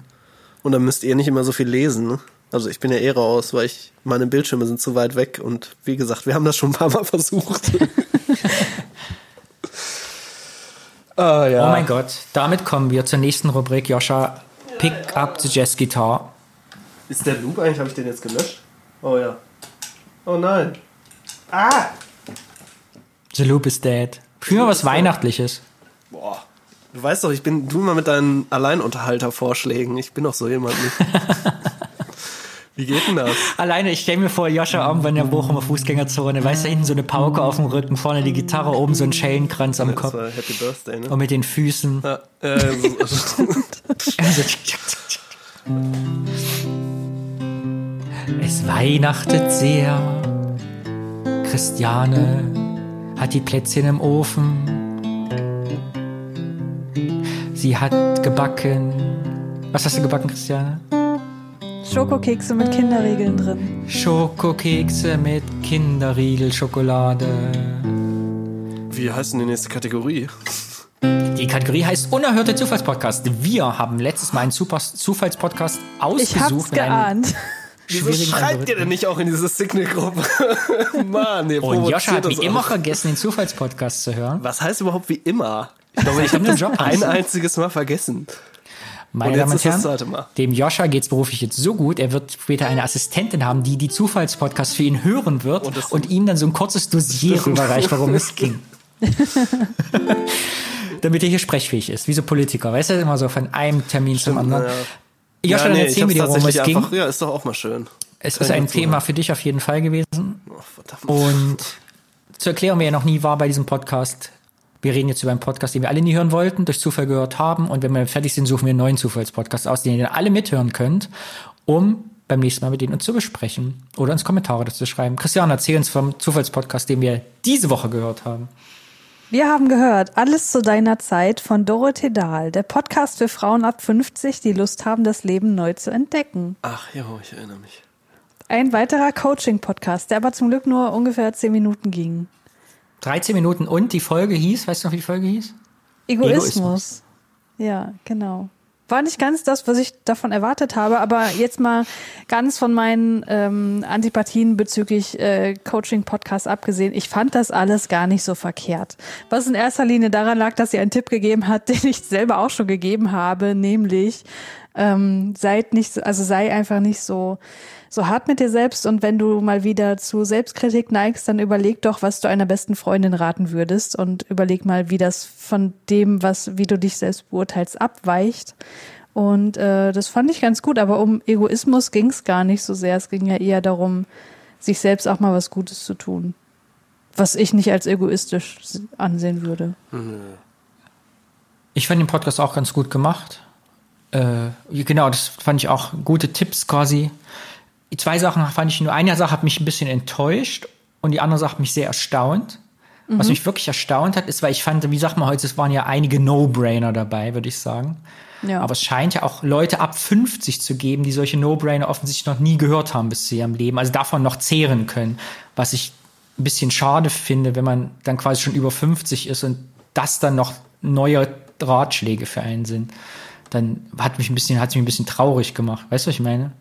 Und dann müsst ihr nicht immer so viel lesen. Ne? Also ich bin ja eh raus, weil ich meine Bildschirme sind zu weit weg und wie gesagt, wir haben das schon ein paar Mal [laughs] versucht. [laughs] ah, ja. Oh mein Gott, damit kommen wir zur nächsten Rubrik. Joscha, pick up the Jazz Guitar. Ist der Loop eigentlich? Habe ich den jetzt gelöscht? Oh ja. Oh nein. Ah! The Loop is Dead. Für was Weihnachtliches. Boah. Du weißt doch, ich bin du mal mit deinen Alleinunterhalter-Vorschlägen. Ich bin doch so jemand nicht. [laughs] Wie geht denn das? Alleine, ich stelle mir vor, Joscha irgendwann in der Bochumer Fußgängerzone, weißt du, hinten so eine Pauke auf dem Rücken, vorne die Gitarre, oben so ein Schellenkranz am Kopf. Happy Birthday, ne? Und mit den Füßen. Ja, äh, [laughs] es weihnachtet sehr, Christiane hat die Plätzchen im Ofen. Sie hat gebacken. Was hast du gebacken, Christiane? Schokokekse mit Kinderriegeln drin. Schokokekse mit Kinderriegel-Schokolade. Wie heißt denn die nächste Kategorie? Die Kategorie heißt Unerhörte Zufallspodcast. Wir haben letztes Mal einen Zufallspodcast ausgesucht. Ich hab's geahnt. Wieso schreibt ihr denn nicht auch in diese Signal-Gruppe? [laughs] Mann, ihr Und Joscha hat wie immer vergessen, den Zufallspodcast zu hören. Was heißt überhaupt wie immer? Ich glaube, ich habe den Job [laughs] ein einziges Mal vergessen. Meine Damen und Herren, dem Joscha geht's beruflich jetzt so gut, er wird später eine Assistentin haben, die die Zufallspodcasts für ihn hören wird und, und ihm dann so ein kurzes Dossier rüberreicht, worum es [laughs] ging. Damit er hier sprechfähig ist, wie so Politiker. Weißt du, immer so von einem Termin Stimmt, zum anderen. Ja. Joscha, ja, nee, erzähl mir dir, worum es ging. Ja, ist doch auch mal schön. Es ist ein Thema für dich auf jeden Fall gewesen. Oh, und zur Erklärung, wer ja noch nie war bei diesem Podcast, wir reden jetzt über einen Podcast, den wir alle nie hören wollten, durch Zufall gehört haben. Und wenn wir fertig sind, suchen wir einen neuen Zufallspodcast aus, den ihr alle mithören könnt, um beim nächsten Mal mit denen uns zu besprechen oder uns Kommentare dazu schreiben. Christian, erzähl uns vom Zufallspodcast, den wir diese Woche gehört haben. Wir haben gehört, alles zu deiner Zeit von Dorothee Dahl, der Podcast für Frauen ab 50, die Lust haben, das Leben neu zu entdecken. Ach ja, ich erinnere mich. Ein weiterer Coaching-Podcast, der aber zum Glück nur ungefähr 10 Minuten ging. 13 Minuten und die Folge hieß, weißt du noch, wie die Folge hieß? Egoismus. Egoismus. Ja, genau war nicht ganz das, was ich davon erwartet habe, aber jetzt mal ganz von meinen ähm, Antipathien bezüglich äh, Coaching-Podcasts abgesehen, ich fand das alles gar nicht so verkehrt. Was in erster Linie daran lag, dass sie einen Tipp gegeben hat, [laughs] den ich selber auch schon gegeben habe, nämlich ähm, seid nicht, also sei einfach nicht so so hart mit dir selbst und wenn du mal wieder zu Selbstkritik neigst, dann überleg doch, was du einer besten Freundin raten würdest und überleg mal, wie das von dem, was, wie du dich selbst beurteilst, abweicht. Und äh, das fand ich ganz gut, aber um Egoismus ging es gar nicht so sehr. Es ging ja eher darum, sich selbst auch mal was Gutes zu tun. was ich nicht als egoistisch ansehen würde. Ich fand den Podcast auch ganz gut gemacht. Äh, genau, das fand ich auch gute Tipps quasi. Zwei Sachen fand ich nur. Eine Sache hat mich ein bisschen enttäuscht und die andere Sache hat mich sehr erstaunt. Was mich wirklich erstaunt hat, ist, weil ich fand, wie sagt man heute, es waren ja einige No-Brainer dabei, würde ich sagen. Ja. Aber es scheint ja auch Leute ab 50 zu geben, die solche No-Brainer offensichtlich noch nie gehört haben bis zu ihrem Leben, also davon noch zehren können. Was ich ein bisschen schade finde, wenn man dann quasi schon über 50 ist und das dann noch neue Ratschläge für einen sind. Dann hat mich ein bisschen, hat mich ein bisschen traurig gemacht. Weißt du, was ich meine?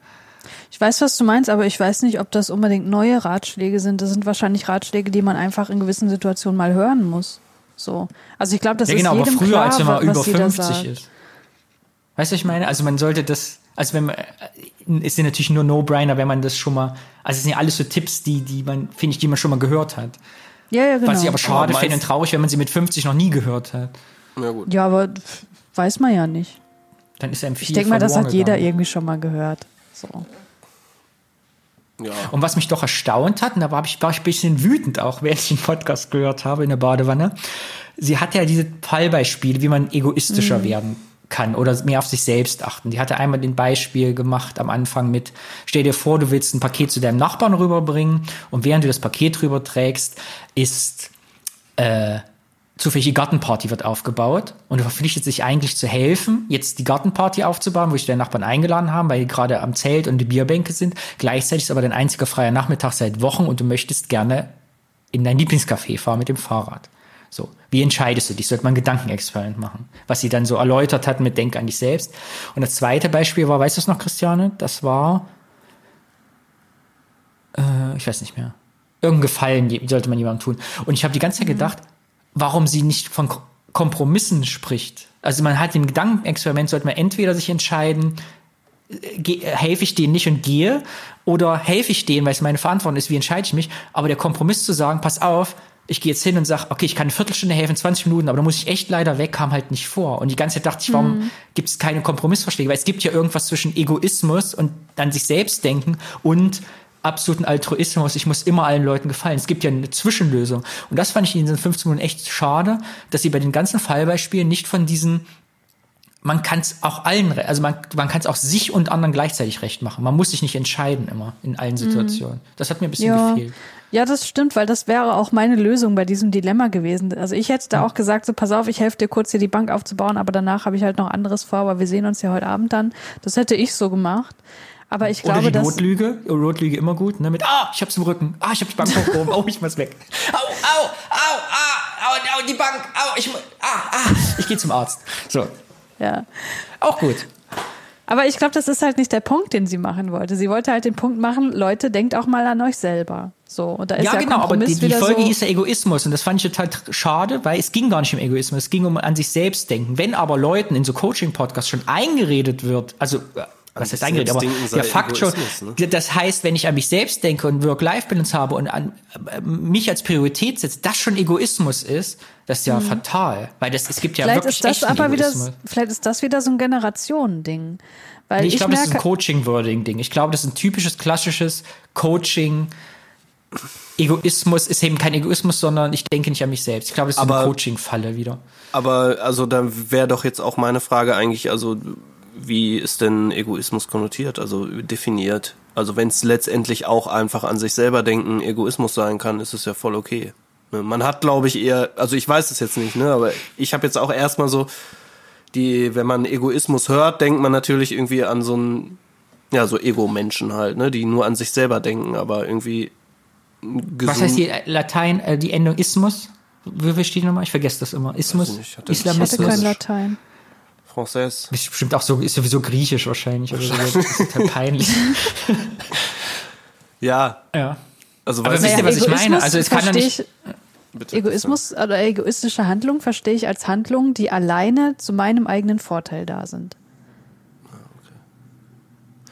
Ich weiß, was du meinst, aber ich weiß nicht, ob das unbedingt neue Ratschläge sind. Das sind wahrscheinlich Ratschläge, die man einfach in gewissen Situationen mal hören muss. So. Also ich glaube, das ja, ist genau, aber jedem früher, klar, als wenn man was über sie da 50 sagt. ist. Weißt du, was ich meine? Also man sollte das, also wenn man, äh, ist ja natürlich nur No-Brainer, wenn man das schon mal, also es sind ja alles so Tipps, die, die man, finde ich, die man schon mal gehört hat. Ja, ja, genau. Was ich aber schade Aber finde und traurig, wenn man sie mit 50 noch nie gehört hat. Ja, gut. ja, aber weiß man ja nicht. Dann ist einem viel Ich denke mal, das hat jeder gegangen. irgendwie schon mal gehört. So. Ja. Und was mich doch erstaunt hat, und da war ich, war ich ein bisschen wütend auch, [laughs] während ich den Podcast gehört habe in der Badewanne. Sie hatte ja diese Fallbeispiele, wie man egoistischer werden kann oder mehr auf sich selbst achten. Die hatte einmal den Beispiel gemacht am Anfang mit, stell dir vor, du willst ein Paket zu deinem Nachbarn rüberbringen und während du das Paket rüberträgst, ist äh, zufällig die Gartenparty wird aufgebaut und du verpflichtest dich eigentlich zu helfen, jetzt die Gartenparty aufzubauen, wo ich deine Nachbarn eingeladen haben, weil die gerade am Zelt und die Bierbänke sind. Gleichzeitig ist aber dein einziger freier Nachmittag seit Wochen und du möchtest gerne in dein Lieblingscafé fahren mit dem Fahrrad. So, wie entscheidest du dich? Sollte man ein Gedankenexperiment machen, was sie dann so erläutert hat mit Denk an dich selbst. Und das zweite Beispiel war, weißt du es noch, Christiane? Das war, äh, ich weiß nicht mehr. Irgendein Gefallen sollte man jemandem tun. Und ich habe die ganze Zeit gedacht, warum sie nicht von Ko- Kompromissen spricht. Also man hat im Gedankenexperiment, sollte man entweder sich entscheiden, äh, äh, helfe ich denen nicht und gehe oder helfe ich denen, weil es meine Verantwortung ist, wie entscheide ich mich. Aber der Kompromiss zu sagen, pass auf, ich gehe jetzt hin und sage, okay, ich kann eine Viertelstunde helfen, 20 Minuten, aber da muss ich echt leider weg, kam halt nicht vor. Und die ganze Zeit dachte ich, warum gibt es keine Kompromissvorschläge? Weil es gibt ja irgendwas zwischen Egoismus und an sich selbst denken und absoluten Altruismus, ich muss immer allen Leuten gefallen. Es gibt ja eine Zwischenlösung. Und das fand ich in diesen 15 Minuten echt schade, dass sie bei den ganzen Fallbeispielen nicht von diesen man kann es auch allen, also man, man kann es auch sich und anderen gleichzeitig recht machen. Man muss sich nicht entscheiden immer in allen Situationen. Das hat mir ein bisschen Mhm. Ja. gefehlt. ja, das stimmt, weil das wäre auch meine Lösung bei diesem Dilemma gewesen. Also ich hätte da auch gesagt, so pass auf, ich helfe dir kurz hier die Bank aufzubauen, aber danach habe ich halt noch anderes vor, aber wir sehen uns ja heute Abend dann. Das hätte ich so gemacht. Aber ich Oder glaube, die dass Notlüge, Oh, Notlüge immer gut, ne? Mit, ah, ich hab's im Rücken, ah, ich hab die Bank hochgehoben, oh, ich muss weg. Au, au, au, ah, au, au, die Bank, au, ich muss, ah, ah, ich gehe zum Arzt. So, ja. auch gut. Aber ich glaube, das ist halt nicht der Punkt, den sie machen wollte. Sie wollte halt den Punkt machen, Leute, denkt auch mal an euch selber. So, und da ist ja, Ja, genau, aber Kompromiss die, die wieder Folge so, hieß ja Egoismus und das fand ich total schade, weil es ging gar nicht um Egoismus, es ging um an sich selbst denken. Wenn aber Leuten in so Coaching-Podcasts schon eingeredet wird, also äh, was heißt eingeredet, aber der Fakt schon, Egoismus, ne? das heißt, wenn ich an mich selbst denke und Work-Life-Balance habe und an äh, mich als Priorität setze, das schon Egoismus ist, das ist ja fatal, weil das, es gibt ja Mhm. vielleicht wirklich ist das aber wieder, Egoismus. vielleicht ist das wieder so ein Generationending. Weil Nee, ich, ich, glaube, das ist ein Coaching-Wording-Ding. Ich glaube, das ist ein typisches, klassisches Coaching. Egoismus ist eben kein Egoismus, sondern ich denke nicht an mich selbst. Ich glaube, das ist Aber- eine Coaching-Falle wieder. Aber also dann wäre doch jetzt auch meine Frage eigentlich, also wie ist denn Egoismus konnotiert, also definiert? Also wenn es letztendlich auch einfach an sich selber denken Egoismus sein kann, ist es ja voll okay. Ne, Man hat, glaube ich, eher, also ich weiß es jetzt nicht, ne, aber ich habe jetzt auch erstmal so die, wenn man Egoismus hört, denkt man natürlich irgendwie an so einen, ja, so Ego-Menschen halt, ne, die nur an sich selber denken, aber irgendwie gesund. Was heißt die Latein, äh, die Endung Ismus? Wie steht die nochmal? Ich vergesse das immer. Ismus? ich nicht, hatte- ich hatte Islamismus? kein Latein. Français. Ist bestimmt auch so, ist sowieso griechisch wahrscheinlich. Oder so. Das ist total peinlich. [laughs] Ja, ja. also Aber wisst ihr, was ich meine? Also es kann ja nicht- bitte, Egoismus oder egoistische Handlung verstehe ich als Handlungen, die alleine zu meinem eigenen Vorteil da sind.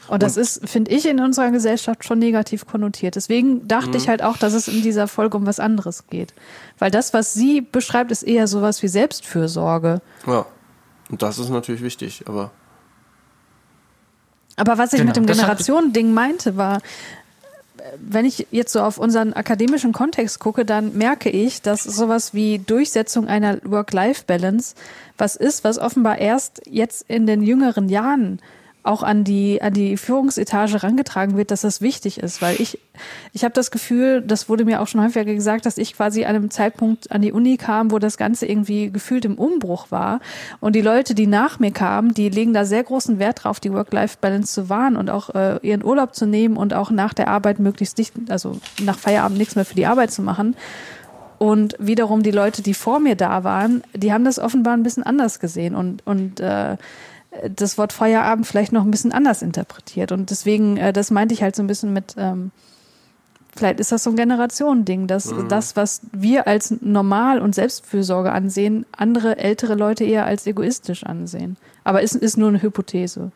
Und das ist, finde ich, in unserer Gesellschaft schon negativ konnotiert. Deswegen dachte Mhm. ich halt auch, dass es in dieser Folge um was anderes geht. Weil das, was sie beschreibt, ist eher sowas wie Selbstfürsorge. Ja, und das ist natürlich wichtig, aber Aber was ich Genau, mit dem Generationending meinte, war, wenn ich jetzt so auf unseren akademischen Kontext gucke, dann merke ich, dass sowas wie Durchsetzung einer Work-Life-Balance was ist, was offenbar erst jetzt in den jüngeren Jahren auch an die an die Führungsetage rangetragen wird, dass das wichtig ist, weil ich ich habe das Gefühl, das wurde mir auch schon häufiger gesagt, dass ich quasi an einem Zeitpunkt an die Uni kam, wo das Ganze irgendwie gefühlt im Umbruch war. Und die Leute, die nach mir kamen, die legen da sehr großen Wert drauf, die Work-Life-Balance zu wahren und auch äh, ihren Urlaub zu nehmen und auch nach der Arbeit möglichst nicht, also nach Feierabend nichts mehr für die Arbeit zu machen. Und wiederum die Leute, die vor mir da waren, die haben das offenbar ein bisschen anders gesehen. Und und äh, das Wort Feierabend vielleicht noch ein bisschen anders interpretiert. Und deswegen, äh, das meinte ich halt so ein bisschen mit, ähm, vielleicht ist das so ein Generationending, dass Mhm. das, was wir als normal und Selbstfürsorge ansehen, andere ältere Leute eher als egoistisch ansehen. Aber es ist nur eine Hypothese.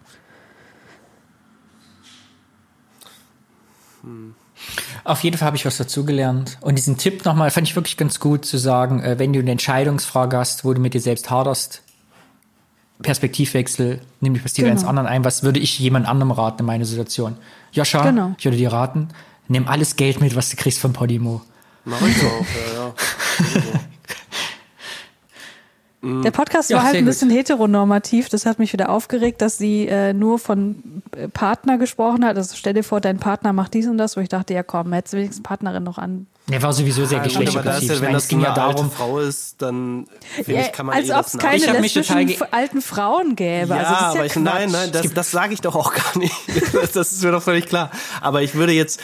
Auf jeden Fall habe ich was dazugelernt. Und diesen Tipp nochmal fand ich wirklich ganz gut zu sagen, äh, wenn du eine Entscheidungsfrage hast, wo du mit dir selbst haderst, Perspektivwechsel, nimm die Perspektive Genau. eines anderen ein. Was würde ich jemand anderem raten in meiner Situation? Joscha, Genau. ich würde dir raten, nimm alles Geld mit, was du kriegst von Podimo. Mach ich auch, ja, ja. [laughs] Der Podcast Ja, war halt ein gut. bisschen heteronormativ. Das hat mich wieder aufgeregt, dass sie äh, nur von äh, Partner gesprochen hat. Also stell dir vor, dein Partner macht dies und das, wo ich dachte, ja komm, hättest du wenigstens Partnerin noch an. Der war sowieso sehr Ja, gut, geschlechtsspezifich. ja, wenn das es ging ja darum, Frau ist, dann finde Ja, ich, kann man als eh ob das es keine Ich lesbischen alten Frauen gäbe. Ja, also das ist ja aber ich, nein, nein, das, das sage ich doch auch gar nicht. Das, [laughs] das ist mir doch völlig klar. Aber ich würde jetzt,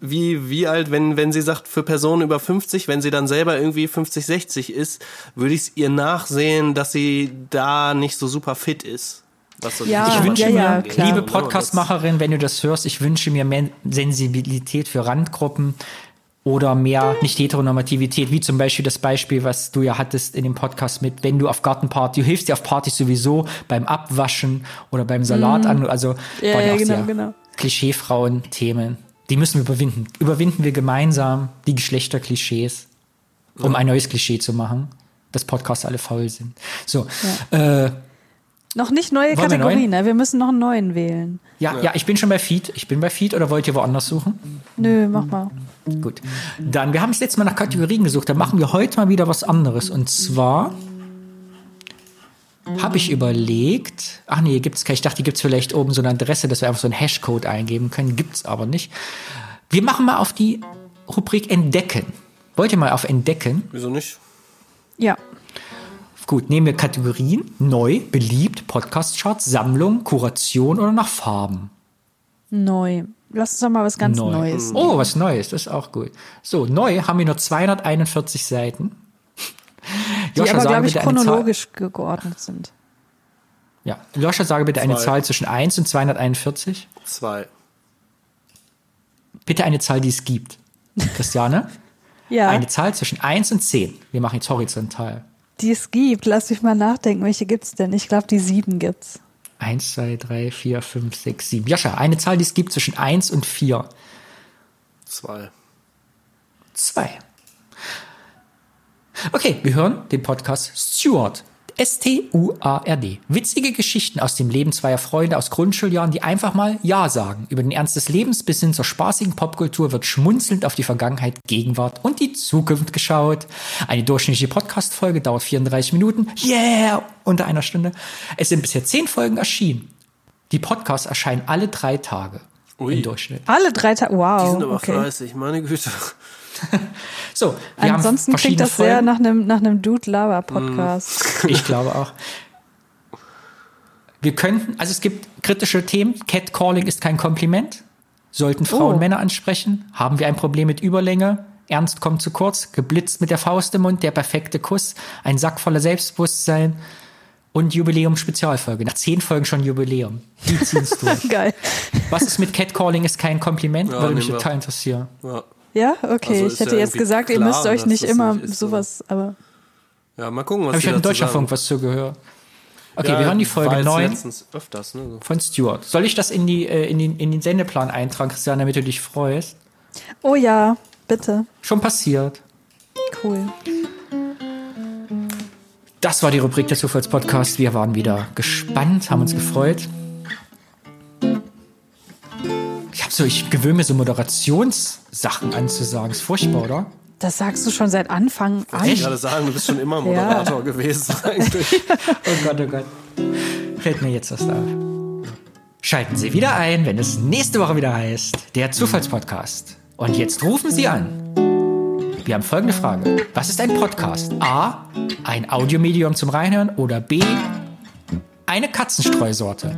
wie, wie alt, wenn, wenn sie sagt, für Personen über 50, wenn sie dann selber irgendwie 50, 60 ist, würde ich es ihr nachsehen, dass sie da nicht so super fit ist. Was so Ja, die Ich wünsche ja, mir, ja, klar. liebe das- Podcastmacherin, wenn du das hörst, ich wünsche mir mehr Sensibilität für Randgruppen oder mehr nicht Heteronormativität, wie zum Beispiel das Beispiel, was du ja hattest in dem Podcast mit, wenn du auf Gartenparty, du hilfst dir auf Partys sowieso beim Abwaschen oder beim Salat an, also Mhm. Ja, ja, auch genau, sehr genau. Klischeefrauen-Themen. Die müssen wir überwinden. Überwinden wir gemeinsam die Geschlechterklischees, um ein neues Klischee zu machen, dass Podcasts alle faul sind. So, äh, Noch nicht neue Wollen wir ne? Wir müssen noch einen neuen wählen. Ja, ja, ich bin schon bei Feed. Ich bin bei Feed oder wollt ihr woanders suchen? Nö, mach mal. Gut. Dann, wir haben das letzte Mal nach Kategorien gesucht. Dann machen wir heute mal wieder was anderes. Und zwar habe ich überlegt, ach nee, gibt's keine. Ich dachte, die gibt's vielleicht oben so eine Adresse, dass wir einfach so einen Hashcode eingeben können. Gibt's aber nicht. Wir machen mal auf die Rubrik Entdecken. Wollt ihr mal auf Entdecken? Wieso nicht? Ja. Gut, nehmen wir Kategorien. Neu, beliebt, Podcast-Charts, Sammlung, Kuration oder nach Farben. Neu. Lass uns doch mal was ganz Neu. Neues. Oh, was Neues, das ist auch gut. So, neu haben wir nur 241 Seiten. Die aber, sage glaube ich, bitte eine Zahl. chronologisch geordnet sind. Ja, Joscha, sage bitte eine Zwei. Zahl zwischen 1 und 241. Zwei. Bitte eine Zahl, die es gibt. Christiane? [laughs] Ja, Eine Zahl zwischen 1 und 10. Wir machen jetzt horizontal. die es gibt. Lass mich mal nachdenken, welche gibt's denn? Ich glaube, die sieben gibt's. 1, 2, 3, 4, 5, 6, 7. Joscha, eine Zahl, die es gibt zwischen 1 und 4. Zwei. 2. Okay, wir hören den Podcast Steward. S-T-U-A-R-D. Witzige Geschichten aus dem Leben zweier Freunde aus Grundschuljahren, die einfach mal Ja sagen. Über den Ernst des Lebens bis hin zur spaßigen Popkultur wird schmunzelnd auf die Vergangenheit, Gegenwart und die Zukunft geschaut. Eine durchschnittliche Podcast-Folge dauert 34 Minuten. Yeah! Unter einer Stunde. Es sind bisher 10 Folgen erschienen. Die Podcasts erscheinen alle drei Tage. Ui. Im Durchschnitt. Alle drei Tage. Wow. Die sind aber okay. fleißig, meine Güte. [laughs] So, wir Ansonsten haben klingt das sehr Folgen. nach einem, nach einem Dude Lava Podcast. Ich glaube auch. Wir könnten, also es gibt kritische Themen. Catcalling ist kein Kompliment. Sollten Frauen Oh. Männer ansprechen? Haben wir ein Problem mit Überlänge? Ernst kommt zu kurz, geblitzt mit der Faust im Mund, der perfekte Kuss, ein Sack voller Selbstbewusstsein und Jubiläum-Spezialfolge. Nach zehn Folgen schon Jubiläum. Die ziehen's durch. [laughs] Geil. Was ist mit Catcalling ist kein Kompliment? Ja, Würde mich total interessieren. Ja. Ja, okay. Also ich hätte ja jetzt gesagt, ihr klar, müsst euch nicht immer nicht sowas, aber ja, mal gucken, was Habe ich dazu Deutschlandfunk sagen. was zugehört. Okay, Ja, wir hören die Folge jetzt 9 letztens öfters, ne? so. von Stuart. Soll ich das in, die, äh, in, den, in den Sendeplan eintragen, Christian, damit du dich freust? oh ja, bitte. Schon passiert. Cool. Das war die Rubrik des Zufallspodcasts. Wir waren wieder gespannt, haben uns gefreut. So, ich gewöhne mir so Moderationssachen anzusagen. Ist furchtbar, oder? Das sagst du schon seit Anfang an. Ich gerade sagen, du bist schon immer Moderator gewesen [laughs] eigentlich. Oh Gott, oh Gott. Fällt mir jetzt was auf. Schalten Sie wieder ein, wenn es nächste Woche wieder heißt, der Zufallspodcast. Und jetzt rufen Sie an. Wir haben folgende Frage. Was ist ein Podcast? A. Ein Audiomedium zum Reinhören oder B. Eine Katzenstreusorte.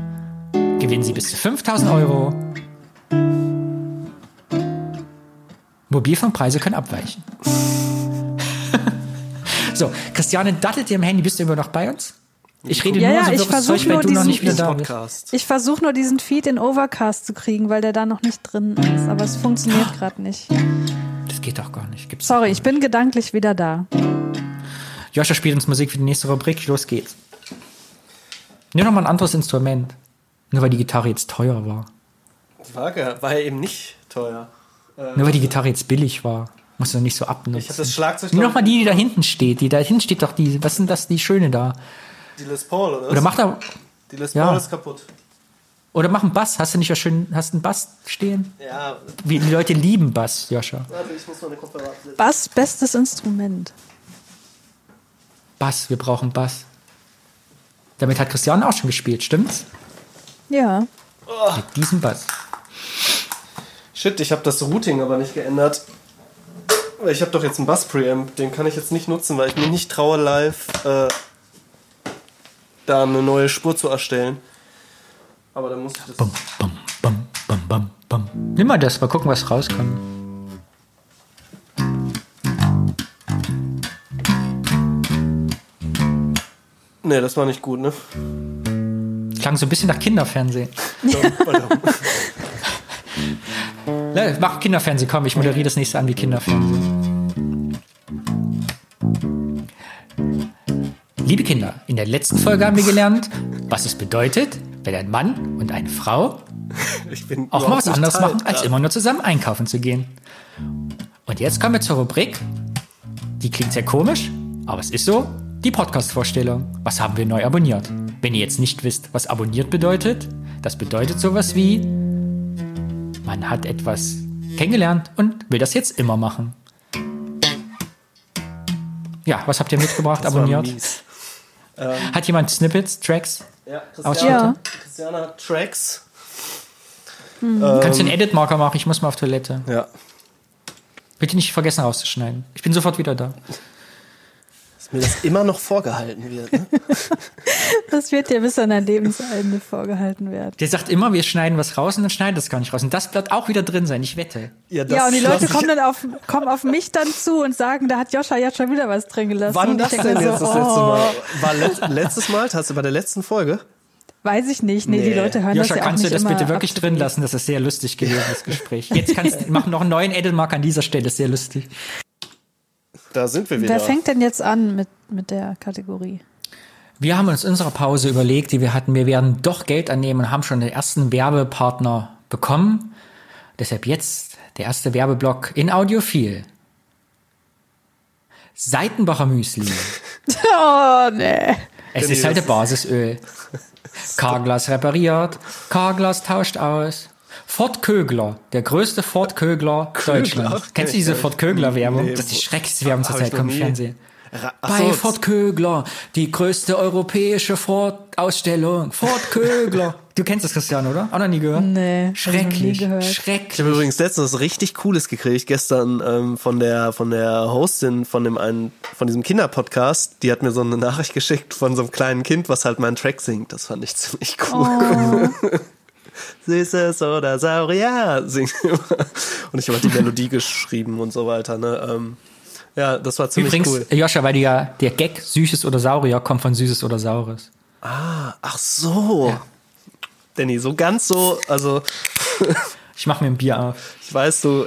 Gewinnen Sie bis zu 5000 Euro. Mobilfunkpreise können abweichen. [laughs] so, Christiane dattelt dir im Handy. Bist du immer noch bei uns? Ich rede Ja, nur ja, so ich wirres versuch Zeug, weil nur du noch diesen- nicht wieder da bist. Podcast. Ich versuche nur diesen Feed in Overcast zu kriegen, weil der da noch nicht drin ist. Aber es funktioniert gerade nicht. Das geht doch gar nicht. Gibt's Sorry, ich bin gedanklich wieder da. Joscha spielt uns Musik für die nächste Rubrik. Los geht's. Nimm noch mal ein anderes Instrument. Nur weil die Gitarre jetzt teuer war. War ja eben nicht teuer. Nur weil die Gitarre jetzt billig war. Musst du nicht so abnutzen. Ich habe das Schlagzeug Nimm noch mal die, die da hinten steht. Die da hinten steht doch die. Was sind das, die schöne da? Die Les Paul, oder? Oder mach da. die Les Ja. Paul ist kaputt. Oder mach einen Bass. Hast du nicht was schön. Hast du einen Bass stehen? Ja, Wie, die Leute lieben Bass, Joscha. warte, ich muss meine Kopfhörer absetzen. Bass, bestes Instrument. Bass, wir brauchen Bass. Damit hat Christian auch schon gespielt, stimmt's? Ja. Mit diesem Bass. Shit, ich habe das Routing aber nicht geändert. Ich habe doch jetzt einen Bass-Preamp, den kann ich jetzt nicht nutzen, weil ich mir nicht traue, live äh, da eine neue Spur zu erstellen. Aber dann muss ich das. Bum, bum, bum, bum, bum, bum. Nimm mal das, mal gucken, was rauskommt. Nee, das war nicht gut, ne? Klang so ein bisschen nach Kinderfernsehen. [laughs] Ne, Mach Kinderfernsehen, komm, ich moderiere das nächste an wie Kinderfernsehen. Liebe Kinder, in der letzten Folge haben wir gelernt, was es bedeutet, wenn ein Mann und eine Frau [laughs] Ich bin auch mal was anderes machen, als immer nur zusammen einkaufen zu gehen. Und jetzt kommen wir zur Rubrik. Die klingt sehr komisch, aber es ist so. Die Podcast-Vorstellung. Was haben wir neu abonniert? Wenn ihr jetzt nicht wisst, was abonniert bedeutet, das bedeutet sowas wie, man hat etwas kennengelernt und will das jetzt immer machen. Ja, was habt ihr mitgebracht, [laughs] Das abonniert? mies. Hat jemand Snippets, Tracks? Ja? Christiana, Ja. Christiana hat Tracks. Kannst du einen Edit-Marker machen? Ich muss mal auf Toilette. Ja. Bitte nicht vergessen rauszuschneiden. Ich bin sofort wieder da. Dass mir das immer noch vorgehalten wird. Ne? [laughs] Das wird dir bis an dein Lebensende vorgehalten werden. Der sagt immer, wir schneiden was raus und dann schneidet es gar nicht raus. Und das wird auch wieder drin sein, ich wette. das ja, und die Leute kommen dann auf, kommen auf mich dann zu und sagen, da hat Joscha jetzt schon wieder was drin gelassen. Wann das denn jetzt so, das letzte oh, Mal? War let letztes Mal? Hast du bei der letzten Folge? Weiß ich nicht. Nee, die Nee. Leute hören Joscha, das ja auch kannst du nicht das immer bitte wirklich to drin lassen? Das ist sehr lustig gewesen, das [laughs] Gespräch. Jetzt kannst du machen noch einen neuen Edit-Marker an dieser Stelle, das ist sehr lustig. Da sind wir wieder. Wer fängt denn jetzt an mit, mit der Kategorie? Wir haben uns in unserer Pause überlegt, die wir hatten, wir werden doch Geld annehmen und haben schon den ersten Werbepartner bekommen. Deshalb jetzt der erste Werbeblock in Audiophil. Seitenbacher Müsli. [laughs] Oh, nee. Es ist halt der Basisöl. Carglass repariert, Carglass tauscht aus. Ford Kögler, der größte Ford Kögler, Deutschlands. Kenn Kennst du diese. Ford Kögler Werbung? Nee, das ist die schrecklichste Werbung zur Hab ich Zeit kommt im. Fernsehen. Ra- Ach Bei so, Ford Kögler, die größte europäische Ford-Ausstellung. Ford Kögler. [laughs] Du kennst das, Christian, oder? Auch noch nie gehört? Nee, hab ich noch nie Schrecklich, gehört. schrecklich. Ich habe übrigens letztens was richtig Cooles gekriegt gestern ähm, von der von der Hostin von dem einen von diesem Kinderpodcast. Die hat mir so eine Nachricht geschickt von so einem kleinen Kind, was halt meinen Track singt. Das fand ich ziemlich cool. [laughs] Süßes oder Saurier [laughs] immer. Und ich habe halt die Melodie geschrieben und so weiter. Ne? Ähm, ja, das war ziemlich Übrigens, cool. Joscha, weil ja, der Gag Süßes oder Saurier kommt von Süßes oder Saures. Ach so. Danny, so ganz so, also [laughs] Ich mach mir ein Bier auf. ich weiß, du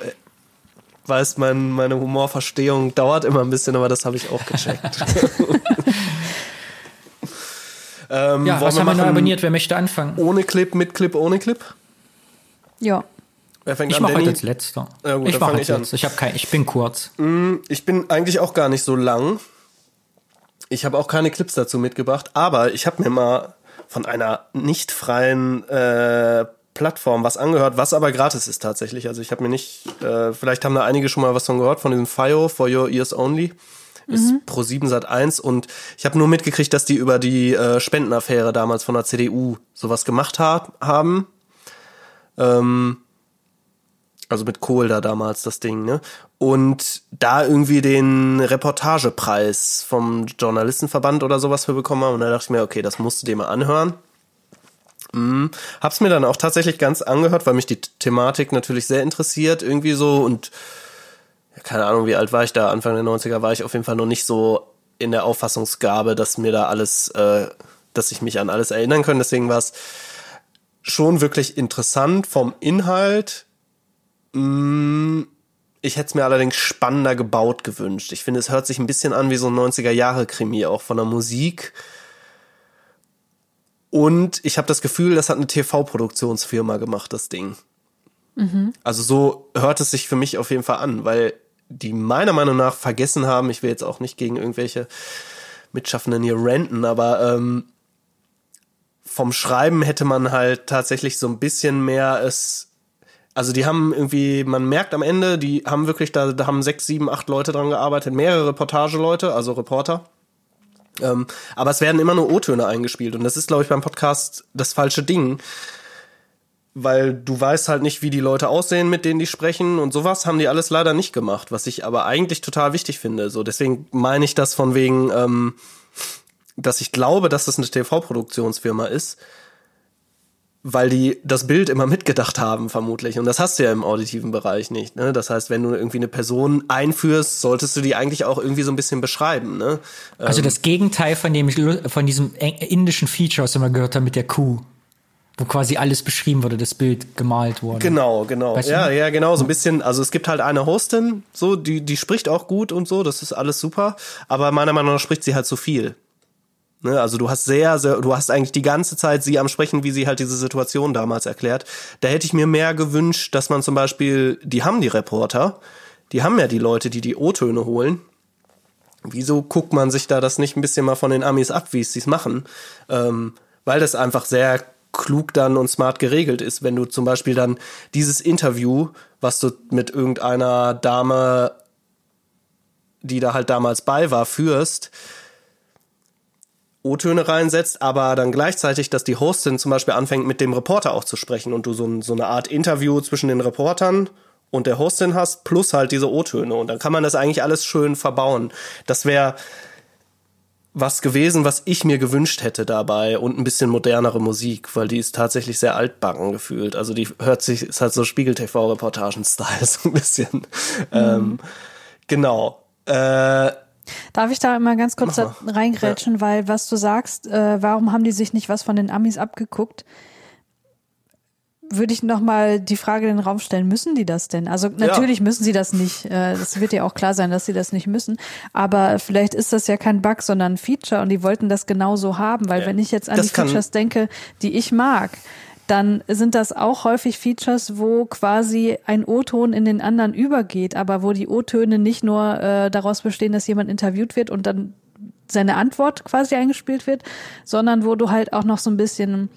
weißt, mein, meine Humorverstehung dauert immer ein bisschen, aber das habe ich auch gecheckt. [laughs] ähm, Ja, was wir haben wir neu abonniert? Wer möchte anfangen? Ohne Clip, mit Clip, ohne Clip? Ja. Wer fängt Ich mache heute als letzter. Ja, gut, ich mache fang als ich an. letzter. Ich, hab kein, ich bin kurz. Ich bin eigentlich auch gar nicht so lang. Ich habe auch keine Clips dazu mitgebracht, aber ich habe mir mal von einer nicht freien äh, Plattform was angehört, was aber gratis ist tatsächlich. Also ich habe mir nicht, äh, vielleicht haben da einige schon mal was von gehört, von diesem FIO, For Your Ears Only. Ist Pro 7 Sat 1 und ich habe nur mitgekriegt, dass die über die äh, Spendenaffäre damals von der CDU sowas gemacht ha haben. Ähm, also mit Kohl da damals das Ding, ne? Und da irgendwie den Reportagepreis vom Journalistenverband oder sowas für bekommen haben. Und da dachte ich mir, okay, das musst du dir mal anhören. Hm, hab's mir dann auch tatsächlich ganz angehört, weil mich die Thematik natürlich sehr interessiert, irgendwie so. Und keine Ahnung, wie alt war ich da? Anfang der 90er war ich auf jeden Fall noch nicht so in der Auffassungsgabe, dass mir da alles, äh, dass ich mich an alles erinnern kann. Deswegen war es schon wirklich interessant vom Inhalt. Hm, Ich hätte es mir allerdings spannender gebaut gewünscht. Ich finde, es hört sich ein bisschen an wie so ein 90er-Jahre-Krimi, auch von der Musik. Und ich habe das Gefühl, das hat eine TV-Produktionsfirma gemacht, das Ding. Also so hört es sich für mich auf jeden Fall an, weil die meiner Meinung nach vergessen haben, ich will jetzt auch nicht gegen irgendwelche Mitschaffenden hier ranten, aber ähm, vom Schreiben hätte man halt tatsächlich so ein bisschen mehr es. Also die haben irgendwie, man merkt am Ende, die haben wirklich, da, da haben sechs, sieben, acht Leute dran gearbeitet, mehrere Reportageleute, also Reporter. Ähm, aber es werden immer nur O-Töne eingespielt und das ist, glaube ich, beim Podcast das falsche Ding. Weil du weißt halt nicht, wie die Leute aussehen, mit denen die sprechen und sowas haben die alles leider nicht gemacht, was ich aber eigentlich total wichtig finde. So, deswegen meine ich das von wegen, ähm, dass ich glaube, dass das eine TV-Produktionsfirma ist, weil die das Bild immer mitgedacht haben, vermutlich. Und das hast du ja im auditiven Bereich nicht. Ne? Das heißt, wenn du irgendwie eine Person einführst, solltest du die eigentlich auch irgendwie so ein bisschen beschreiben. Ne? Also das Gegenteil von dem von diesem indischen Feature, was wir mal gehört haben mit der Kuh, wo quasi alles beschrieben wurde, das Bild gemalt wurde. Genau, genau. Weißt du? ja, ja, genau. So ein bisschen, also es gibt halt eine Hostin, so, die, die spricht auch gut und so, das ist alles super. Aber meiner Meinung nach spricht sie halt zu viel. Ne? Also du hast sehr, sehr, du hast eigentlich die ganze Zeit sie am Sprechen, wie sie halt diese Situation damals erklärt. Da hätte ich mir mehr gewünscht, dass man zum Beispiel, die haben die Reporter, die haben ja die Leute, die die O-Töne holen. Wieso guckt man sich da das nicht ein bisschen mal von den Amis ab, wie sie es machen? Ähm, weil das einfach sehr klug dann und smart geregelt ist, wenn du zum Beispiel dann dieses Interview, was du mit irgendeiner Dame, die da halt damals bei war, führst, O-Töne reinsetzt, aber dann gleichzeitig, dass die Hostin zum Beispiel anfängt, mit dem Reporter auch zu sprechen und du so, so eine Art Interview zwischen den Reportern und der Hostin hast, plus halt diese O-Töne. Und dann kann man das eigentlich alles schön verbauen. Das wäre was gewesen, was ich mir gewünscht hätte dabei und ein bisschen modernere Musik, weil die ist tatsächlich sehr altbacken gefühlt. Also die hört sich, ist halt so Spiegel-TV-Reportagen-Style [laughs] so ein bisschen. Ähm, genau. Äh, Darf ich da mal ganz kurz reingrätschen, weil was du sagst, äh, warum haben die sich nicht was von den Amis abgeguckt? Würde ich noch mal die Frage in den Raum stellen, müssen die das denn? Also natürlich müssen sie das nicht. Äh, Das wird ja auch klar sein, dass sie das nicht müssen. Aber vielleicht ist das ja kein Bug, sondern ein Feature und die wollten das genauso haben, weil wenn ich jetzt an das die Features denke, die ich mag, dann sind das auch häufig Features, wo quasi ein O-Ton in den anderen übergeht, aber wo die O-Töne nicht nur äh, daraus bestehen, dass jemand interviewt wird und dann seine Antwort quasi eingespielt wird, sondern wo du halt auch noch so ein bisschen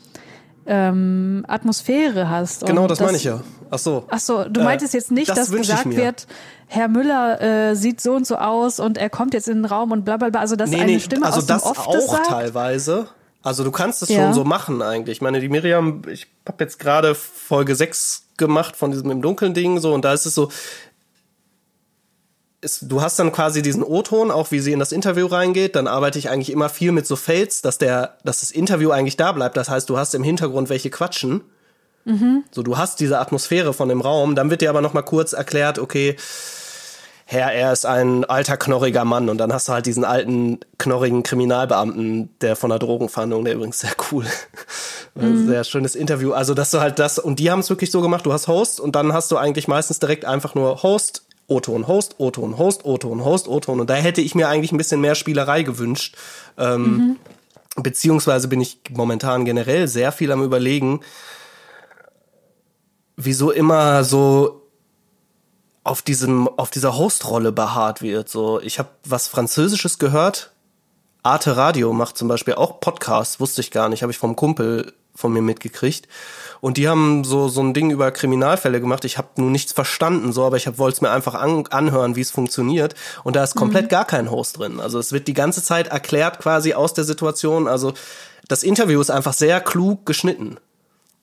ähm, Atmosphäre hast. genau, Und das meine ich ja. Ach so. Ach so, du meintest jetzt nicht, das dass gesagt wird, Herr Müller äh, sieht so und so aus und er kommt jetzt in den Raum und bla bla bla. Also dass eine Stimme also aus dem das Off auch das sagt. teilweise. Also du kannst es Ja. schon so machen eigentlich. Ich meine, die Miriam, ich habe jetzt gerade Folge 6 gemacht von diesem im Dunkeln Ding so und da ist es so, ist, du hast dann quasi diesen O-Ton, auch wie sie in das Interview reingeht, dann arbeite ich eigentlich immer viel mit so Fades, dass der, dass das Interview eigentlich da bleibt. Das heißt, du hast im Hintergrund welche quatschen. So, du hast diese Atmosphäre von dem Raum, dann wird dir aber noch mal kurz erklärt, okay, Herr, er ist ein alter, knorriger Mann. Und dann hast du halt diesen alten, knorrigen Kriminalbeamten, der von der Drogenfahndung, der übrigens sehr cool, [laughs] sehr schönes Interview. Also, dass du halt das, und die haben es wirklich so gemacht, du hast Host und dann hast du eigentlich meistens direkt einfach nur Host, O-Ton, Host, O-Ton, Host, O-Ton, Host, O-Ton. Und da hätte ich mir eigentlich ein bisschen mehr Spielerei gewünscht. Ähm, Beziehungsweise bin ich momentan generell sehr viel am überlegen, wieso immer so auf diesem auf dieser Hostrolle beharrt wird. So, ich habe was Französisches gehört. Arte Radio macht zum Beispiel auch Podcasts, wusste ich gar nicht, habe ich vom Kumpel von mir mitgekriegt. Und die haben so, so ein Ding über Kriminalfälle gemacht. Ich habe nun nichts verstanden, so, aber ich wollte es mir einfach an, anhören, wie es funktioniert. Und da ist komplett mhm. gar kein Host drin. Also es wird die ganze Zeit erklärt quasi aus der Situation. Also das Interview ist einfach sehr klug geschnitten.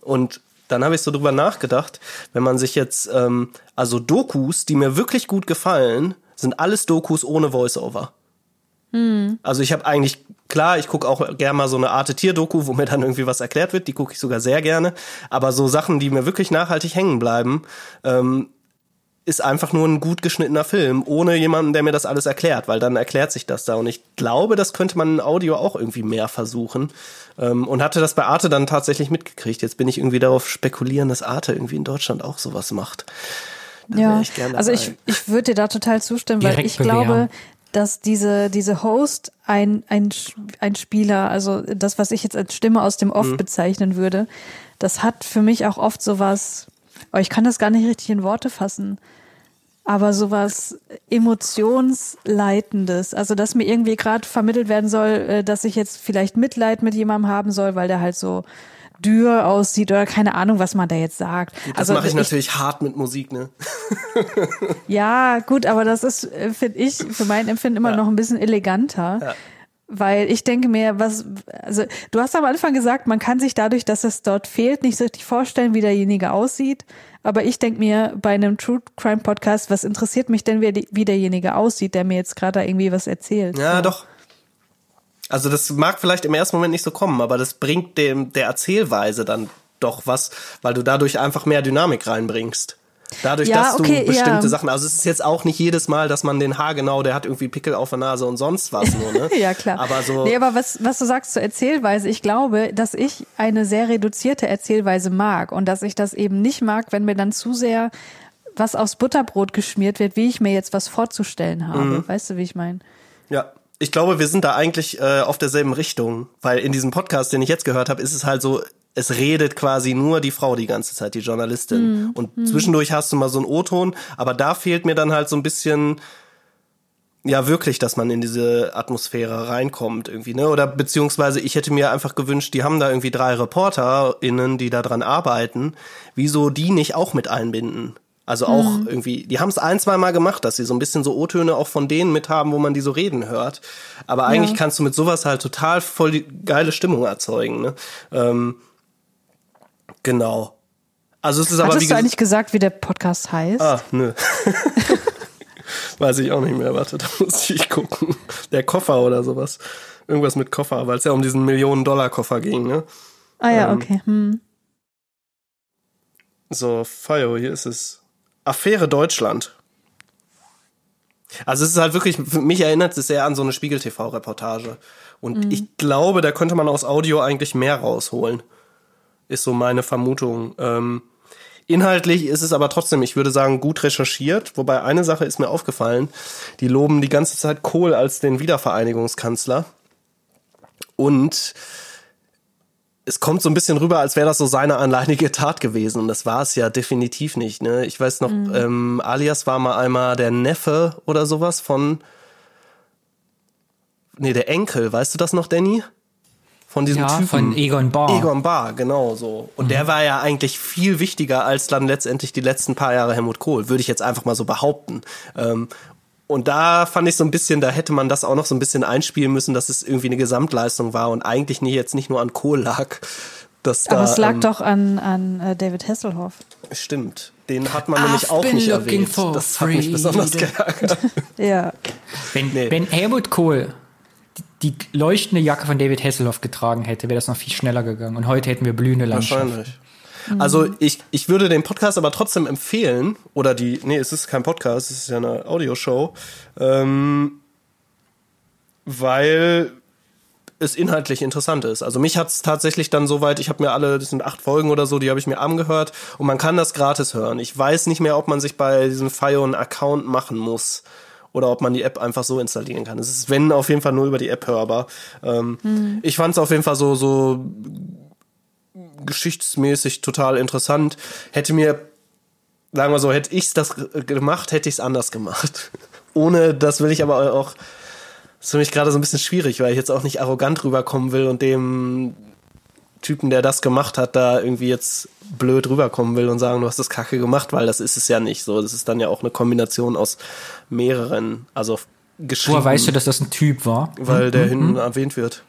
Und dann habe ich so drüber nachgedacht, wenn man sich jetzt, ähm, also Dokus, die mir wirklich gut gefallen, sind alles Dokus ohne Voiceover. Hm. Also ich habe eigentlich, klar, ich gucke auch gerne mal so eine Arte Tier-Doku, wo mir dann irgendwie was erklärt wird, die gucke ich sogar sehr gerne. Aber so Sachen, die mir wirklich nachhaltig hängen bleiben, ähm, ist einfach nur ein gut geschnittener Film, ohne jemanden, der mir das alles erklärt, weil dann erklärt sich das da. Und ich glaube, das könnte man in Audio auch irgendwie mehr versuchen. Ähm, und hatte das bei Arte dann tatsächlich mitgekriegt. Jetzt bin ich irgendwie darauf spekulieren, dass Arte irgendwie in Deutschland auch sowas macht. Da ja, ich also ich, ich würde dir da total zustimmen, weil ich glaube, dass diese, diese Host ein, ein, ein Spieler, also das, was ich jetzt als Stimme aus dem Off mhm. bezeichnen würde, das hat für mich auch oft sowas, oh, ich kann das gar nicht richtig in Worte fassen, aber sowas emotionsleitendes, also dass mir irgendwie gerade vermittelt werden soll, äh, dass ich jetzt vielleicht Mitleid mit jemandem haben soll, weil der halt so dürr aussieht oder keine Ahnung, was man da jetzt sagt. Das also mache ich, ich natürlich hart mit Musik, ne? [laughs] ja, gut, aber das ist, äh, finde ich, für mein Empfinden immer ja. noch ein bisschen eleganter. Ja. Weil ich denke mir, was, also du hast am Anfang gesagt, man kann sich dadurch, dass es dort fehlt, nicht so richtig vorstellen, wie derjenige aussieht. Aber ich denke mir bei einem True Crime Podcast, was interessiert mich denn, wie, wie derjenige aussieht, der mir jetzt gerade irgendwie was erzählt? Ja, so. doch. Also das mag vielleicht im ersten Moment nicht so kommen, aber das bringt dem der Erzählweise dann doch was, weil du dadurch einfach mehr Dynamik reinbringst. Dadurch, ja, dass okay, du bestimmte ja. Sachen, also es ist jetzt auch nicht jedes Mal, dass man den Haar genau, der hat irgendwie Pickel auf der Nase und sonst was nur, ne? [laughs] ja, klar. Aber so. Nee, aber was, was du sagst zur Erzählweise, ich glaube, dass ich eine sehr reduzierte Erzählweise mag und dass ich das eben nicht mag, wenn mir dann zu sehr was aufs Butterbrot geschmiert wird, wie ich mir jetzt was vorzustellen habe. Mhm. Weißt du, wie ich meine? Ja, ich glaube, wir sind da eigentlich äh, auf derselben Richtung, weil in diesem Podcast, den ich jetzt gehört habe, ist es halt so, es redet quasi nur die Frau die ganze Zeit, die Journalistin. Mm, und mm. zwischendurch hast du mal so einen O-Ton, aber da fehlt mir dann halt so ein bisschen ja wirklich, dass man in diese Atmosphäre reinkommt irgendwie, ne? Oder beziehungsweise ich hätte mir einfach gewünscht, die haben da irgendwie drei ReporterInnen, die da dran arbeiten, wieso die nicht auch mit einbinden? Also auch mhm. irgendwie, die haben es ein, zwei Mal gemacht, dass sie so ein bisschen so O-Töne auch von denen mit haben, wo man die so reden hört. Aber eigentlich ja. kannst du mit sowas halt total voll die geile Stimmung erzeugen. Ne? Ähm, genau. Also es ist aber Hattest wie du eigentlich gesagt, wie der Podcast heißt? Ah, nö. [laughs] Weiß ich auch nicht mehr. Warte, da muss ich gucken. Der Koffer oder sowas. Irgendwas mit Koffer, weil es ja um diesen Millionen-Dollar-Koffer ging, ne? Ah ja, ähm, okay. Hm. So, Fio, hier ist es. Affäre Deutschland. Also es ist halt wirklich, mich erinnert es sehr an so eine Spiegel-TV-Reportage. Und mhm. ich glaube, da könnte man aus Audio eigentlich mehr rausholen. Ist so meine Vermutung. Ähm, inhaltlich ist es aber trotzdem, ich würde sagen, gut recherchiert. Wobei eine Sache ist mir aufgefallen. Die loben die ganze Zeit Kohl als den Wiedervereinigungskanzler. Und es kommt so ein bisschen rüber, als wäre das so seine alleinige Tat gewesen. Und das war es ja definitiv nicht. Ne? Ich weiß noch, mhm. ähm, Alias war mal einmal der Neffe oder sowas von. Nee, der Enkel, weißt du das noch, Danny? Von diesem ja, Typen. Von Egon Barr. Egon Barr, genau so. Und mhm. der war ja eigentlich viel wichtiger als dann letztendlich die letzten paar Jahre Helmut Kohl, würde ich jetzt einfach mal so behaupten. Ähm, und da fand ich so ein bisschen, da hätte man das auch noch so ein bisschen einspielen müssen, dass es irgendwie eine Gesamtleistung war und eigentlich nie, jetzt nicht nur an Kohl lag. Dass Aber da, es lag ähm, doch an, an äh, David Hasselhoff. Stimmt. Den hat man I've nämlich auch nicht erwähnt. Das hat mich besonders geärgert. [laughs] ja. Wenn, nee. wenn Helmut Kohl die, die leuchtende Jacke von David Hasselhoff getragen hätte, wäre das noch viel schneller gegangen. Und heute hätten wir blühende Landschaft. Wahrscheinlich. Mhm. Also ich, ich würde den Podcast aber trotzdem empfehlen, oder die, nee, es ist kein Podcast, es ist ja eine Audioshow, ähm, weil es inhaltlich interessant ist. Also mich hat es tatsächlich dann soweit, ich habe mir alle, das sind acht Folgen oder so, die habe ich mir angehört und man kann das gratis hören. Ich weiß nicht mehr, ob man sich bei diesem Fire einen Account machen muss oder ob man die App einfach so installieren kann. Es ist, wenn, auf jeden Fall nur über die App hörbar. Ähm, mhm. Ich fand es auf jeden Fall so, so geschichtsmäßig total interessant. Hätte mir, sagen wir so, hätte ich das gemacht, hätte ich es anders gemacht. [laughs] Ohne, das will ich aber auch, das ist für mich gerade so ein bisschen schwierig, weil ich jetzt auch nicht arrogant rüberkommen will und dem Typen, der das gemacht hat, da irgendwie jetzt blöd rüberkommen will und sagen, du hast das Kacke gemacht, weil das ist es ja nicht so. Das ist dann ja auch eine Kombination aus mehreren, also geschrieben. Woher weißt du, dass das ein Typ war? Weil der hinten erwähnt wird.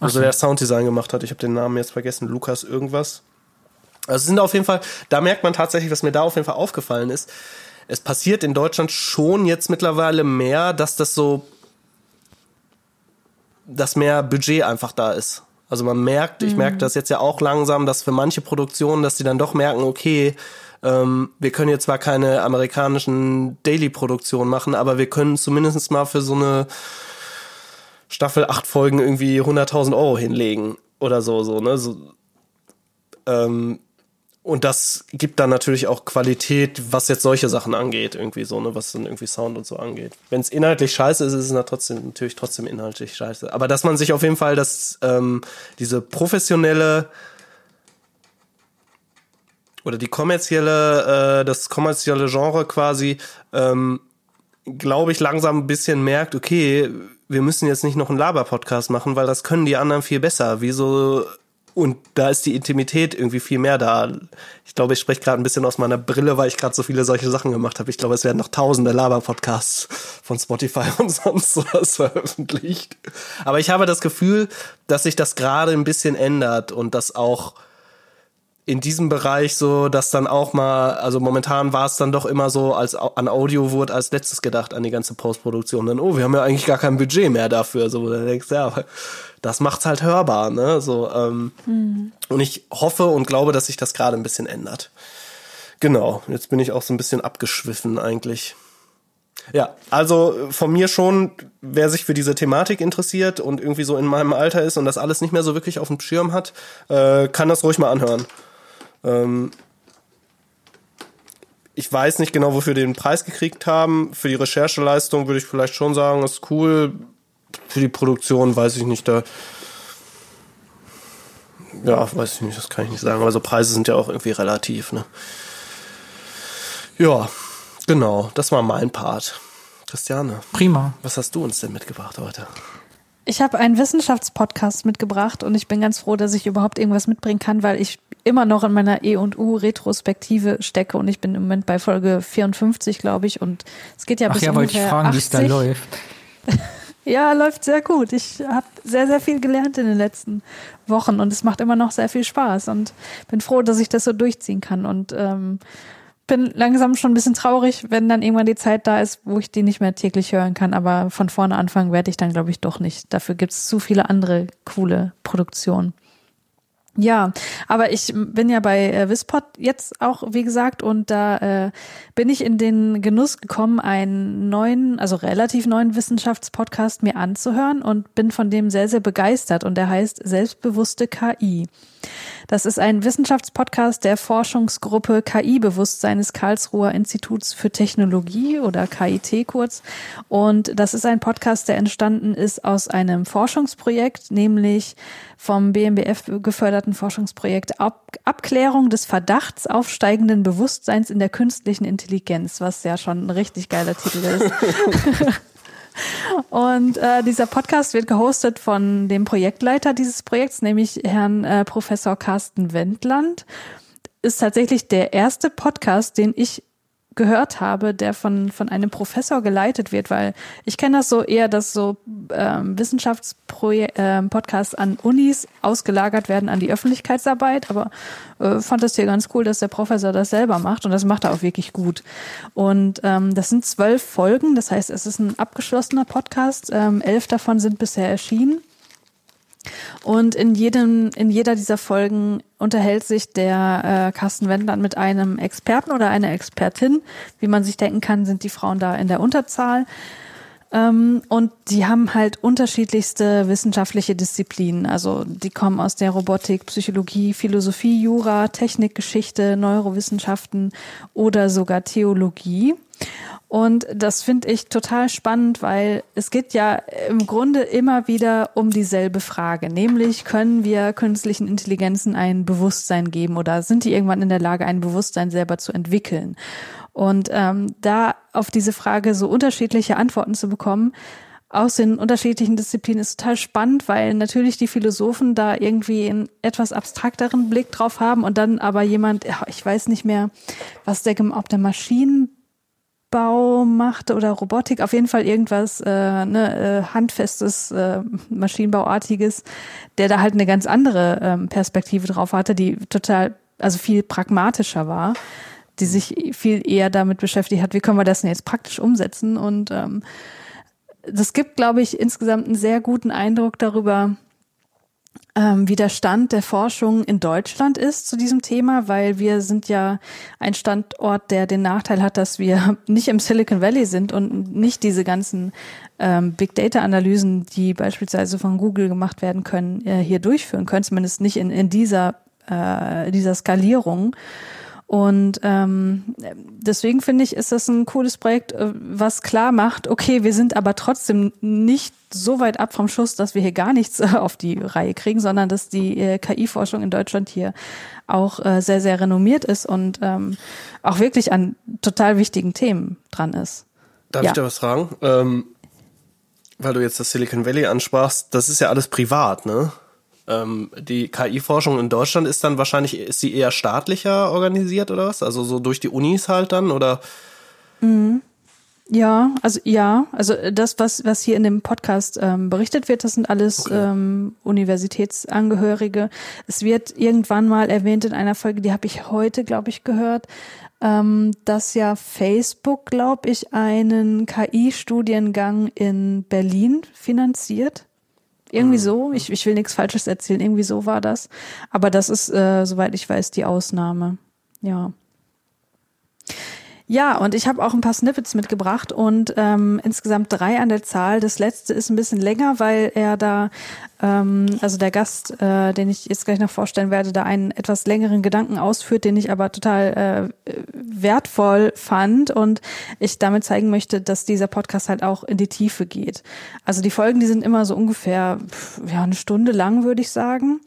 Also der Sounddesign gemacht hat. Ich habe den Namen jetzt vergessen. Lukas irgendwas. Also es sind auf jeden Fall, da merkt man tatsächlich, was mir da auf jeden Fall aufgefallen ist. Es passiert in Deutschland schon jetzt mittlerweile mehr, dass das so, dass mehr Budget einfach da ist. Also man merkt, ich merke das jetzt ja auch langsam, dass für manche Produktionen, dass die dann doch merken, okay, ähm, wir können jetzt zwar keine amerikanischen Daily-Produktionen machen, aber wir können zumindest mal für so eine Staffel acht Folgen irgendwie 100.000 Euro hinlegen oder so, so, ne? So, ähm, und das gibt dann natürlich auch Qualität, was jetzt solche Sachen angeht, irgendwie so, ne, was dann irgendwie Sound und so angeht. Wenn es inhaltlich scheiße ist, ist es trotzdem, natürlich trotzdem inhaltlich scheiße. Aber dass man sich auf jeden Fall das, ähm, diese professionelle oder die kommerzielle, äh, das kommerzielle Genre quasi, ähm, glaube ich, langsam ein bisschen merkt, okay, wir müssen jetzt nicht noch einen Laber-Podcast machen, weil das können die anderen viel besser. Wieso und da ist die Intimität irgendwie viel mehr da. Ich glaube, ich spreche gerade ein bisschen aus meiner Brille, weil ich gerade so viele solche Sachen gemacht habe. Ich glaube, es werden noch tausende Laber-Podcasts von Spotify [laughs] und sonst was veröffentlicht. Aber ich habe das Gefühl, dass sich das gerade ein bisschen ändert und dass auch in diesem Bereich so, dass dann auch mal, also momentan war es dann doch immer so, als an Audio wurde als letztes gedacht an die ganze Postproduktion. Dann, oh, wir haben ja eigentlich gar kein Budget mehr dafür. So, wo du denkst, ja, das macht's halt hörbar, ne? So, ähm, und ich hoffe und glaube, dass sich das gerade ein bisschen ändert. Genau, jetzt bin ich auch so ein bisschen abgeschwiffen eigentlich. Ja, also von mir schon, wer sich für diese Thematik interessiert und irgendwie so in meinem Alter ist und das alles nicht mehr so wirklich auf dem Schirm hat, äh, kann das ruhig mal anhören. Ähm, ich weiß nicht genau, wofür die den Preis gekriegt haben. Für die Rechercheleistung würde ich vielleicht schon sagen, ist cool. Für die Produktion weiß ich nicht, da. Ja, weiß ich nicht, das kann ich nicht sagen. Aber so Preise sind ja auch irgendwie relativ, ne? Ja, genau, das war mein Part. Christiane, Prima. was hast du uns denn mitgebracht heute? Ich habe einen Wissenschaftspodcast mitgebracht und ich bin ganz froh, dass ich überhaupt irgendwas mitbringen kann, weil ich immer noch in meiner E und U Retrospektive stecke und ich bin im Moment bei Folge 54, glaube ich, und es geht ja Ach bis ja, wollte ich fragen, wie es da 80. läuft. [laughs] Ja, läuft sehr gut. Ich habe sehr, sehr viel gelernt in den letzten Wochen und es macht immer noch sehr viel Spaß und bin froh, dass ich das so durchziehen kann und ähm, bin langsam schon ein bisschen traurig, wenn dann irgendwann die Zeit da ist, wo ich die nicht mehr täglich hören kann. Aber von vorne anfangen werde ich dann, glaube ich, doch nicht. Dafür gibt es zu viele andere coole Produktionen. Ja, aber ich bin ja bei äh, Wispod jetzt auch, wie gesagt, und da äh, bin ich in den Genuss gekommen, einen neuen, also relativ neuen Wissenschaftspodcast mir anzuhören und bin von dem sehr, sehr begeistert und der heißt Selbstbewusste KI. Das ist ein Wissenschaftspodcast der Forschungsgruppe KI-Bewusstsein des Karlsruher Instituts für Technologie oder KIT kurz. Und das ist ein Podcast, der entstanden ist aus einem Forschungsprojekt, nämlich vom BMBF geförderten Forschungsprojekt Ab Abklärung des Verdachts aufsteigenden Bewusstseins in der künstlichen Intelligenz, was ja schon ein richtig geiler Titel ist. [laughs] Und äh, dieser Podcast wird gehostet von dem Projektleiter dieses Projekts, nämlich Herrn äh, Professor Carsten Wendland. Ist tatsächlich der erste Podcast, den ich gehört habe, der von, von einem Professor geleitet wird, weil ich kenne das so eher, dass so ähm, Wissenschaftspodcasts an Unis ausgelagert werden an die Öffentlichkeitsarbeit, aber äh, fand das hier ganz cool, dass der Professor das selber macht und das macht er auch wirklich gut. Und ähm, das sind zwölf Folgen, das heißt, es ist ein abgeschlossener Podcast, ähm, elf davon sind bisher erschienen. Und in jedem, in jeder dieser Folgen unterhält sich der äh, Carsten Wendland mit einem Experten oder einer Expertin. Wie man sich denken kann, sind die Frauen da in der Unterzahl. Ähm, und die haben halt unterschiedlichste wissenschaftliche Disziplinen. Also die kommen aus der Robotik, Psychologie, Philosophie, Jura, Technik, Geschichte, Neurowissenschaften oder sogar Theologie. Und das finde ich total spannend, weil es geht ja im Grunde immer wieder um dieselbe Frage, nämlich können wir künstlichen Intelligenzen ein Bewusstsein geben oder sind die irgendwann in der Lage, ein Bewusstsein selber zu entwickeln? Und ähm, da auf diese Frage so unterschiedliche Antworten zu bekommen, aus den unterschiedlichen Disziplinen ist total spannend, weil natürlich die Philosophen da irgendwie einen etwas abstrakteren Blick drauf haben und dann aber jemand, ich weiß nicht mehr, was der, ob der Maschinenbau machte oder Robotik, auf jeden Fall irgendwas äh, ne, äh, handfestes, äh, Maschinenbauartiges, der da halt eine ganz andere ähm, Perspektive drauf hatte, die total, also viel pragmatischer war, die sich viel eher damit beschäftigt hat, wie können wir das denn jetzt praktisch umsetzen? Und ähm, das gibt, glaube ich, insgesamt einen sehr guten Eindruck darüber, ähm, wie der Stand der Forschung in Deutschland ist zu diesem Thema, weil wir sind ja ein Standort, der den Nachteil hat, dass wir [laughs] nicht im Silicon Valley sind und nicht diese ganzen ähm, Big Data Analysen, die beispielsweise von Google gemacht werden können, äh, hier durchführen können, zumindest nicht in, in dieser, äh, dieser Skalierung. Und ähm, deswegen finde ich, ist das ein cooles Projekt, äh, was klar macht, okay, wir sind aber trotzdem nicht so weit ab vom Schuss, dass wir hier gar nichts auf die Reihe kriegen, sondern dass die äh, KI-Forschung in Deutschland hier auch äh, sehr, sehr renommiert ist und ähm, auch wirklich an total wichtigen Themen dran ist. Darf ja. ich da was fragen? Ähm, weil du jetzt das Silicon Valley ansprachst, das ist ja alles privat, ne? Ähm, die KI-Forschung in Deutschland ist dann wahrscheinlich, ist sie eher staatlicher organisiert oder was? Also so durch die Unis halt dann oder? Mhm. Ja, also ja, also das, was, was hier in dem Podcast ähm, berichtet wird, das sind alles okay. ähm, Universitätsangehörige. Es wird irgendwann mal erwähnt in einer Folge, die habe ich heute, glaube ich, gehört, ähm, dass ja Facebook, glaube ich, einen KI-Studiengang in Berlin finanziert. Irgendwie mhm. so. Ich, ich will nichts Falsches erzählen. Irgendwie so war das. Aber das ist, äh, soweit ich weiß, die Ausnahme. Ja. Ja, und ich habe auch ein paar Snippets mitgebracht und ähm, insgesamt drei an der Zahl. Das letzte ist ein bisschen länger, weil er da, ähm, also der Gast, äh, den ich jetzt gleich noch vorstellen werde, da einen etwas längeren Gedanken ausführt, den ich aber total äh, wertvoll fand und ich damit zeigen möchte, dass dieser Podcast halt auch in die Tiefe geht. Also die Folgen, die sind immer so ungefähr ja eine Stunde lang, würde ich sagen.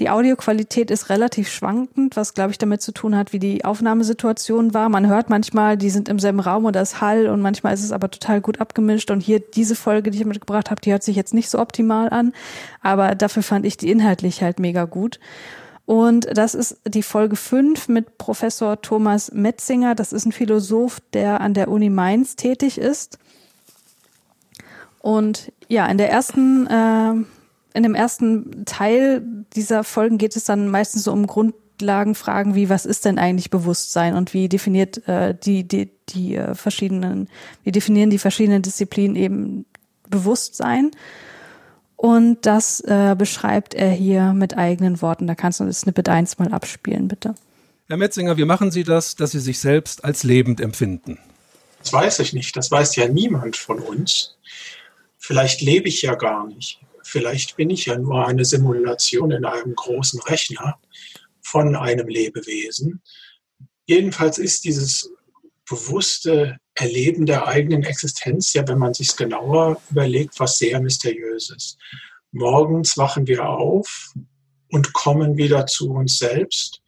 Die Audioqualität ist relativ schwankend, was glaube ich damit zu tun hat, wie die Aufnahmesituation war. Man hört manchmal, die sind im selben Raum und da ist Hall und manchmal ist es aber total gut abgemischt. Und hier diese Folge, die ich mitgebracht habe, die hört sich jetzt nicht so optimal an, aber dafür fand ich die inhaltlich halt mega gut. Und das ist die Folge 5 mit Professor Thomas Metzinger. Das ist ein Philosoph, der an der Uni Mainz tätig ist. Und ja, in der ersten äh, in dem ersten Teil dieser Folgen geht es dann meistens so um Grundlagenfragen wie, was ist denn eigentlich Bewusstsein und wie definiert äh, die, die, die äh, verschiedenen, wie definieren die verschiedenen Disziplinen eben Bewusstsein? Und das äh, beschreibt er hier mit eigenen Worten. Da kannst du das Snippet 1 mal abspielen, bitte. Herr Metzinger, wie machen Sie das, dass Sie sich selbst als lebend empfinden? Das weiß ich nicht. Das weiß ja niemand von uns. Vielleicht lebe ich ja gar nicht. Vielleicht bin ich ja nur eine Simulation in einem großen Rechner von einem Lebewesen. Jedenfalls ist dieses bewusste Erleben der eigenen Existenz ja, wenn man sich genauer überlegt, was sehr mysteriöses. Morgens wachen wir auf und kommen wieder zu uns selbst,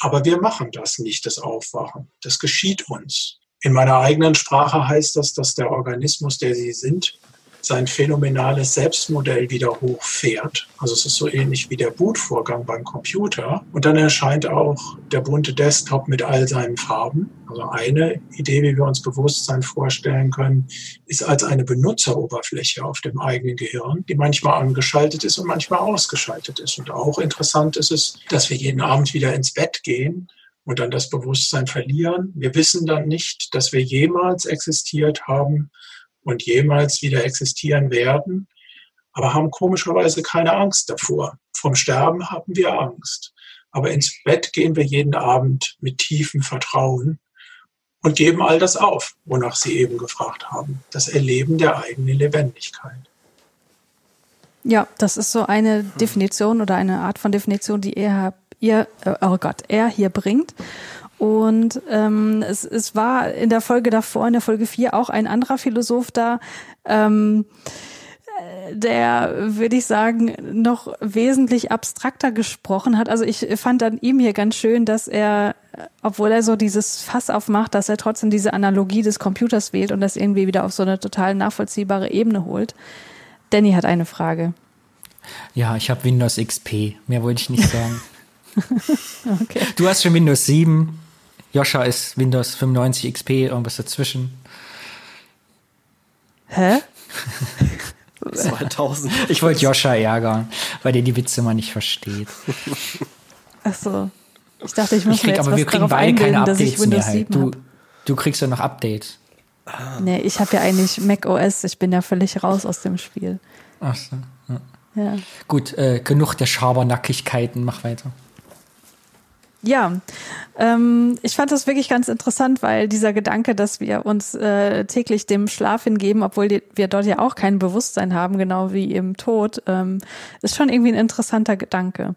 aber wir machen das nicht, das Aufwachen. Das geschieht uns. In meiner eigenen Sprache heißt das, dass der Organismus, der Sie sind, sein phänomenales Selbstmodell wieder hochfährt. Also es ist so ähnlich wie der Bootvorgang beim Computer. Und dann erscheint auch der bunte Desktop mit all seinen Farben. Also eine Idee, wie wir uns Bewusstsein vorstellen können, ist als eine Benutzeroberfläche auf dem eigenen Gehirn, die manchmal angeschaltet ist und manchmal ausgeschaltet ist. Und auch interessant ist es, dass wir jeden Abend wieder ins Bett gehen und dann das Bewusstsein verlieren. Wir wissen dann nicht, dass wir jemals existiert haben und jemals wieder existieren werden, aber haben komischerweise keine Angst davor. Vom Sterben haben wir Angst. Aber ins Bett gehen wir jeden Abend mit tiefem Vertrauen und geben all das auf, wonach Sie eben gefragt haben. Das Erleben der eigenen Lebendigkeit. Ja, das ist so eine Definition oder eine Art von Definition, die er, ihr, äh, oh Gott, er hier bringt. Und ähm, es, es war in der Folge davor, in der Folge 4, auch ein anderer Philosoph da, ähm, der, würde ich sagen, noch wesentlich abstrakter gesprochen hat. Also ich fand an ihm hier ganz schön, dass er obwohl er so dieses Fass aufmacht, dass er trotzdem diese Analogie des Computers wählt und das irgendwie wieder auf so eine total nachvollziehbare Ebene holt. Danny hat eine Frage. Ja, ich habe Windows XP. Mehr wollte ich nicht sagen. [laughs] Okay. Du hast schon Windows 7. Joscha ist Windows 95 XP, irgendwas dazwischen. Hä? [laughs] 2000. Ich wollte Joscha ärgern, weil der die Witze mal nicht versteht. Ach so. Ich dachte, ich muss Ich mir krieg, jetzt aber was wir kriegen darauf beide keine dass ich Updates mehr. Halt. 7 Du, habe. du kriegst ja noch Updates. Nee, ich habe ja eigentlich Mac OS. Ich bin ja völlig raus aus dem Spiel. Ach so. Ja. Ja. Gut, äh, genug der Schabernackigkeiten. Mach weiter. Ja, ähm, ich fand das wirklich ganz interessant, weil dieser Gedanke, dass wir uns äh, täglich dem Schlaf hingeben, obwohl die, wir dort ja auch kein Bewusstsein haben, genau wie im Tod, ähm, ist schon irgendwie ein interessanter Gedanke.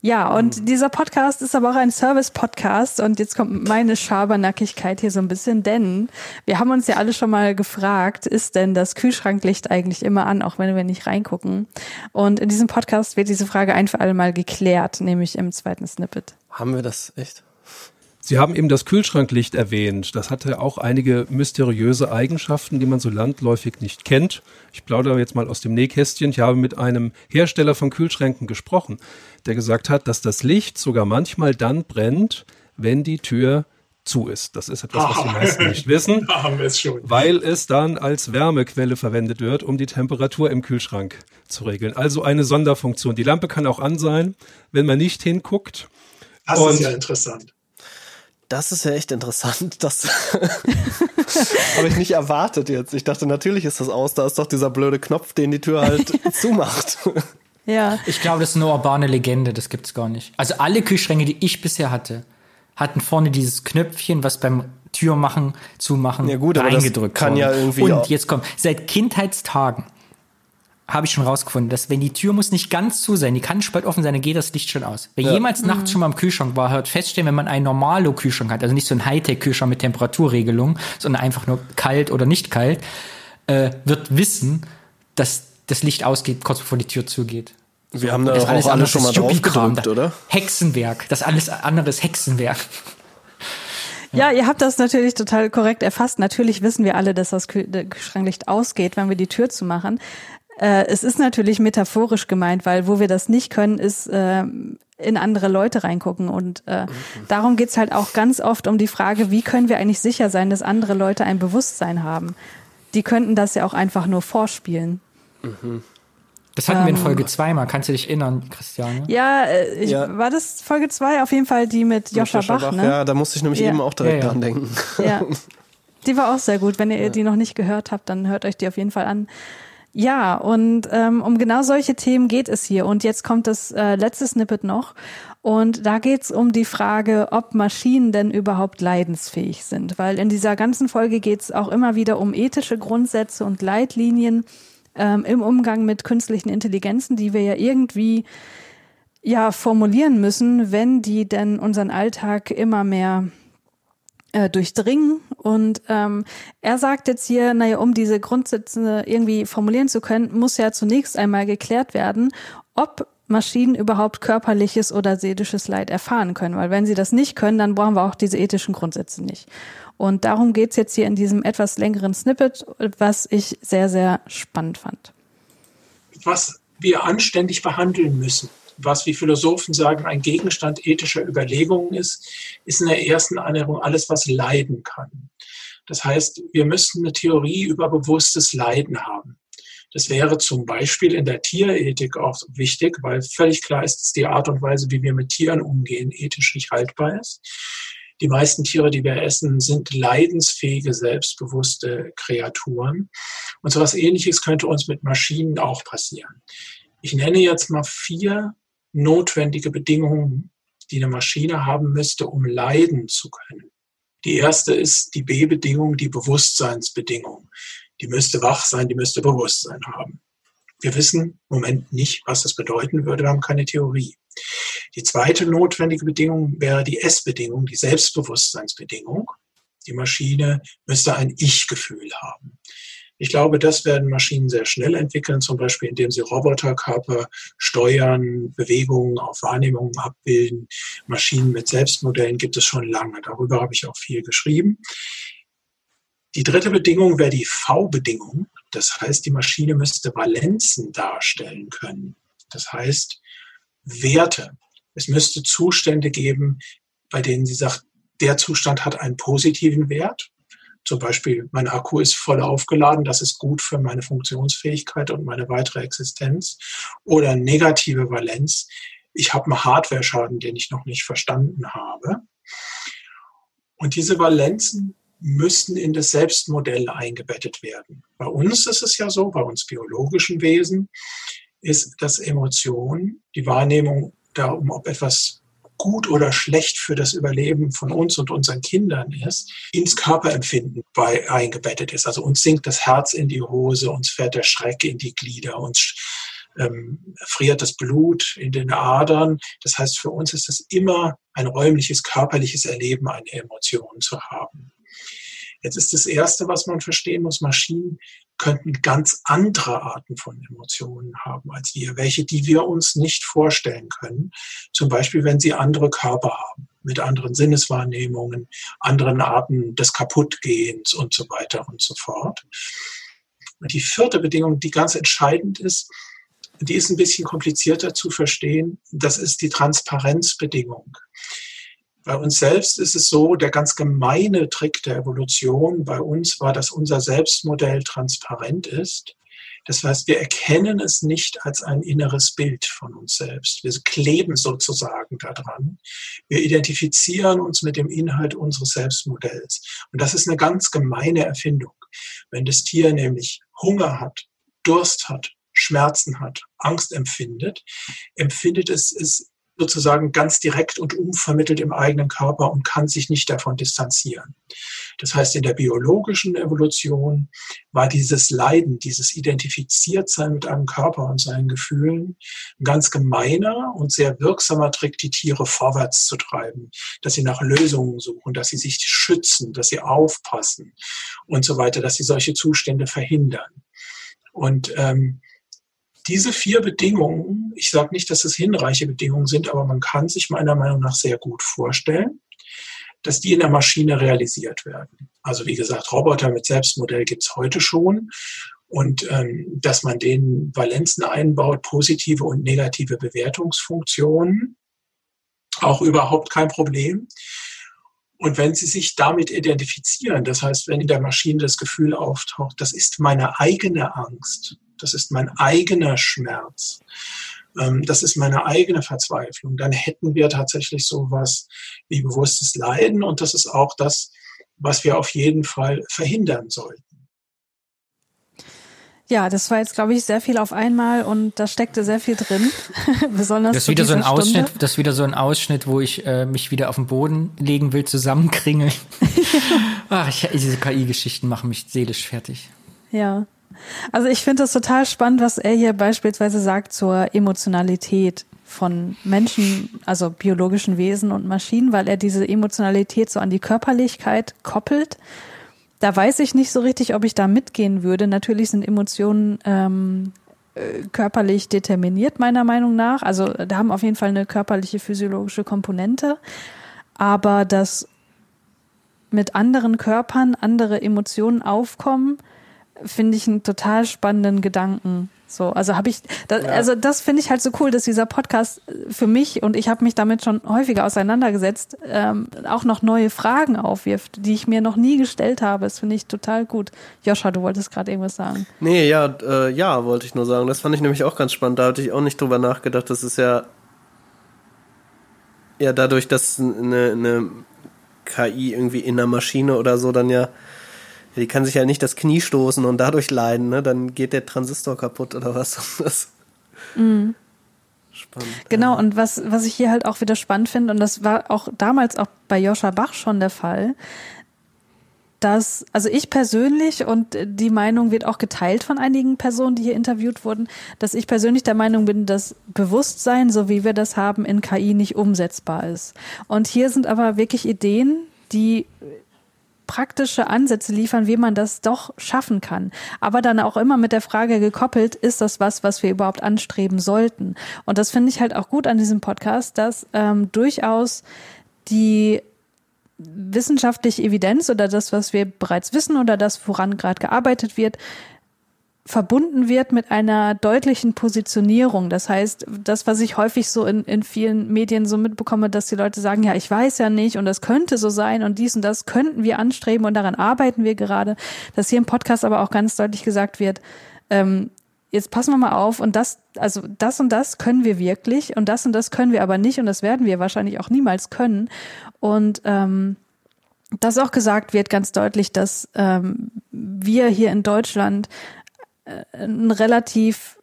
Ja, und dieser Podcast ist aber auch ein Service-Podcast und jetzt kommt meine Schabernackigkeit hier so ein bisschen, denn wir haben uns ja alle schon mal gefragt, ist denn das Kühlschranklicht eigentlich immer an, auch wenn wir nicht reingucken? Und in diesem Podcast wird diese Frage ein für alle Mal geklärt, nämlich im zweiten Snippet. Haben wir das echt? Sie haben eben das Kühlschranklicht erwähnt. Das hatte auch einige mysteriöse Eigenschaften, die man so landläufig nicht kennt. Ich plaudere jetzt mal aus dem Nähkästchen. Ich habe mit einem Hersteller von Kühlschränken gesprochen, der gesagt hat, dass das Licht sogar manchmal dann brennt, wenn die Tür zu ist. Das ist etwas, was die [laughs] meisten nicht wissen, Da haben wir es schon. weil es dann als Wärmequelle verwendet wird, um die Temperatur im Kühlschrank zu regeln. Also eine Sonderfunktion. Die Lampe kann auch an sein, wenn man nicht hinguckt. Das Und- ist ja interessant. Das ist ja echt interessant. [laughs] Das [laughs] habe ich nicht erwartet jetzt. Ich dachte, natürlich ist das aus. Da ist doch dieser blöde Knopf, den die Tür halt [laughs] zumacht. Ja, Ich glaube, das ist eine urbane Legende, das gibt's gar nicht. Also alle Kühlschränke, die ich bisher hatte, hatten vorne dieses Knöpfchen, was beim Türmachen, Zumachen Ja gut, aber das reingedrückt kann wurde. ja irgendwie auch- Und jetzt kommt, seit Kindheitstagen habe ich schon rausgefunden, dass wenn die Tür muss nicht ganz zu sein, die kann spalt offen sein, dann geht das Licht schon aus. Wer jemals nachts schon mal im Kühlschrank war, hört feststellen, wenn man einen normalo Kühlschrank hat, also nicht so ein Hightech-Kühlschrank mit Temperaturregelung, sondern einfach nur kalt oder nicht kalt, äh, wird wissen, dass das Licht ausgeht, kurz bevor die Tür zugeht. Wir haben da Das auch alle andere schon mal drauf gedrückt, oder? Hexenwerk. Das alles andere ist Hexenwerk. [laughs] Ja, ihr habt das natürlich total korrekt erfasst. Natürlich wissen wir alle, dass das Kühlschranklicht ausgeht, wenn wir die Tür zumachen. Äh, es ist natürlich metaphorisch gemeint, weil wo wir das nicht können, ist äh, in andere Leute reingucken. Und äh, darum geht's halt auch ganz oft um die Frage, wie können wir eigentlich sicher sein, dass andere Leute ein Bewusstsein haben? Die könnten das ja auch einfach nur vorspielen. Das hatten wir in Ähm. Folge 2 mal. Kannst du dich erinnern, Christiane? Ja, äh, ich, Ja. war das Folge zwei Auf jeden Fall die mit Joscha Bach, ne? Ja, da musste ich nämlich Ja. eben auch direkt Ja, ja. dran denken. Ja. [laughs] Die war auch sehr gut. Wenn ihr die noch nicht gehört habt, dann hört euch die auf jeden Fall an. Ja, und ähm, um genau solche Themen geht es hier. Und jetzt kommt das äh, letzte Snippet noch. Und da geht's um die Frage, ob Maschinen denn überhaupt leidensfähig sind. Weil in dieser ganzen Folge geht's auch immer wieder um ethische Grundsätze und Leitlinien ähm, im Umgang mit künstlichen Intelligenzen, die wir ja irgendwie ja formulieren müssen, wenn die denn unseren Alltag immer mehr äh, durchdringen. Und ähm, er sagt jetzt hier, naja, um diese Grundsätze irgendwie formulieren zu können, muss ja zunächst einmal geklärt werden, ob Maschinen überhaupt körperliches oder seelisches Leid erfahren können. Weil wenn sie das nicht können, dann brauchen wir auch diese ethischen Grundsätze nicht. Und darum geht's jetzt hier in diesem etwas längeren Snippet, was ich sehr, sehr spannend fand. was wir anständig behandeln müssen, was wie Philosophen sagen, ein Gegenstand ethischer Überlegungen ist, ist in der ersten Annäherung alles, was leiden kann. Das heißt, wir müssten eine Theorie über bewusstes Leiden haben. Das wäre zum Beispiel in der Tierethik auch wichtig, weil völlig klar ist, dass die Art und Weise, wie wir mit Tieren umgehen, ethisch nicht haltbar ist. Die meisten Tiere, die wir essen, sind leidensfähige, selbstbewusste Kreaturen. Und sowas ähnliches könnte uns mit Maschinen auch passieren. Ich nenne jetzt mal vier notwendige Bedingungen, die eine Maschine haben müsste, um leiden zu können. Die erste ist die B-Bedingung, die Bewusstseinsbedingung. Die müsste wach sein, die müsste Bewusstsein haben. Wir wissen im Moment nicht, was das bedeuten würde. Wir haben keine Theorie. Die zweite notwendige Bedingung wäre die S-Bedingung, die Selbstbewusstseinsbedingung. Die Maschine müsste ein Ich-Gefühl haben. Ich glaube, das werden Maschinen sehr schnell entwickeln, zum Beispiel indem sie Roboterkörper steuern, Bewegungen auf Wahrnehmungen abbilden. Maschinen mit Selbstmodellen gibt es schon lange. Darüber habe ich auch viel geschrieben. Die dritte Bedingung wäre die V-Bedingung. Das heißt, die Maschine müsste Valenzen darstellen können. Das heißt, Werte. Es müsste Zustände geben, bei denen sie sagt, der Zustand hat einen positiven Wert. Zum Beispiel, mein Akku ist voll aufgeladen, das ist gut für meine Funktionsfähigkeit und meine weitere Existenz. Oder negative Valenz, ich habe einen Hardware-Schaden, den ich noch nicht verstanden habe. Und diese Valenzen müssten in das Selbstmodell eingebettet werden. Bei uns ist es ja so, bei uns biologischen Wesen, ist, dass Emotion, die Wahrnehmung darum, ob etwas gut oder schlecht für das Überleben von uns und unseren Kindern ist, ins Körperempfinden bei, eingebettet ist. Also uns sinkt das Herz in die Hose, uns fährt der Schreck in die Glieder, uns ähm, friert das Blut in den Adern. Das heißt, für uns ist es immer ein räumliches, körperliches Erleben, eine Emotion zu haben. Jetzt ist das Erste, was man verstehen muss, Maschinen könnten ganz andere Arten von Emotionen haben als wir, welche, die wir uns nicht vorstellen können. Zum Beispiel, wenn sie andere Körper haben, mit anderen Sinneswahrnehmungen, anderen Arten des Kaputtgehens und so weiter und so fort. Und die vierte Bedingung, die ganz entscheidend ist, die ist ein bisschen komplizierter zu verstehen, das ist die Transparenzbedingung. Bei uns selbst ist es so, der ganz gemeine Trick der Evolution bei uns war, dass unser Selbstmodell transparent ist. Das heißt, wir erkennen es nicht als ein inneres Bild von uns selbst. Wir kleben sozusagen daran. Wir identifizieren uns mit dem Inhalt unseres Selbstmodells. Und das ist eine ganz gemeine Erfindung. Wenn das Tier nämlich Hunger hat, Durst hat, Schmerzen hat, Angst empfindet, empfindet es es sozusagen ganz direkt und unvermittelt im eigenen Körper und kann sich nicht davon distanzieren. Das heißt, in der biologischen Evolution war dieses Leiden, dieses Identifiziertsein mit einem Körper und seinen Gefühlen ein ganz gemeiner und sehr wirksamer Trick, die Tiere vorwärts zu treiben, dass sie nach Lösungen suchen, dass sie sich schützen, dass sie aufpassen und so weiter, dass sie solche Zustände verhindern. Und ähm, diese vier Bedingungen, ich sage nicht, dass es hinreiche Bedingungen sind, aber man kann sich meiner Meinung nach sehr gut vorstellen, dass die in der Maschine realisiert werden. Also wie gesagt, Roboter mit Selbstmodell gibt es heute schon. Und ähm, dass man denen Valenzen einbaut, positive und negative Bewertungsfunktionen, auch überhaupt kein Problem. Und wenn Sie sich damit identifizieren, das heißt, wenn in der Maschine das Gefühl auftaucht, das ist meine eigene Angst, das ist mein eigener Schmerz, ähm, das ist meine eigene Verzweiflung, dann hätten wir tatsächlich sowas wie bewusstes Leiden und das ist auch das, was wir auf jeden Fall verhindern sollten. Ja, das war jetzt, glaube ich, sehr viel auf einmal und da steckte sehr viel drin. [laughs] Besonders das ist wieder so ein Stunde. Ausschnitt, das ist wieder so ein Ausschnitt, wo ich äh, mich wieder auf den Boden legen will, zusammenkringeln. [laughs] Ach, ich, diese KI-Geschichten machen mich seelisch fertig. Ja. Also ich finde das total spannend, was er hier beispielsweise sagt zur Emotionalität von Menschen, also biologischen Wesen und Maschinen, weil er diese Emotionalität so an die Körperlichkeit koppelt. Da weiß ich nicht so richtig, ob ich da mitgehen würde. Natürlich sind Emotionen ähm, äh, körperlich determiniert, meiner Meinung nach. Also da haben auf jeden Fall eine körperliche, physiologische Komponente. Aber dass mit anderen Körpern andere Emotionen aufkommen, finde ich einen total spannenden Gedanken. So, also habe ich, da, ja. also das finde ich halt so cool, dass dieser Podcast für mich und ich habe mich damit schon häufiger auseinandergesetzt, ähm, auch noch neue Fragen aufwirft, die ich mir noch nie gestellt habe. Das finde ich total gut. Joscha, du wolltest gerade irgendwas sagen. Nee, ja, äh, ja, wollte ich nur sagen. Das fand ich nämlich auch ganz spannend. Da hatte ich auch nicht drüber nachgedacht. Das ist ja, ja dadurch, dass eine, eine KI irgendwie in der Maschine oder so dann ja die kann sich ja nicht das Knie stoßen und dadurch leiden, ne? Dann geht der Transistor kaputt oder was. [laughs] Das mhm. Spannend. Genau, ja. und was, was ich hier halt auch wieder spannend finde, und das war auch damals auch bei Joscha Bach schon der Fall, dass, also ich persönlich, und die Meinung wird auch geteilt von einigen Personen, die hier interviewt wurden, dass ich persönlich der Meinung bin, dass Bewusstsein, so wie wir das haben, in KI nicht umsetzbar ist. Und hier sind aber wirklich Ideen, die praktische Ansätze liefern, wie man das doch schaffen kann. Aber dann auch immer mit der Frage gekoppelt, ist das was, was wir überhaupt anstreben sollten? Und das finde ich halt auch gut an diesem Podcast, dass ähm, durchaus die wissenschaftliche Evidenz oder das, was wir bereits wissen oder das, woran gerade gearbeitet wird, verbunden wird mit einer deutlichen Positionierung. Das heißt, das, was ich häufig so in, in vielen Medien so mitbekomme, dass die Leute sagen, ja, ich weiß ja nicht und das könnte so sein und dies und das könnten wir anstreben und daran arbeiten wir gerade, dass hier im Podcast aber auch ganz deutlich gesagt wird, ähm, jetzt passen wir mal auf und das, also das und das können wir wirklich und das und das können wir aber nicht und das werden wir wahrscheinlich auch niemals können. Und ähm, dass auch gesagt wird ganz deutlich, dass ähm, wir hier in Deutschland einen relativ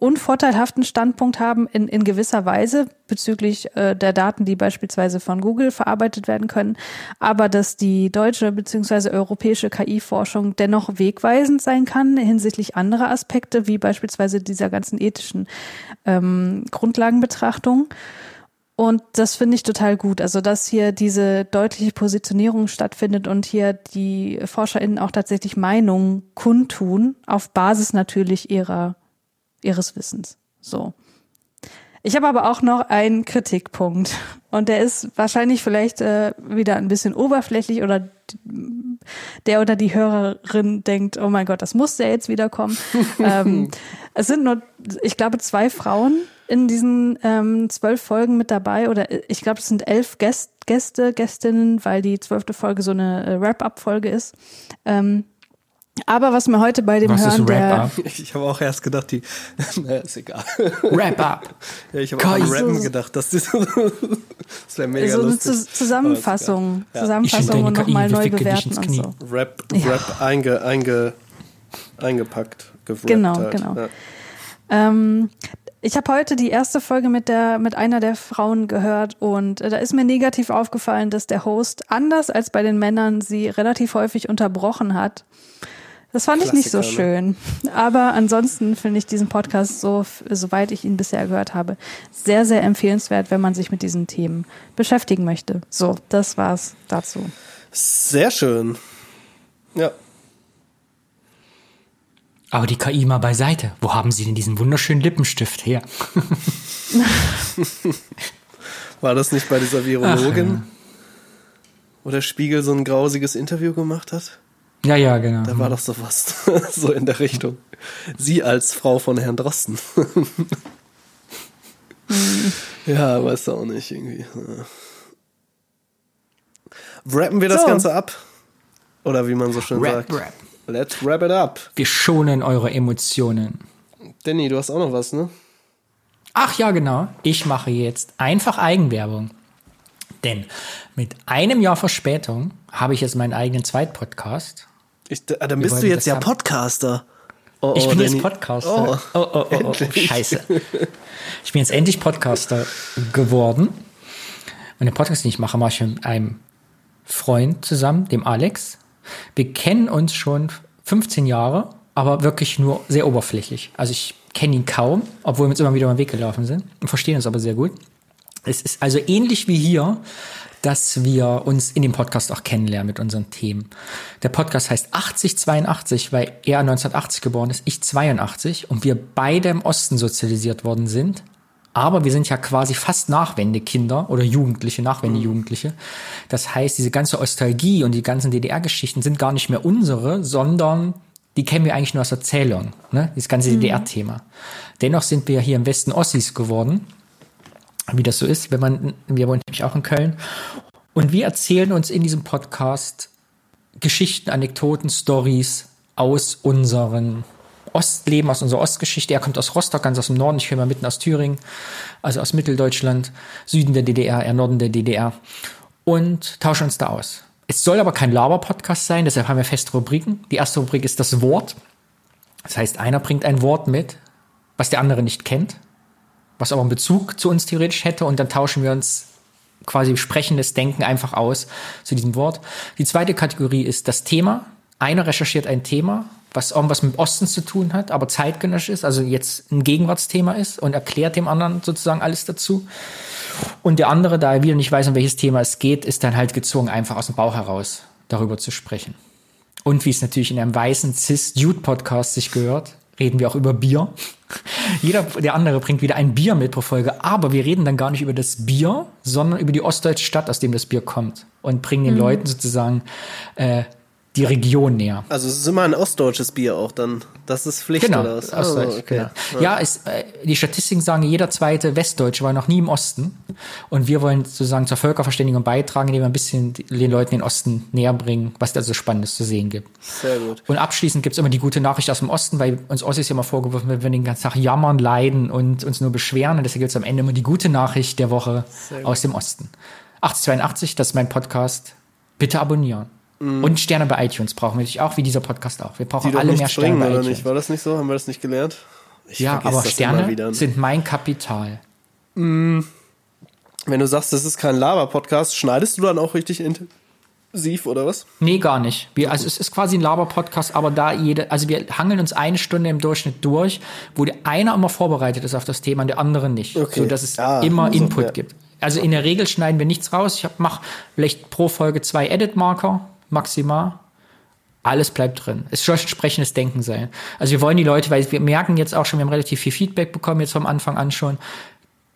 unvorteilhaften Standpunkt haben in, in gewisser Weise bezüglich äh, der Daten, die beispielsweise von Google verarbeitet werden können, aber dass die deutsche beziehungsweise europäische KI-Forschung dennoch wegweisend sein kann hinsichtlich anderer Aspekte, wie beispielsweise dieser ganzen ethischen ähm, Grundlagenbetrachtung. Und das finde ich total gut. Also, dass hier diese deutliche Positionierung stattfindet und hier die ForscherInnen auch tatsächlich Meinungen kundtun, auf Basis natürlich ihrer, ihres Wissens. So. Ich habe aber auch noch einen Kritikpunkt. Und der ist wahrscheinlich vielleicht äh, wieder ein bisschen oberflächlich oder der oder die Hörerin denkt, oh mein Gott, das muss ja jetzt wieder kommen. [laughs] ähm, es sind nur, ich glaube, zwei Frauen, in diesen ähm, zwölf Folgen mit dabei oder äh, ich glaube, es sind elf Gäst, Gäste, Gästinnen, weil die zwölfte Folge so eine äh, Wrap-up-Folge ist. Ähm, aber was mir heute bei dem Was Hören ist der Wrap-up? [laughs] Ich habe auch erst gedacht, die. [laughs] naja, ist egal. Wrap-up. [laughs] Ja, ich habe auch an. Rappen gedacht. Das, das wäre mega so eine lustig. Zus- Zusammenfassung, Ja. Zusammenfassung und nochmal neu bewerten und so. Knie. Rap, Ja. Rap einge, einge, eingepackt, gewrappt Genau, halt. genau. Ja. Ähm, ich habe heute die erste Folge mit der mit einer der Frauen gehört und äh, da ist mir negativ aufgefallen, dass der Host anders als bei den Männern sie relativ häufig unterbrochen hat. Das fand ich nicht so ne? schön. Aber ansonsten finde ich diesen Podcast so, soweit ich ihn bisher gehört habe, sehr, sehr empfehlenswert, wenn man sich mit diesen Themen beschäftigen möchte. So, das war's dazu. Sehr schön. Ja. Aber die KI mal beiseite. Wo haben Sie denn diesen wunderschönen Lippenstift her? [laughs] War das nicht bei dieser Virologin, wo der Spiegel so ein grausiges Interview gemacht hat? Ja, ja, genau. Da war doch sowas, [laughs] so in der Richtung. Sie als Frau von Herrn Drosten. [laughs] ja, weiß auch nicht, irgendwie. Ja. Rappen wir das So. Ganze ab? Oder wie man so schön Rap, sagt. rap. Let's wrap it up. Wir schonen eure Emotionen. Danny, du hast auch noch was, ne? Ach ja, genau. Ich mache jetzt einfach Eigenwerbung. Denn mit einem Jahr Verspätung habe ich jetzt meinen eigenen Zweitpodcast. Ich, ah, dann bist du jetzt ja haben. Podcaster. Oh, Ich oh, bin Danny. jetzt Podcaster. Oh, oh, oh, oh, oh, endlich. scheiße. Ich bin jetzt endlich Podcaster geworden. Und den Podcast, den ich mache, mache ich mit einem Freund zusammen, dem Alex. Wir kennen uns schon 15 Jahre, aber wirklich nur sehr oberflächlich. Also ich kenne ihn kaum, obwohl wir uns immer wieder den Weg gelaufen sind und verstehen uns aber sehr gut. Es ist also ähnlich wie hier, dass wir uns in dem Podcast auch kennenlernen mit unseren Themen. Der Podcast heißt 8082, weil er 1980 geboren ist, ich 82 und wir beide im Osten sozialisiert worden sind. Aber wir sind ja quasi fast Nachwendekinder oder Jugendliche, Nachwendejugendliche. Das heißt, diese ganze Nostalgie und die ganzen DDR-Geschichten sind gar nicht mehr unsere, sondern die kennen wir eigentlich nur aus Erzählung, ne? Das ganze DDR-Thema. Dennoch sind wir hier im Westen Ossis geworden wie das so ist, wenn man, wir wohnen nämlich auch in Köln. Und wir erzählen uns in diesem Podcast Geschichten, Anekdoten, Stories aus unseren Ostleben, aus unserer Ostgeschichte. Er kommt aus Rostock, ganz aus dem Norden, ich komme mal mitten aus Thüringen, also aus Mitteldeutschland, Süden der DDR, eher Norden der DDR und tauschen uns da aus. Es soll aber kein Laber-Podcast sein, deshalb haben wir feste Rubriken. Die erste Rubrik ist das Wort. Das heißt, einer bringt ein Wort mit, was der andere nicht kennt was aber einen Bezug zu uns theoretisch hätte und dann tauschen wir uns quasi sprechendes Denken einfach aus zu diesem Wort. Die zweite Kategorie ist das Thema. Einer recherchiert ein Thema, was irgendwas mit Osten zu tun hat, aber zeitgenössisch ist, also jetzt ein Gegenwartsthema ist und erklärt dem anderen sozusagen alles dazu. Und der andere, da er wieder nicht weiß, um welches Thema es geht, ist dann halt gezwungen, einfach aus dem Bauch heraus darüber zu sprechen. Und wie es natürlich in einem weißen Cis-Dude-Podcast sich gehört, reden wir auch über Bier. [laughs] Jeder, der andere bringt wieder ein Bier mit pro Folge, aber wir reden dann gar nicht über das Bier, sondern über die ostdeutsche Stadt, aus dem das Bier kommt und bringen den Leuten sozusagen äh, die Region näher. Also es ist immer ein ostdeutsches Bier auch dann. Das ist Pflicht Genau, oder was? Ostdeutsch, Oh, okay. genau. Ja, es, äh, die Statistiken sagen, jeder zweite Westdeutsche war noch nie im Osten. Und wir wollen sozusagen zur Völkerverständigung beitragen, indem wir ein bisschen den Leuten den Osten näher bringen, was da so Spannendes zu sehen gibt. Sehr gut. Und abschließend gibt's immer die gute Nachricht aus dem Osten, weil uns Ossis ja immer vorgeworfen wird, wenn wir den ganzen Tag jammern, leiden und uns nur beschweren. Und deswegen gibt's am Ende immer die gute Nachricht der Woche aus dem Osten. 8082, das ist mein Podcast. Bitte abonnieren. Und Sterne bei iTunes brauchen wir natürlich auch, wie dieser Podcast auch. Wir brauchen alle mehr Sterne bei oder iTunes. nicht? War das nicht so? Haben wir das nicht gelernt? Ich Ja, aber Sterne sind mein Kapital. Wenn du sagst, das ist kein Laber-Podcast, schneidest du dann auch richtig intensiv, oder was? Nee, gar nicht. Wir, also es ist quasi ein Laber-Podcast, aber da jede, also wir hangeln uns eine Stunde im Durchschnitt durch, wo der eine immer vorbereitet ist auf das Thema und der andere nicht. Okay. So dass es Ah, immer so, Input ja. gibt. Also in der Regel schneiden wir nichts raus. Ich mache vielleicht pro Folge zwei Edit-Marker, maximal. Alles bleibt drin. Es soll entsprechendes Denken sein. Also wir wollen die Leute, weil wir merken jetzt auch schon, wir haben relativ viel Feedback bekommen jetzt vom Anfang an schon,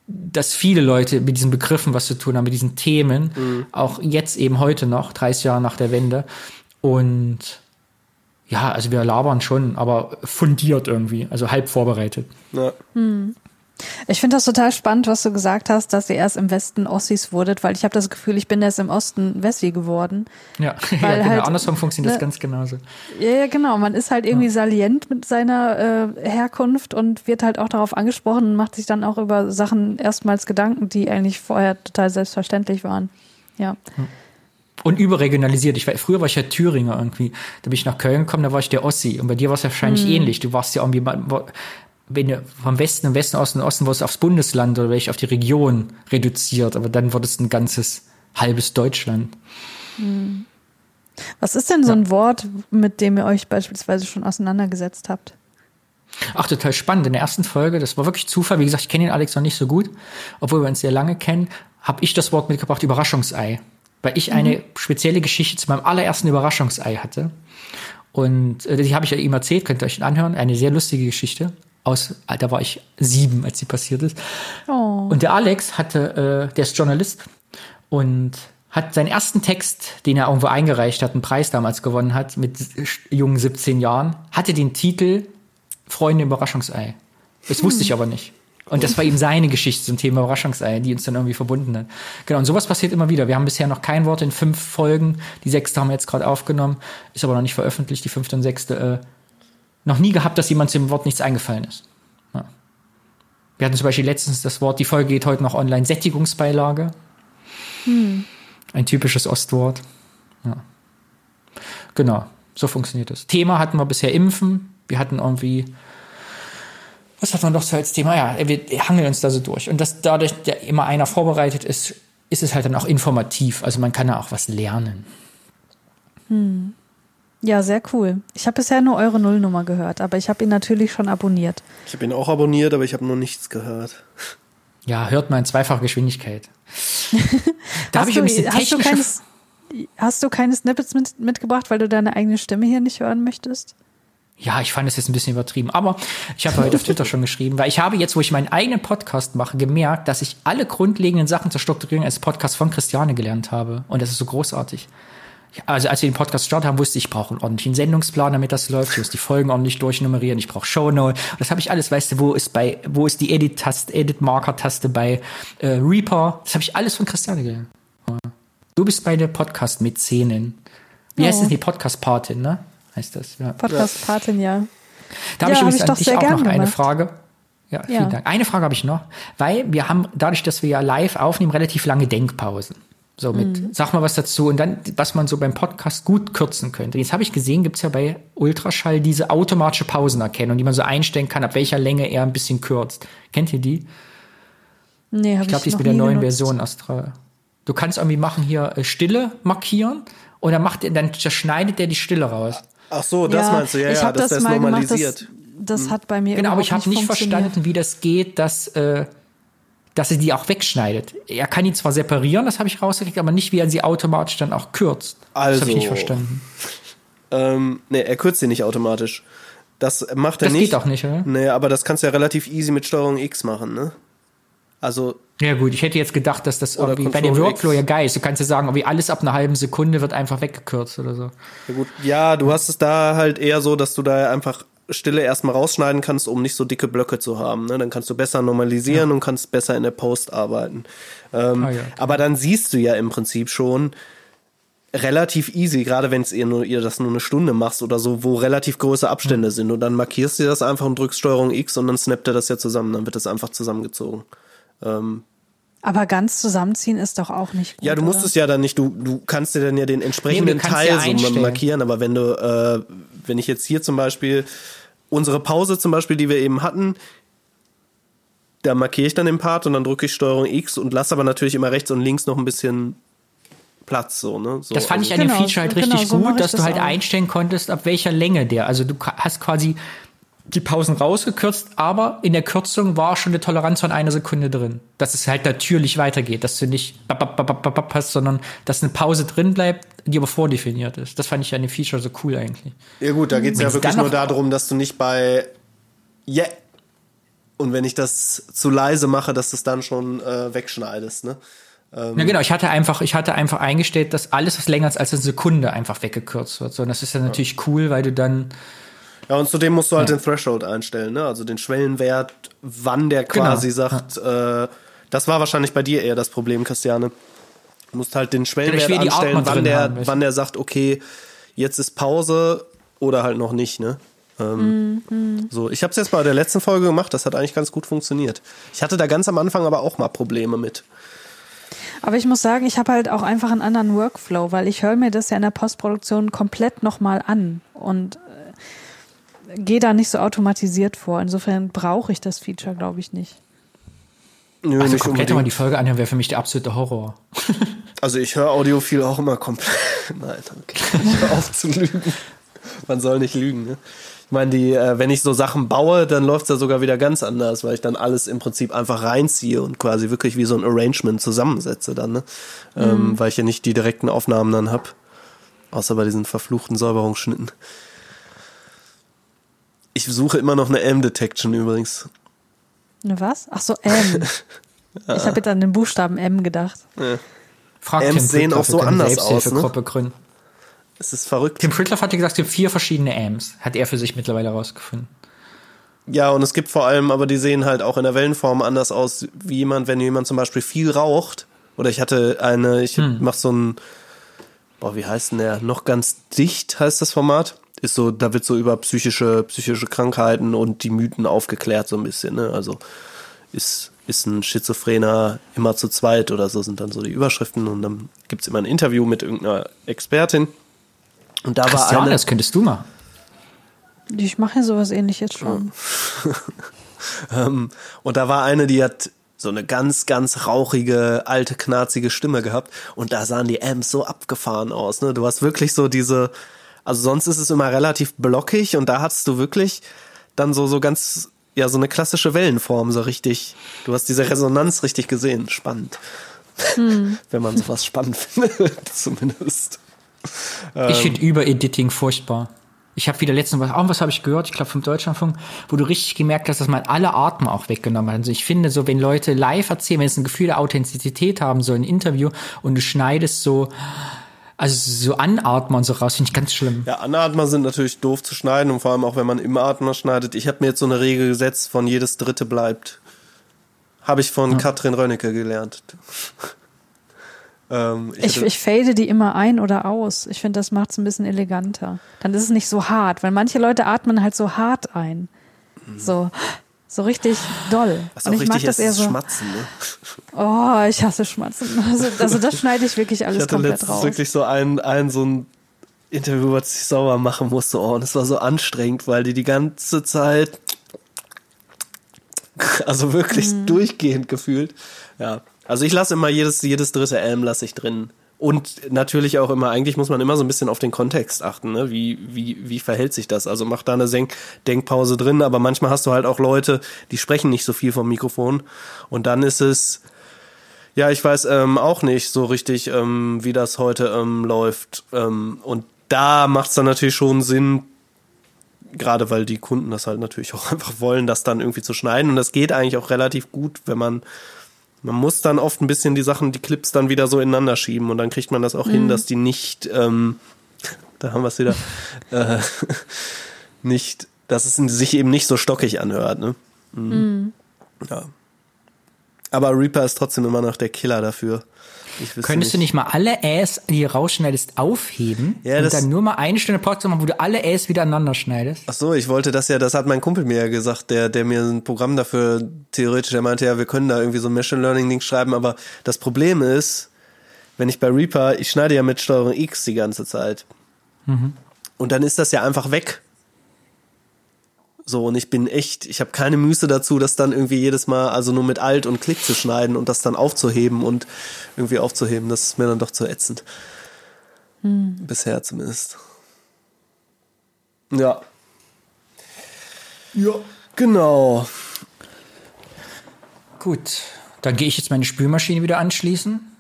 dass viele Leute mit diesen Begriffen was zu tun haben, mit diesen Themen, auch jetzt eben heute noch, 30 Jahre nach der Wende. Und ja, also wir labern schon, aber fundiert irgendwie, also halb vorbereitet. Ja. Ich finde das total spannend, was du gesagt hast, dass ihr erst im Westen Ossis wurdet, weil ich habe das Gefühl, ich bin erst im Osten Wessi geworden. Ja, [laughs] ja Weil genau. halt, andersrum funktioniert das ne- ganz genauso. Ja, ja, genau. Man ist halt irgendwie salient mit seiner äh, Herkunft und wird halt auch darauf angesprochen und macht sich dann auch über Sachen erstmals Gedanken, die eigentlich vorher total selbstverständlich waren. Ja. Und überregionalisiert. Ich war, früher war ich ja Thüringer irgendwie. Da bin ich nach Köln gekommen, da war ich der Ossi. Und bei dir war es wahrscheinlich ähnlich. Du warst ja irgendwie, wenn du vom Westen im Westen, Osten, Osten wurdest du aufs Bundesland oder welche auf die Region reduziert. Aber dann wurde es ein ganzes halbes Deutschland. Was ist denn so ein Wort, mit dem ihr euch beispielsweise schon auseinandergesetzt habt? Ach, total spannend. In der ersten Folge, das war wirklich Zufall. Wie gesagt, ich kenne den Alex noch nicht so gut, obwohl wir uns sehr lange kennen, habe ich das Wort mitgebracht, Überraschungsei. Weil ich eine spezielle Geschichte zu meinem allerersten Überraschungsei hatte. Und äh, die habe ich ja ihm erzählt, könnt ihr euch anhören. Eine sehr lustige Geschichte. Aus, äh, da war ich sieben, als sie passiert ist. Oh. Und der Alex hatte, äh, der ist Journalist und hat seinen ersten Text, den er irgendwo eingereicht hat, einen Preis damals gewonnen hat, mit jungen 17 Jahren, hatte den Titel Freunde Überraschungsei. Das wusste ich aber nicht. Und das war eben seine Geschichte zum Thema Überraschungsei, die uns dann irgendwie verbunden hat. Genau, und sowas passiert immer wieder. Wir haben bisher noch kein Wort in fünf Folgen. Die sechste haben wir jetzt gerade aufgenommen, ist aber noch nicht veröffentlicht, die fünfte und sechste. Äh, noch nie gehabt, dass jemand zu dem Wort nichts eingefallen ist. Ja. Wir hatten zum Beispiel letztens das Wort, die Folge geht heute noch online, Sättigungsbeilage. Ein typisches Ostwort. Ja. Genau, so funktioniert das. Thema hatten wir bisher Impfen. Wir hatten irgendwie, was hat man noch so als Thema? Ja, wir hangeln uns da so durch. Und das dadurch, dass immer einer vorbereitet ist, ist es halt dann auch informativ. Also man kann da auch was lernen. Ja, sehr cool. Ich habe bisher nur eure Nullnummer gehört, aber ich habe ihn natürlich schon abonniert. Ich habe ihn auch abonniert, aber ich habe noch nichts gehört. Ja, hört mal in zweifacher Geschwindigkeit. [laughs] da habe Hast ich ein du- bisschen hast du technische keines- Hast du keine Snippets mit, mitgebracht, weil du deine eigene Stimme hier nicht hören möchtest? Ja, ich fand es jetzt ein bisschen übertrieben. Aber ich habe heute auf Twitter schon geschrieben, weil ich habe jetzt, wo ich meinen eigenen Podcast mache, gemerkt, dass ich alle grundlegenden Sachen zur Strukturierung als Podcast von Christiane gelernt habe. Und das ist so großartig. Also als wir den Podcast gestartet haben, wusste ich, ich brauche einen ordentlichen Sendungsplan, damit das läuft. Ich muss die Folgen ordentlich durchnummerieren. Ich brauche Shownote. Das habe ich alles, weißt du, wo ist bei, wo ist die Edit-Taste, Edit-Marker-Taste bei äh, Reaper? Das habe ich alles von Christiane gelernt. Du bist meine Podcast-Mäzenin. Wie heißt Oh. das? Die Podcast-Patin, ne? Heißt das, ja. Podcast-Patin, ja. Da habe Ja, ich hab übrigens ich an dich auch noch eine gemacht. Frage. Ja, vielen Ja. Dank. Eine Frage habe ich noch, weil wir haben dadurch, dass wir ja live aufnehmen, relativ lange Denkpausen. So mit, Mhm. sag mal was dazu und dann, was man so beim Podcast gut kürzen könnte. Jetzt habe ich gesehen, gibt's ja bei Ultraschall diese automatische Pausenerkennung, die man so einstellen kann, ab welcher Länge er ein bisschen kürzt. Kennt ihr die? Nee, habe Ich glaube, die ist mit der neuen genutzt. Version Astra. Du kannst irgendwie machen hier äh, Stille markieren und dann macht er, dann schneidet der die Stille raus. Ach so, das meinst du, ja, ich ja, hab dass das, mal normalisiert. Gemacht, das, das hat bei mir Genau, aber ich habe nicht verstanden, wie das geht, dass, äh, dass er die auch wegschneidet. Er kann ihn zwar separieren, das habe ich rausgekriegt, aber nicht, wie er sie automatisch dann auch kürzt. das Also- habe ich nicht verstanden. Ähm, nee, er kürzt sie nicht automatisch. Das macht er Das nicht. geht auch nicht, oder? Nee, aber das kannst du ja relativ easy mit Steuerung X machen, ne? Also, Ja gut, ich hätte jetzt gedacht, dass das irgendwie bei dem Control Workflow X. ja geil ist. Du kannst ja sagen, irgendwie alles ab einer halben Sekunde wird einfach weggekürzt oder so. ja gut, ja, du hast es da halt eher so, dass du da einfach Stille erstmal rausschneiden kannst, um nicht so dicke Blöcke zu haben. Ne? Dann kannst du besser normalisieren und kannst besser in der Post arbeiten. Ähm, Ah, ja. Aber dann siehst du ja im Prinzip schon relativ easy, gerade wenn es ihr nur ihr das nur eine Stunde machst oder so, wo relativ große Abstände sind. Und dann markierst du das einfach und drückst Steuerung X und dann snappt er das ja zusammen. Dann wird das einfach zusammengezogen. Ähm, Aber ganz zusammenziehen ist doch auch nicht gut. Ja, du musst oder? es ja dann nicht, du, du kannst dir dann ja den entsprechenden Nee, du Teil ja so einstellen. markieren, aber wenn du, äh, wenn ich jetzt hier zum Beispiel unsere Pause zum Beispiel, die wir eben hatten, da markiere ich dann den Part und dann drücke ich Steuerung X und lasse aber natürlich immer rechts und links noch ein bisschen Platz, so, ne? So, Das fand also, ich an dem Genau, Feature halt genau, richtig so gut, dass du das halt auch. einstellen konntest, ab welcher Länge der. Also du hast quasi die Pausen rausgekürzt, aber in der Kürzung war schon eine Toleranz von einer Sekunde drin. Dass es halt natürlich weitergeht, dass du nicht bap, bap, bap, bap, bap, bap hast, sondern dass eine Pause drin bleibt, die aber vordefiniert ist. Das fand ich an dem Feature so cool eigentlich. Ja gut, da geht's ja Wenn's wirklich nur darum, dass du nicht bei yeah und wenn ich das zu leise mache, dass du es dann schon äh, wegschneidest, ne? Ja, genau, ich hatte einfach, ich hatte einfach eingestellt, dass alles, was länger ist als eine Sekunde, einfach weggekürzt wird. So, und das ist ja natürlich cool, weil du dann Ja, und zudem musst du halt den Threshold einstellen, ne? Also den Schwellenwert, wann der quasi Genau. sagt, äh, das war wahrscheinlich bei dir eher das Problem, Christiane. Du musst halt den Schwellenwert anstellen, Atmer wann der, haben, wann der sagt, okay, jetzt ist Pause oder halt noch nicht, ne? Ähm, Mhm. So, ich habe es jetzt bei der letzten Folge gemacht, das hat eigentlich ganz gut funktioniert. Ich hatte da ganz am Anfang aber auch mal Probleme mit. Aber ich muss sagen, ich habe halt auch einfach einen anderen Workflow, weil ich höre mir das ja in der Postproduktion komplett nochmal an und gehe da nicht so automatisiert vor. Insofern brauche ich das Feature, glaube ich, nicht. Nö, also nicht komplett mal die. Folge anhören, wäre für mich der absolute Horror. [laughs] Also ich höre Audiophil auch immer komplett. [laughs] Nein, okay. Ich hör auf zu lügen. Man soll nicht lügen, ne? Ich meine, die, äh, wenn ich so Sachen baue, dann läuft's ja sogar wieder ganz anders, weil ich dann alles im Prinzip einfach reinziehe und quasi wirklich wie so ein Arrangement zusammensetze dann, ne? Ähm, weil ich ja nicht die direkten Aufnahmen dann hab. Außer bei diesen verfluchten Säuberungsschnitten. Ich suche immer noch eine M-Detection übrigens. Ne was? Ach so, M. [laughs] Ich habe jetzt an den Buchstaben M gedacht. Frag M's Tim sehen auch so anders eine aus, Selbsthilfegruppe gründen. Es ist verrückt. Tim Pritlove hatte gesagt, es gibt vier verschiedene Amps. Hat er für sich mittlerweile herausgefunden. Ja, und es gibt vor allem, aber die sehen halt auch in der Wellenform anders aus, wie jemand, wenn jemand zum Beispiel viel raucht. Oder ich hatte eine, ich mach so ein, boah, wie heißt denn der? Noch ganz dicht heißt das Format. Ist so, da wird so über psychische, psychische Krankheiten und die Mythen aufgeklärt so ein bisschen, ne? Also ist, ist ein Schizophrener immer zu zweit oder so sind dann so die Überschriften und dann gibt's immer ein Interview mit irgendeiner Expertin. Und da war Christian, eine. das könntest du mal. Ich mache ja sowas ähnliches schon. [laughs] Ähm, und da war eine, die hat so eine ganz, ganz rauchige, alte, knarzige Stimme gehabt. Und da sahen die Amps so abgefahren aus. Ne? Du hast wirklich so diese, also sonst ist es immer relativ blockig und da hattest du wirklich dann so, so ganz, ja, so eine klassische Wellenform, so richtig. Du hast diese Resonanz richtig gesehen. Spannend. [laughs] Wenn man sowas spannend [laughs] findet, zumindest. Ähm. Ich finde Überediting furchtbar. Ich habe wieder letztens was, auch was habe ich gehört, ich glaube vom Deutschlandfunk, wo du richtig gemerkt hast, dass man alle Atmen auch weggenommen hat. Also ich finde so, wenn Leute live erzählen, wenn es ein Gefühl der Authentizität haben, so ein Interview und du schneidest so, also so Anatmen und so raus, finde ich ganz schlimm. Ja, Anatmer sind natürlich doof zu schneiden und vor allem auch, wenn man im Atmer schneidet. Ich habe mir jetzt so eine Regel gesetzt, von jedes dritte bleibt. Habe ich von Katrin Rönnecke gelernt. ähm, Ich, hatte- ich fade die immer ein oder aus. Ich finde, das macht es ein bisschen eleganter. Dann ist es nicht so hart, weil manche Leute atmen halt so hart ein. So, so richtig doll. was Und ich mag das eher so. Schmatzen. Ne? Oh, ich hasse Schmatzen. Also, also das schneide ich wirklich Ich alles hatte komplett raus. wirklich so ein, ein so ein Interview, was ich sauer machen musste. Oh, und es war so anstrengend, weil die die ganze Zeit, [laughs] also wirklich Mhm. durchgehend gefühlt. Ja, also ich lasse immer jedes, jedes dritte M lasse ich drin, Und natürlich auch immer, eigentlich muss man immer so ein bisschen auf den Kontext achten, ne? Wie, wie, wie verhält sich das? Also mach da eine Senk Denkpause drin, aber manchmal hast du halt auch Leute, die sprechen nicht so viel vom Mikrofon. Und dann ist es, ja, ich weiß ähm, auch nicht so richtig, ähm, wie das heute ähm, läuft. Ähm, und da macht es dann natürlich schon Sinn, gerade weil die Kunden das halt natürlich [laughs] auch einfach wollen, das dann irgendwie zu schneiden. Und das geht eigentlich auch relativ gut, wenn man man muss dann oft ein bisschen die Sachen, die Clips dann wieder so ineinander schieben und dann kriegt man das auch mhm. hin, dass die nicht, ähm, da haben wir es wieder, äh, [laughs] nicht, dass es sich eben nicht so stockig anhört. Ne? Mhm. Mhm. Ja. Aber Reaper ist trotzdem immer noch der Killer dafür. Könntest nicht. du nicht mal alle Äs, die du rausschneidest, aufheben ja, und dann nur mal eine Stunde Podcast machen, wo du alle Äs wieder aneinander schneidest? Ach so, ich wollte das ja, das hat mein Kumpel mir ja gesagt, der, der mir ein Programm dafür theoretisch, der meinte ja, wir können da irgendwie so ein Machine Learning Ding schreiben, aber das Problem ist, wenn ich bei Reaper, ich schneide ja mit Steuerung X die ganze Zeit. Mhm. Und dann ist das ja einfach weg. So, und ich bin echt, ich habe keine Muße dazu, das dann irgendwie jedes Mal, also nur mit Alt und Klick zu schneiden und das dann aufzuheben und irgendwie aufzuheben. Das ist mir dann doch zu ätzend. Hm. Bisher zumindest. Ja. Ja. Genau. Gut. Dann gehe ich jetzt meine Spülmaschine wieder anschließen.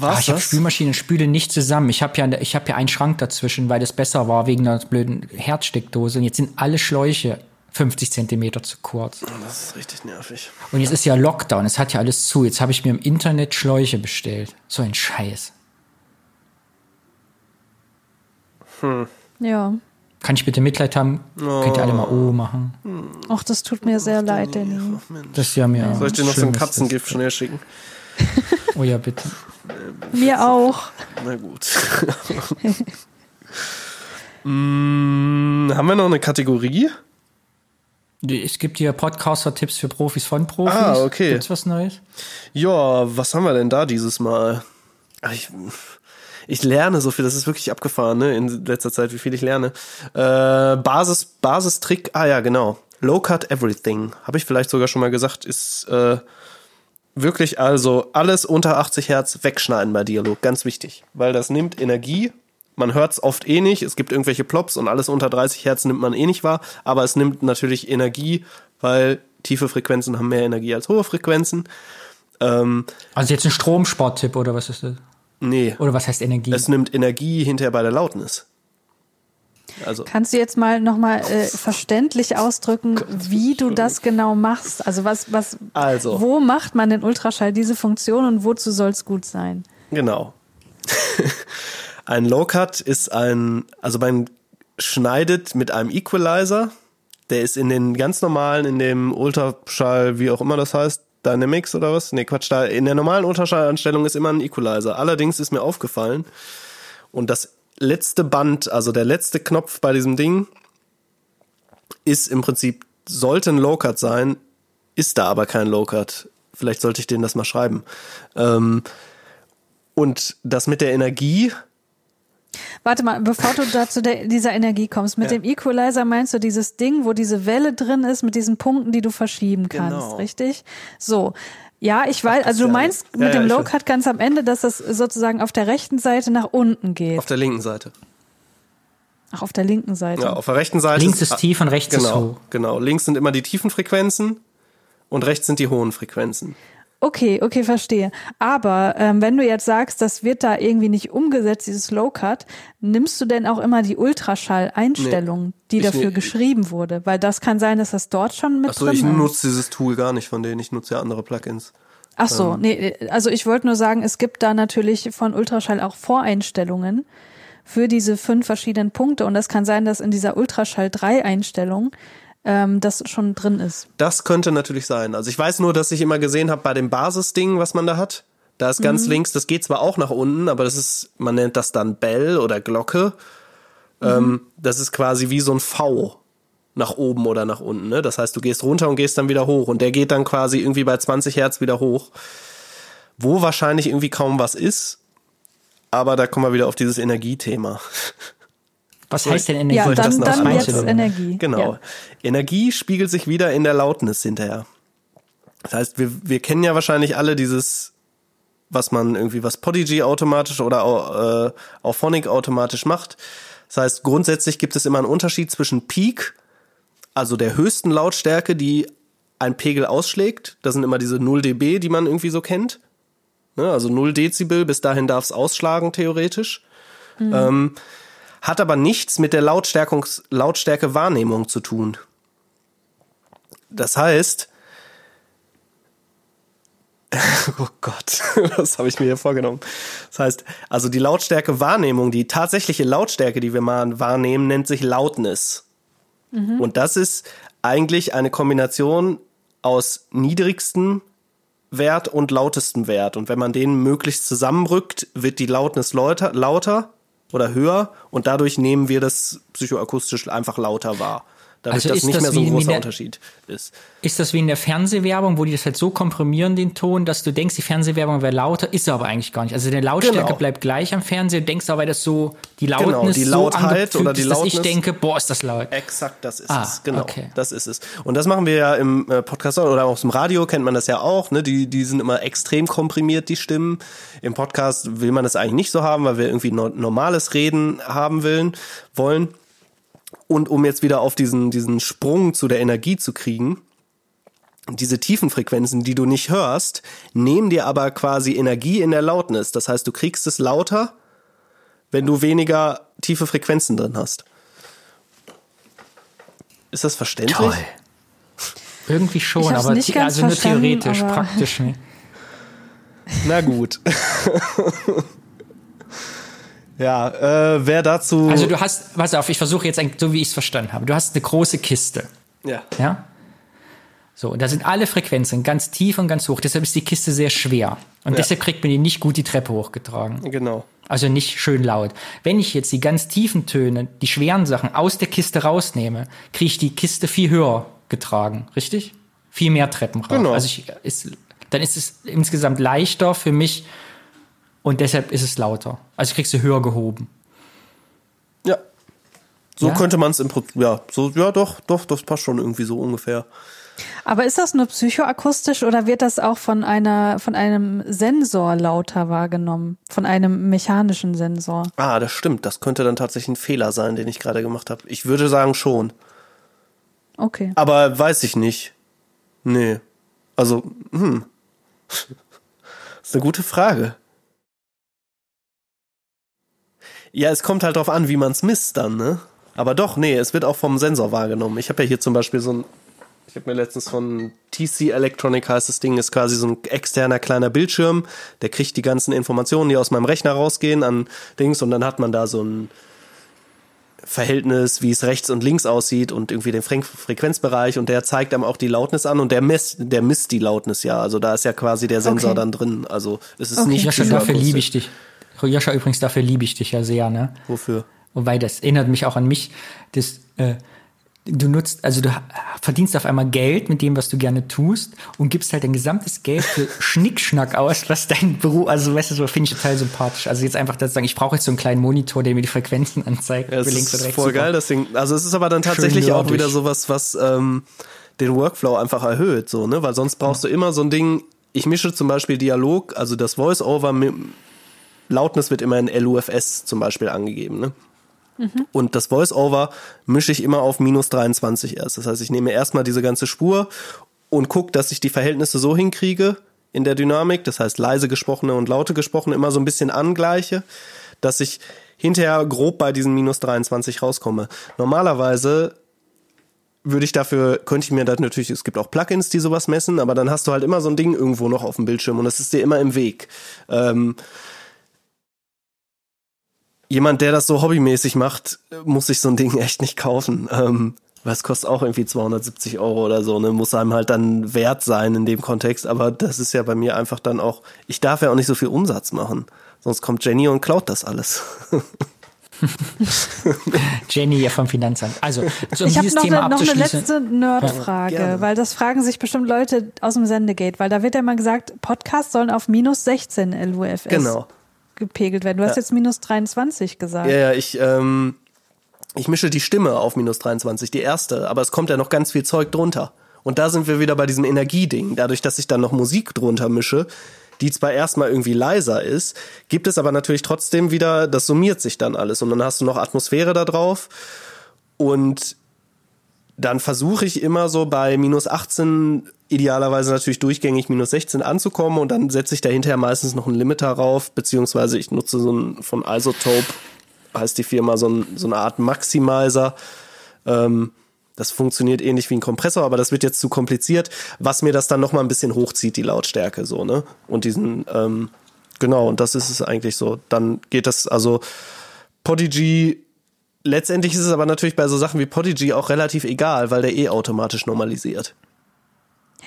Was? Ah, ich habe Spülmaschine und Spüle nicht zusammen. Ich habe ja, ich habe ja einen Schrank dazwischen, weil das besser war wegen der blöden Herzsteckdose. Und jetzt sind alle Schläuche 50 Zentimeter zu kurz. Das ist richtig nervig. Und jetzt ist ja Lockdown, es hat ja alles zu. Jetzt habe ich mir im Internet Schläuche bestellt. So ein Scheiß. Hm. Ja. Kann ich bitte Mitleid haben? Oh. Könnt ihr alle mal O machen? Ach, das tut mir sehr leid, Danny. Das ist ja mir. Soll ich dir noch so ein Katzengift schnell schicken? [laughs] oh ja, bitte. Mir auch. Na gut. mm, haben wir noch eine Kategorie? Es gibt hier Podcaster-Tipps für Profis von Profis. Ah, okay. Gibt's was Neues? Ja, was haben wir denn da dieses Mal? Ich, ich lerne so viel, das ist wirklich abgefahren, ne? In letzter Zeit, wie viel ich lerne. Äh, Basis, Basistrick, ah ja, genau. Low Cut Everything. Habe ich vielleicht sogar schon mal gesagt, ist äh, wirklich also alles unter 80 Hertz wegschneiden bei Dialog, ganz wichtig, weil das nimmt Energie. Man hört es oft eh nicht, es gibt irgendwelche Plops und alles unter 30 Hertz nimmt man eh nicht wahr, aber es nimmt natürlich Energie, weil tiefe Frequenzen haben mehr Energie als hohe Frequenzen. Ähm, also jetzt ein Stromsporttipp oder was ist das? Nee. Oder was heißt Energie? Es nimmt Energie hinterher bei der Lautnis. Also. Kannst du jetzt mal nochmal äh, verständlich ausdrücken, wie du das genau machst? Also was, was, also. wo macht man den Ultraschall diese Funktion und wozu soll es gut sein? Genau. [laughs] ein Low Cut ist ein, also man schneidet mit einem Equalizer, der ist in den ganz normalen, in dem Ultraschall, wie auch immer das heißt, Dynamics oder was? Nee, Quatsch, da in der normalen Ultraschallanstellung ist immer ein Equalizer. Allerdings ist mir aufgefallen, und das letzte Band, also der letzte Knopf bei diesem Ding, ist im Prinzip, sollte ein Low-Cut sein, ist da aber kein Low-Cut. Vielleicht sollte ich denen das mal schreiben. Ähm, und das mit der Energie. Warte mal, bevor du da zu der, dieser Energie kommst, mit ja. dem Equalizer meinst du dieses Ding, wo diese Welle drin ist, mit diesen Punkten, die du verschieben kannst, genau. richtig? So. Ja, ich weiß, also du meinst ja, mit ja, dem Low Cut ganz am Ende, dass das sozusagen auf der rechten Seite nach unten geht. Auf der linken Seite. Ach, auf der linken Seite. Ja, auf der rechten Seite. Links ist, ist tief und rechts genau, ist hoch. Genau, links sind immer die tiefen Frequenzen und rechts sind die hohen Frequenzen. Okay, okay, verstehe. Aber ähm, wenn du jetzt sagst, das wird da irgendwie nicht umgesetzt, dieses Low Cut, nimmst du denn auch immer die Ultraschall-Einstellung, nee, die dafür ne, geschrieben wurde? Weil das kann sein, dass das dort schon mit Ach so, drin ich nutze dieses Tool gar nicht von denen. Ich nutze ja andere Plugins. Ach so, ähm. nee, also ich wollte nur sagen, es gibt da natürlich von Ultraschall auch Voreinstellungen für diese fünf verschiedenen Punkte und das kann sein, dass in dieser Ultraschall 3 Einstellung ähm, das schon drin ist. Das könnte natürlich sein. Also ich weiß nur, dass ich immer gesehen habe bei dem Basisding, was man da hat. Da ist ganz mhm. links, das geht zwar auch nach unten, aber das ist, man nennt das dann Bell oder Glocke. Mhm. Ähm, das ist quasi wie so ein V nach oben oder nach unten. Ne? Das heißt, du gehst runter und gehst dann wieder hoch und der geht dann quasi irgendwie bei 20 Hertz wieder hoch. Wo wahrscheinlich irgendwie kaum was ist, aber da kommen wir wieder auf dieses Energiethema. [laughs] Was heißt denn Energie? Ja, dann, dann jetzt Energie. Genau. Ja. Energie spiegelt sich wieder in der Lautnis hinterher. Das heißt, wir, wir kennen ja wahrscheinlich alle dieses was man irgendwie, was Podigy automatisch oder auch, äh, auch Phonic automatisch macht. Das heißt, grundsätzlich gibt es immer einen Unterschied zwischen Peak, also der höchsten Lautstärke, die ein Pegel ausschlägt. Das sind immer diese 0 dB, die man irgendwie so kennt. Ne? Also 0 Dezibel, bis dahin darf es ausschlagen, theoretisch. Ähm, hat aber nichts mit der Lautstärkungs Lautstärke-Wahrnehmung zu tun. Das heißt, [laughs] oh Gott, [laughs] was habe ich mir hier vorgenommen? Das heißt, also die Lautstärke-Wahrnehmung, die tatsächliche Lautstärke, die wir mal wahrnehmen, nennt sich Loudness. Und das ist eigentlich eine Kombination aus niedrigstem Wert und lautestem Wert. Und wenn man den möglichst zusammenrückt, wird die Lautness lauter, lauter oder höher und dadurch nehmen wir das psychoakustisch einfach lauter wahr. Dadurch, Also dass nicht das mehr so ein großer der- Unterschied ist. Ist das wie in der Fernsehwerbung, wo die das halt so komprimieren, den Ton, dass du denkst, die Fernsehwerbung wäre lauter, ist sie aber eigentlich gar nicht. Also die Lautstärke Genau. bleibt gleich am Fernseher, denkst aber, dass so die Lautness Genau, die so Lautheit angefügt oder die ist, dass ich denke, boah, ist das laut. Exakt, das ist Ah, es. Genau, okay. das ist es. Und das machen wir ja im äh, Podcast oder auch im Radio kennt man das ja auch. Ne? Die, die sind immer extrem komprimiert, die Stimmen. Im Podcast will man das eigentlich nicht so haben, weil wir irgendwie no normales Reden haben willen, wollen. Und um jetzt wieder auf diesen, diesen Sprung zu der Energie zu kriegen, diese tiefen Frequenzen, die du nicht hörst, nehmen dir aber quasi Energie in der Lautness. Das heißt, du kriegst es lauter, wenn du weniger tiefe Frequenzen drin hast. Ist das verständlich? Toll. [laughs] Irgendwie schon, aber nicht also nur theoretisch, praktisch nicht. Na gut. [laughs] [laughs] ja, äh, wer dazu. Also du hast, pass auf, ich versuche jetzt, ein- so wie ich es verstanden habe, du hast eine große Kiste. ja. Ja? So, und da sind alle Frequenzen ganz tief und ganz hoch. Deshalb ist die Kiste sehr schwer. Und Ja. deshalb kriegt man die nicht gut die Treppe hochgetragen. Genau. Also nicht schön laut. Wenn ich jetzt die ganz tiefen Töne, die schweren Sachen aus der Kiste rausnehme, kriege ich die Kiste viel höher getragen, richtig? Viel mehr Treppen rauf. Genau. Also ich, ist, dann ist es insgesamt leichter für mich und deshalb ist es lauter. Also kriegst du höher gehoben. Ja. So Ja? könnte man es im Prinzip. Ja, so, ja, doch, doch, das passt schon irgendwie so ungefähr. Aber ist das nur psychoakustisch oder wird das auch von einer, von einem Sensor lauter wahrgenommen? Von einem mechanischen Sensor? Ah, das stimmt. Das könnte dann tatsächlich ein Fehler sein, den ich gerade gemacht habe. Ich würde sagen schon. Okay. Aber weiß ich nicht. Nee. Also, hm. [laughs] Das ist eine gute Frage. Ja, es kommt halt drauf an, wie man es misst dann, ne? Aber doch, nee, es wird auch vom Sensor wahrgenommen. Ich habe ja hier zum Beispiel so ein, ich habe mir letztens von TC Electronic heißt das Ding, ist quasi so ein externer kleiner Bildschirm, der kriegt die ganzen Informationen, die aus meinem Rechner rausgehen an Dings und dann hat man da so ein Verhältnis, wie es rechts und links aussieht und irgendwie den Fre Frequenzbereich und der zeigt einem auch die Lautness an und der misst, der misst die Lautness ja. Also da ist ja quasi der Sensor Okay. dann drin. Also es ist Okay. nicht Joscha, psychoakustisch. dafür liebe ich dich. Joscha, übrigens, dafür liebe ich dich ja sehr, ne? Wofür? Wobei, das erinnert mich auch an mich. Das, äh, du nutzt, also du verdienst auf einmal Geld mit dem, was du gerne tust und gibst halt dein gesamtes Geld für [laughs] Schnickschnack aus, was dein Beruf, also weißt du, so finde ich total sympathisch. Also jetzt einfach das sagen, ich brauche jetzt so einen kleinen Monitor, der mir die Frequenzen anzeigt. Ja, für links ist voll Super. geil, das Ding. Also es ist aber dann tatsächlich auch wieder sowas, was ähm, den Workflow einfach erhöht, so, ne? Weil sonst brauchst du immer so ein Ding, ich mische zum Beispiel Dialog, also das Voice-Over, mi- Lautness wird immer in LUFS zum Beispiel angegeben, ne? Und das Voice-Over mische ich immer auf minus 23 erst. Das heißt, ich nehme erstmal diese ganze Spur und gucke, dass ich die Verhältnisse so hinkriege in der Dynamik, das heißt leise gesprochene und laute gesprochene immer so ein bisschen angleiche, dass ich hinterher grob bei diesen minus 23 rauskomme. Normalerweise würde ich dafür, könnte ich mir das natürlich, es gibt auch Plugins, die sowas messen, aber dann hast du halt immer so ein Ding irgendwo noch auf dem Bildschirm und es ist dir immer im Weg. Ähm, jemand, der das so hobbymäßig macht, muss sich so ein Ding [laughs] echt nicht kaufen. Ähm, weil es kostet auch irgendwie 270 Euro oder so, ne? Muss einem halt dann wert sein in dem Kontext. Aber das ist ja bei mir einfach dann auch, ich darf ja auch nicht so viel Umsatz machen. Sonst kommt Jenny und klaut das alles. [laughs] Jenny hier vom Finanzamt. Also, so, um Ich habe noch, Thema eine, noch eine abzuschließen. letzte Nerdfrage, gerne. weil das fragen sich bestimmt Leute aus dem Sendegate, weil da wird ja mal gesagt, Podcasts sollen auf minus 16 LUFS Genau. Gepegelt werden. Du hast jetzt minus 23 gesagt. Ja, ja, ich, ähm, ich mische die Stimme auf minus 23, die erste, aber es kommt ja noch ganz viel Zeug drunter. Und da sind wir wieder bei diesem Energieding. Dadurch, dass ich dann noch Musik drunter mische, die zwar erstmal irgendwie leiser ist, gibt es aber natürlich trotzdem wieder, das summiert sich dann alles und dann hast du noch Atmosphäre da drauf und dann versuche ich immer so bei minus 18 idealerweise natürlich durchgängig minus 16 anzukommen und dann setze ich da hinterher meistens noch einen Limiter rauf, beziehungsweise ich nutze so ein von Isotope, heißt die Firma, so, ein, so eine Art Maximizer. Ähm, das funktioniert ähnlich wie ein Kompressor, aber das wird jetzt zu kompliziert, was mir das dann noch mal ein bisschen hochzieht, die Lautstärke so, ne? Und diesen, ähm, genau, und das ist es eigentlich so. Dann geht das, also Podigy Letztendlich ist es aber natürlich bei so Sachen wie Podigy auch relativ egal, weil der eh automatisch normalisiert.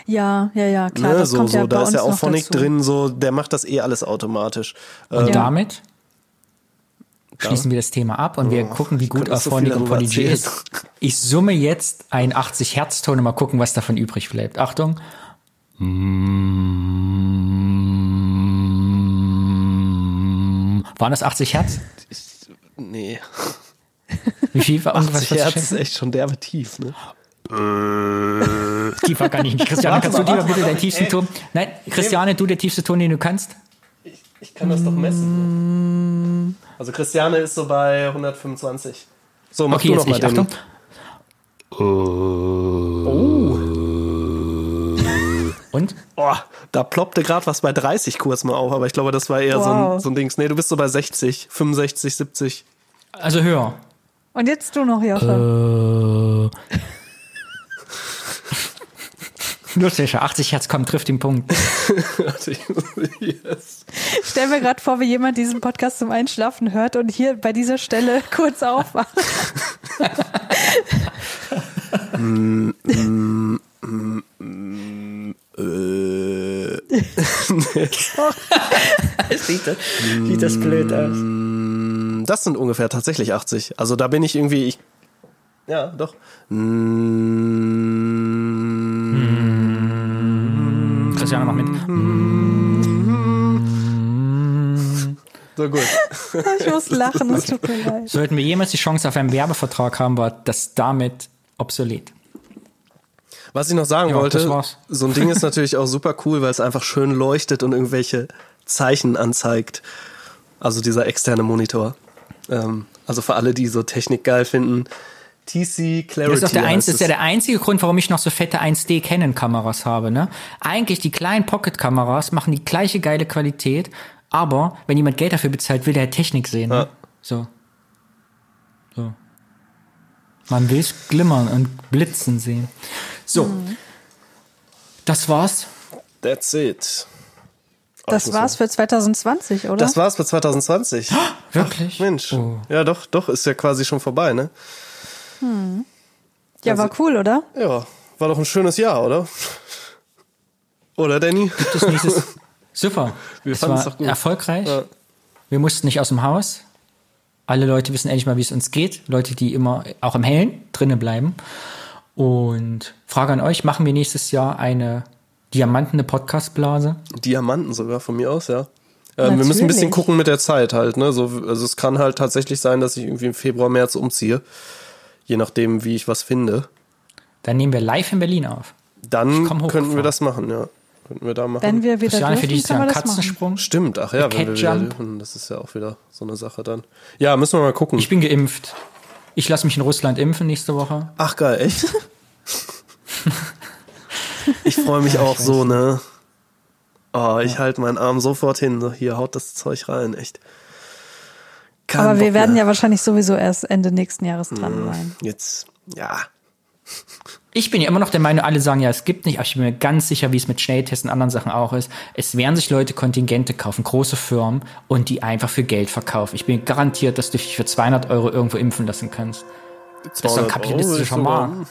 Ja, ja, ja, klar. Ne? Das so, kommt so, ja bei da ist ja auch Phonic dazu. drin, so, der macht das eh alles automatisch. Und Ähm, damit schließen wir das Thema ab und wir gucken, wie gut so Auphonic viel und erzählen. ist. Ich summe jetzt einen 80 Hertz Ton und mal gucken, was davon übrig bleibt. Achtung. Waren das 80 Hertz? Nee. Wie viel war 80 ungefähr? Hertz ist echt schon derbe tief, ne? Tiefer kann ich nicht. Christiane, kannst du warte bitte deinen tiefsten. Ton? Nein, Christiane, du der tiefste Ton, den du kannst? Ich kann das doch messen. Also Christiane ist so bei 125. So, mach Okay, du jetzt noch mal ich. den. Achtung. Und? Oh, da ploppte gerade was bei 30 kurz mal auf, aber ich glaube, das war eher so, ein, Wow. so ein Dings. Nee, du bist so bei 60, 65, 70. Also höher. Und jetzt du noch, Joche. Äh. [laughs] Lustig, 80 Hertz kommt, trifft den Punkt. [laughs] Yes. Ich stell mir gerade vor, wie jemand diesen Podcast zum Einschlafen hört und hier bei dieser Stelle [laughs] kurz aufwacht. Äh, sieht, das, [laughs] sieht das blöd aus. das sind ungefähr tatsächlich 80. Also da bin ich irgendwie, ich, ja, doch. Mm, Christiane, mach mit. So gut. [laughs] Ich muss lachen, es tut mir leid. Sollten wir jemals die Chance auf einen Werbevertrag haben, war das damit obsolet. Was ich noch sagen Ja, wollte, so ein Ding ist [laughs] natürlich auch super cool, weil es einfach schön leuchtet und irgendwelche Zeichen anzeigt. Also dieser externe Monitor. Ähm, also für alle, die so Technik geil finden. TC Clarity. Das ist, der, das ist ja es. der einzige Grund, warum ich noch so fette 1D Canon-Kameras habe. Ne? Eigentlich die kleinen Pocket-Kameras machen die gleiche geile Qualität, aber wenn jemand Geld dafür bezahlt, will der halt Technik sehen. Ne? Ja. So. So. Man will's glimmern und blitzen sehen. So. Das war's. That's it. Oh, Das war's für 2020, oder? Das war's für 2020. Wirklich? Mensch. Oh. Ja, doch, doch, ist ja quasi schon vorbei, ne? ja, war cool, oder? Ja, war doch ein schönes Jahr, oder? Oder, Danny? Das nächste [laughs] Super. Wir es fanden's war doch gut. erfolgreich. Ja. Wir mussten nicht aus dem Haus. Alle Leute wissen endlich mal, wie es uns geht. Leute, die immer auch im Hellen drinnen bleiben. Und Frage an euch, machen wir nächstes Jahr eine diamantene Podcastblase? Diamanten sogar von mir aus, ja. Ähm, wir müssen ein bisschen gucken mit der Zeit halt, ne? So, also es kann halt tatsächlich sein, dass ich irgendwie im Februar, März umziehe. Je nachdem, wie ich was finde. Dann nehmen wir live in Berlin auf. Dann könnten wir das machen, ja. Könnten wir da machen. Wenn wir wieder Christiane, für dürfen, dieses können Jahr wir ein das machen. Katzensprung. Stimmt, ach ja, wenn wir wieder dürfen, das ist ja auch wieder so eine Sache dann. Ja, müssen wir mal gucken. Ich bin geimpft. Ich lasse mich in Russland impfen nächste Woche. ach geil, echt? [laughs] ich freue mich auch so, ne? Oh, ich halte meinen Arm sofort hin. So, hier haut das Zeug rein, echt. Kein Aber wir Bock werden mehr. ja wahrscheinlich sowieso erst Ende nächsten Jahres dran sein. Jetzt, ja. Ich bin ja immer noch der Meinung, alle sagen ja, es gibt nicht, aber ich bin mir ganz sicher, wie es mit Schnelltests und anderen Sachen auch ist. Es werden sich Leute Kontingente kaufen, große Firmen, und die einfach für Geld verkaufen. Ich bin garantiert, dass du dich für 200 Euro irgendwo impfen lassen kannst. Das ist doch ein 200 Euro kapitalistischer Markt.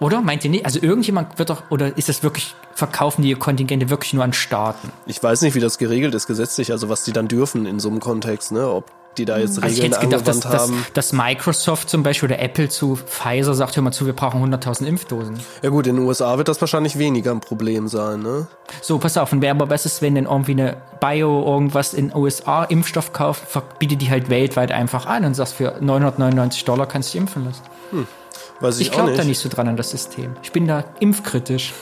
Oder? Meint ihr nicht? Also irgendjemand wird doch, oder ist das wirklich, verkaufen die Kontingente wirklich nur an Staaten? Ich weiß nicht, wie das geregelt ist gesetzlich, also was die dann dürfen in so einem Kontext, ne? Ob die da jetzt Also ich Regeln hätte gedacht, dass, dass, haben. dass Microsoft zum Beispiel oder Apple zu Pfizer sagt, hör mal zu, wir brauchen 100.000 Impfdosen. Ja gut, in den USA wird das wahrscheinlich weniger ein Problem sein, ne? So, pass auf, und wer aber was ist, wenn denn irgendwie eine Bio irgendwas in USA Impfstoff kauft, verbietet die halt weltweit einfach an und sagst, für 999 Dollar kannst du dich impfen lassen. Weiß ich, Ich glaube da nicht so dran an das System. Ich bin da impfkritisch.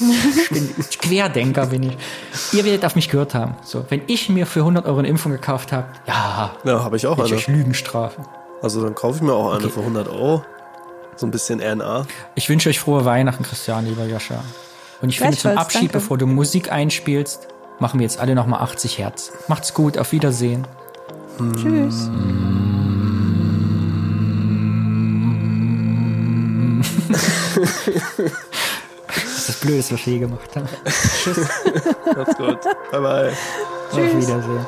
ich bin Querdenker bin ich. Ihr werdet auf mich gehört haben. So, wenn ich mir für 100 Euro eine Impfung gekauft habe, ja, Ja, habe ich auch ich eine. euch Lügen strafen. Also dann kaufe ich mir auch eine Okay. für 100 Euro. So ein bisschen RNA. Ich wünsche euch frohe Weihnachten, Christian, lieber Joscha. Und ich finde zum Abschied, danke. bevor du Musik einspielst, machen wir jetzt alle nochmal 80 Hertz. Macht's gut, auf Wiedersehen. Tschüss. Das ist das Blödeste, was wir je gemacht haben. [laughs] Macht's gut. bye bye. Auf Wiedersehen.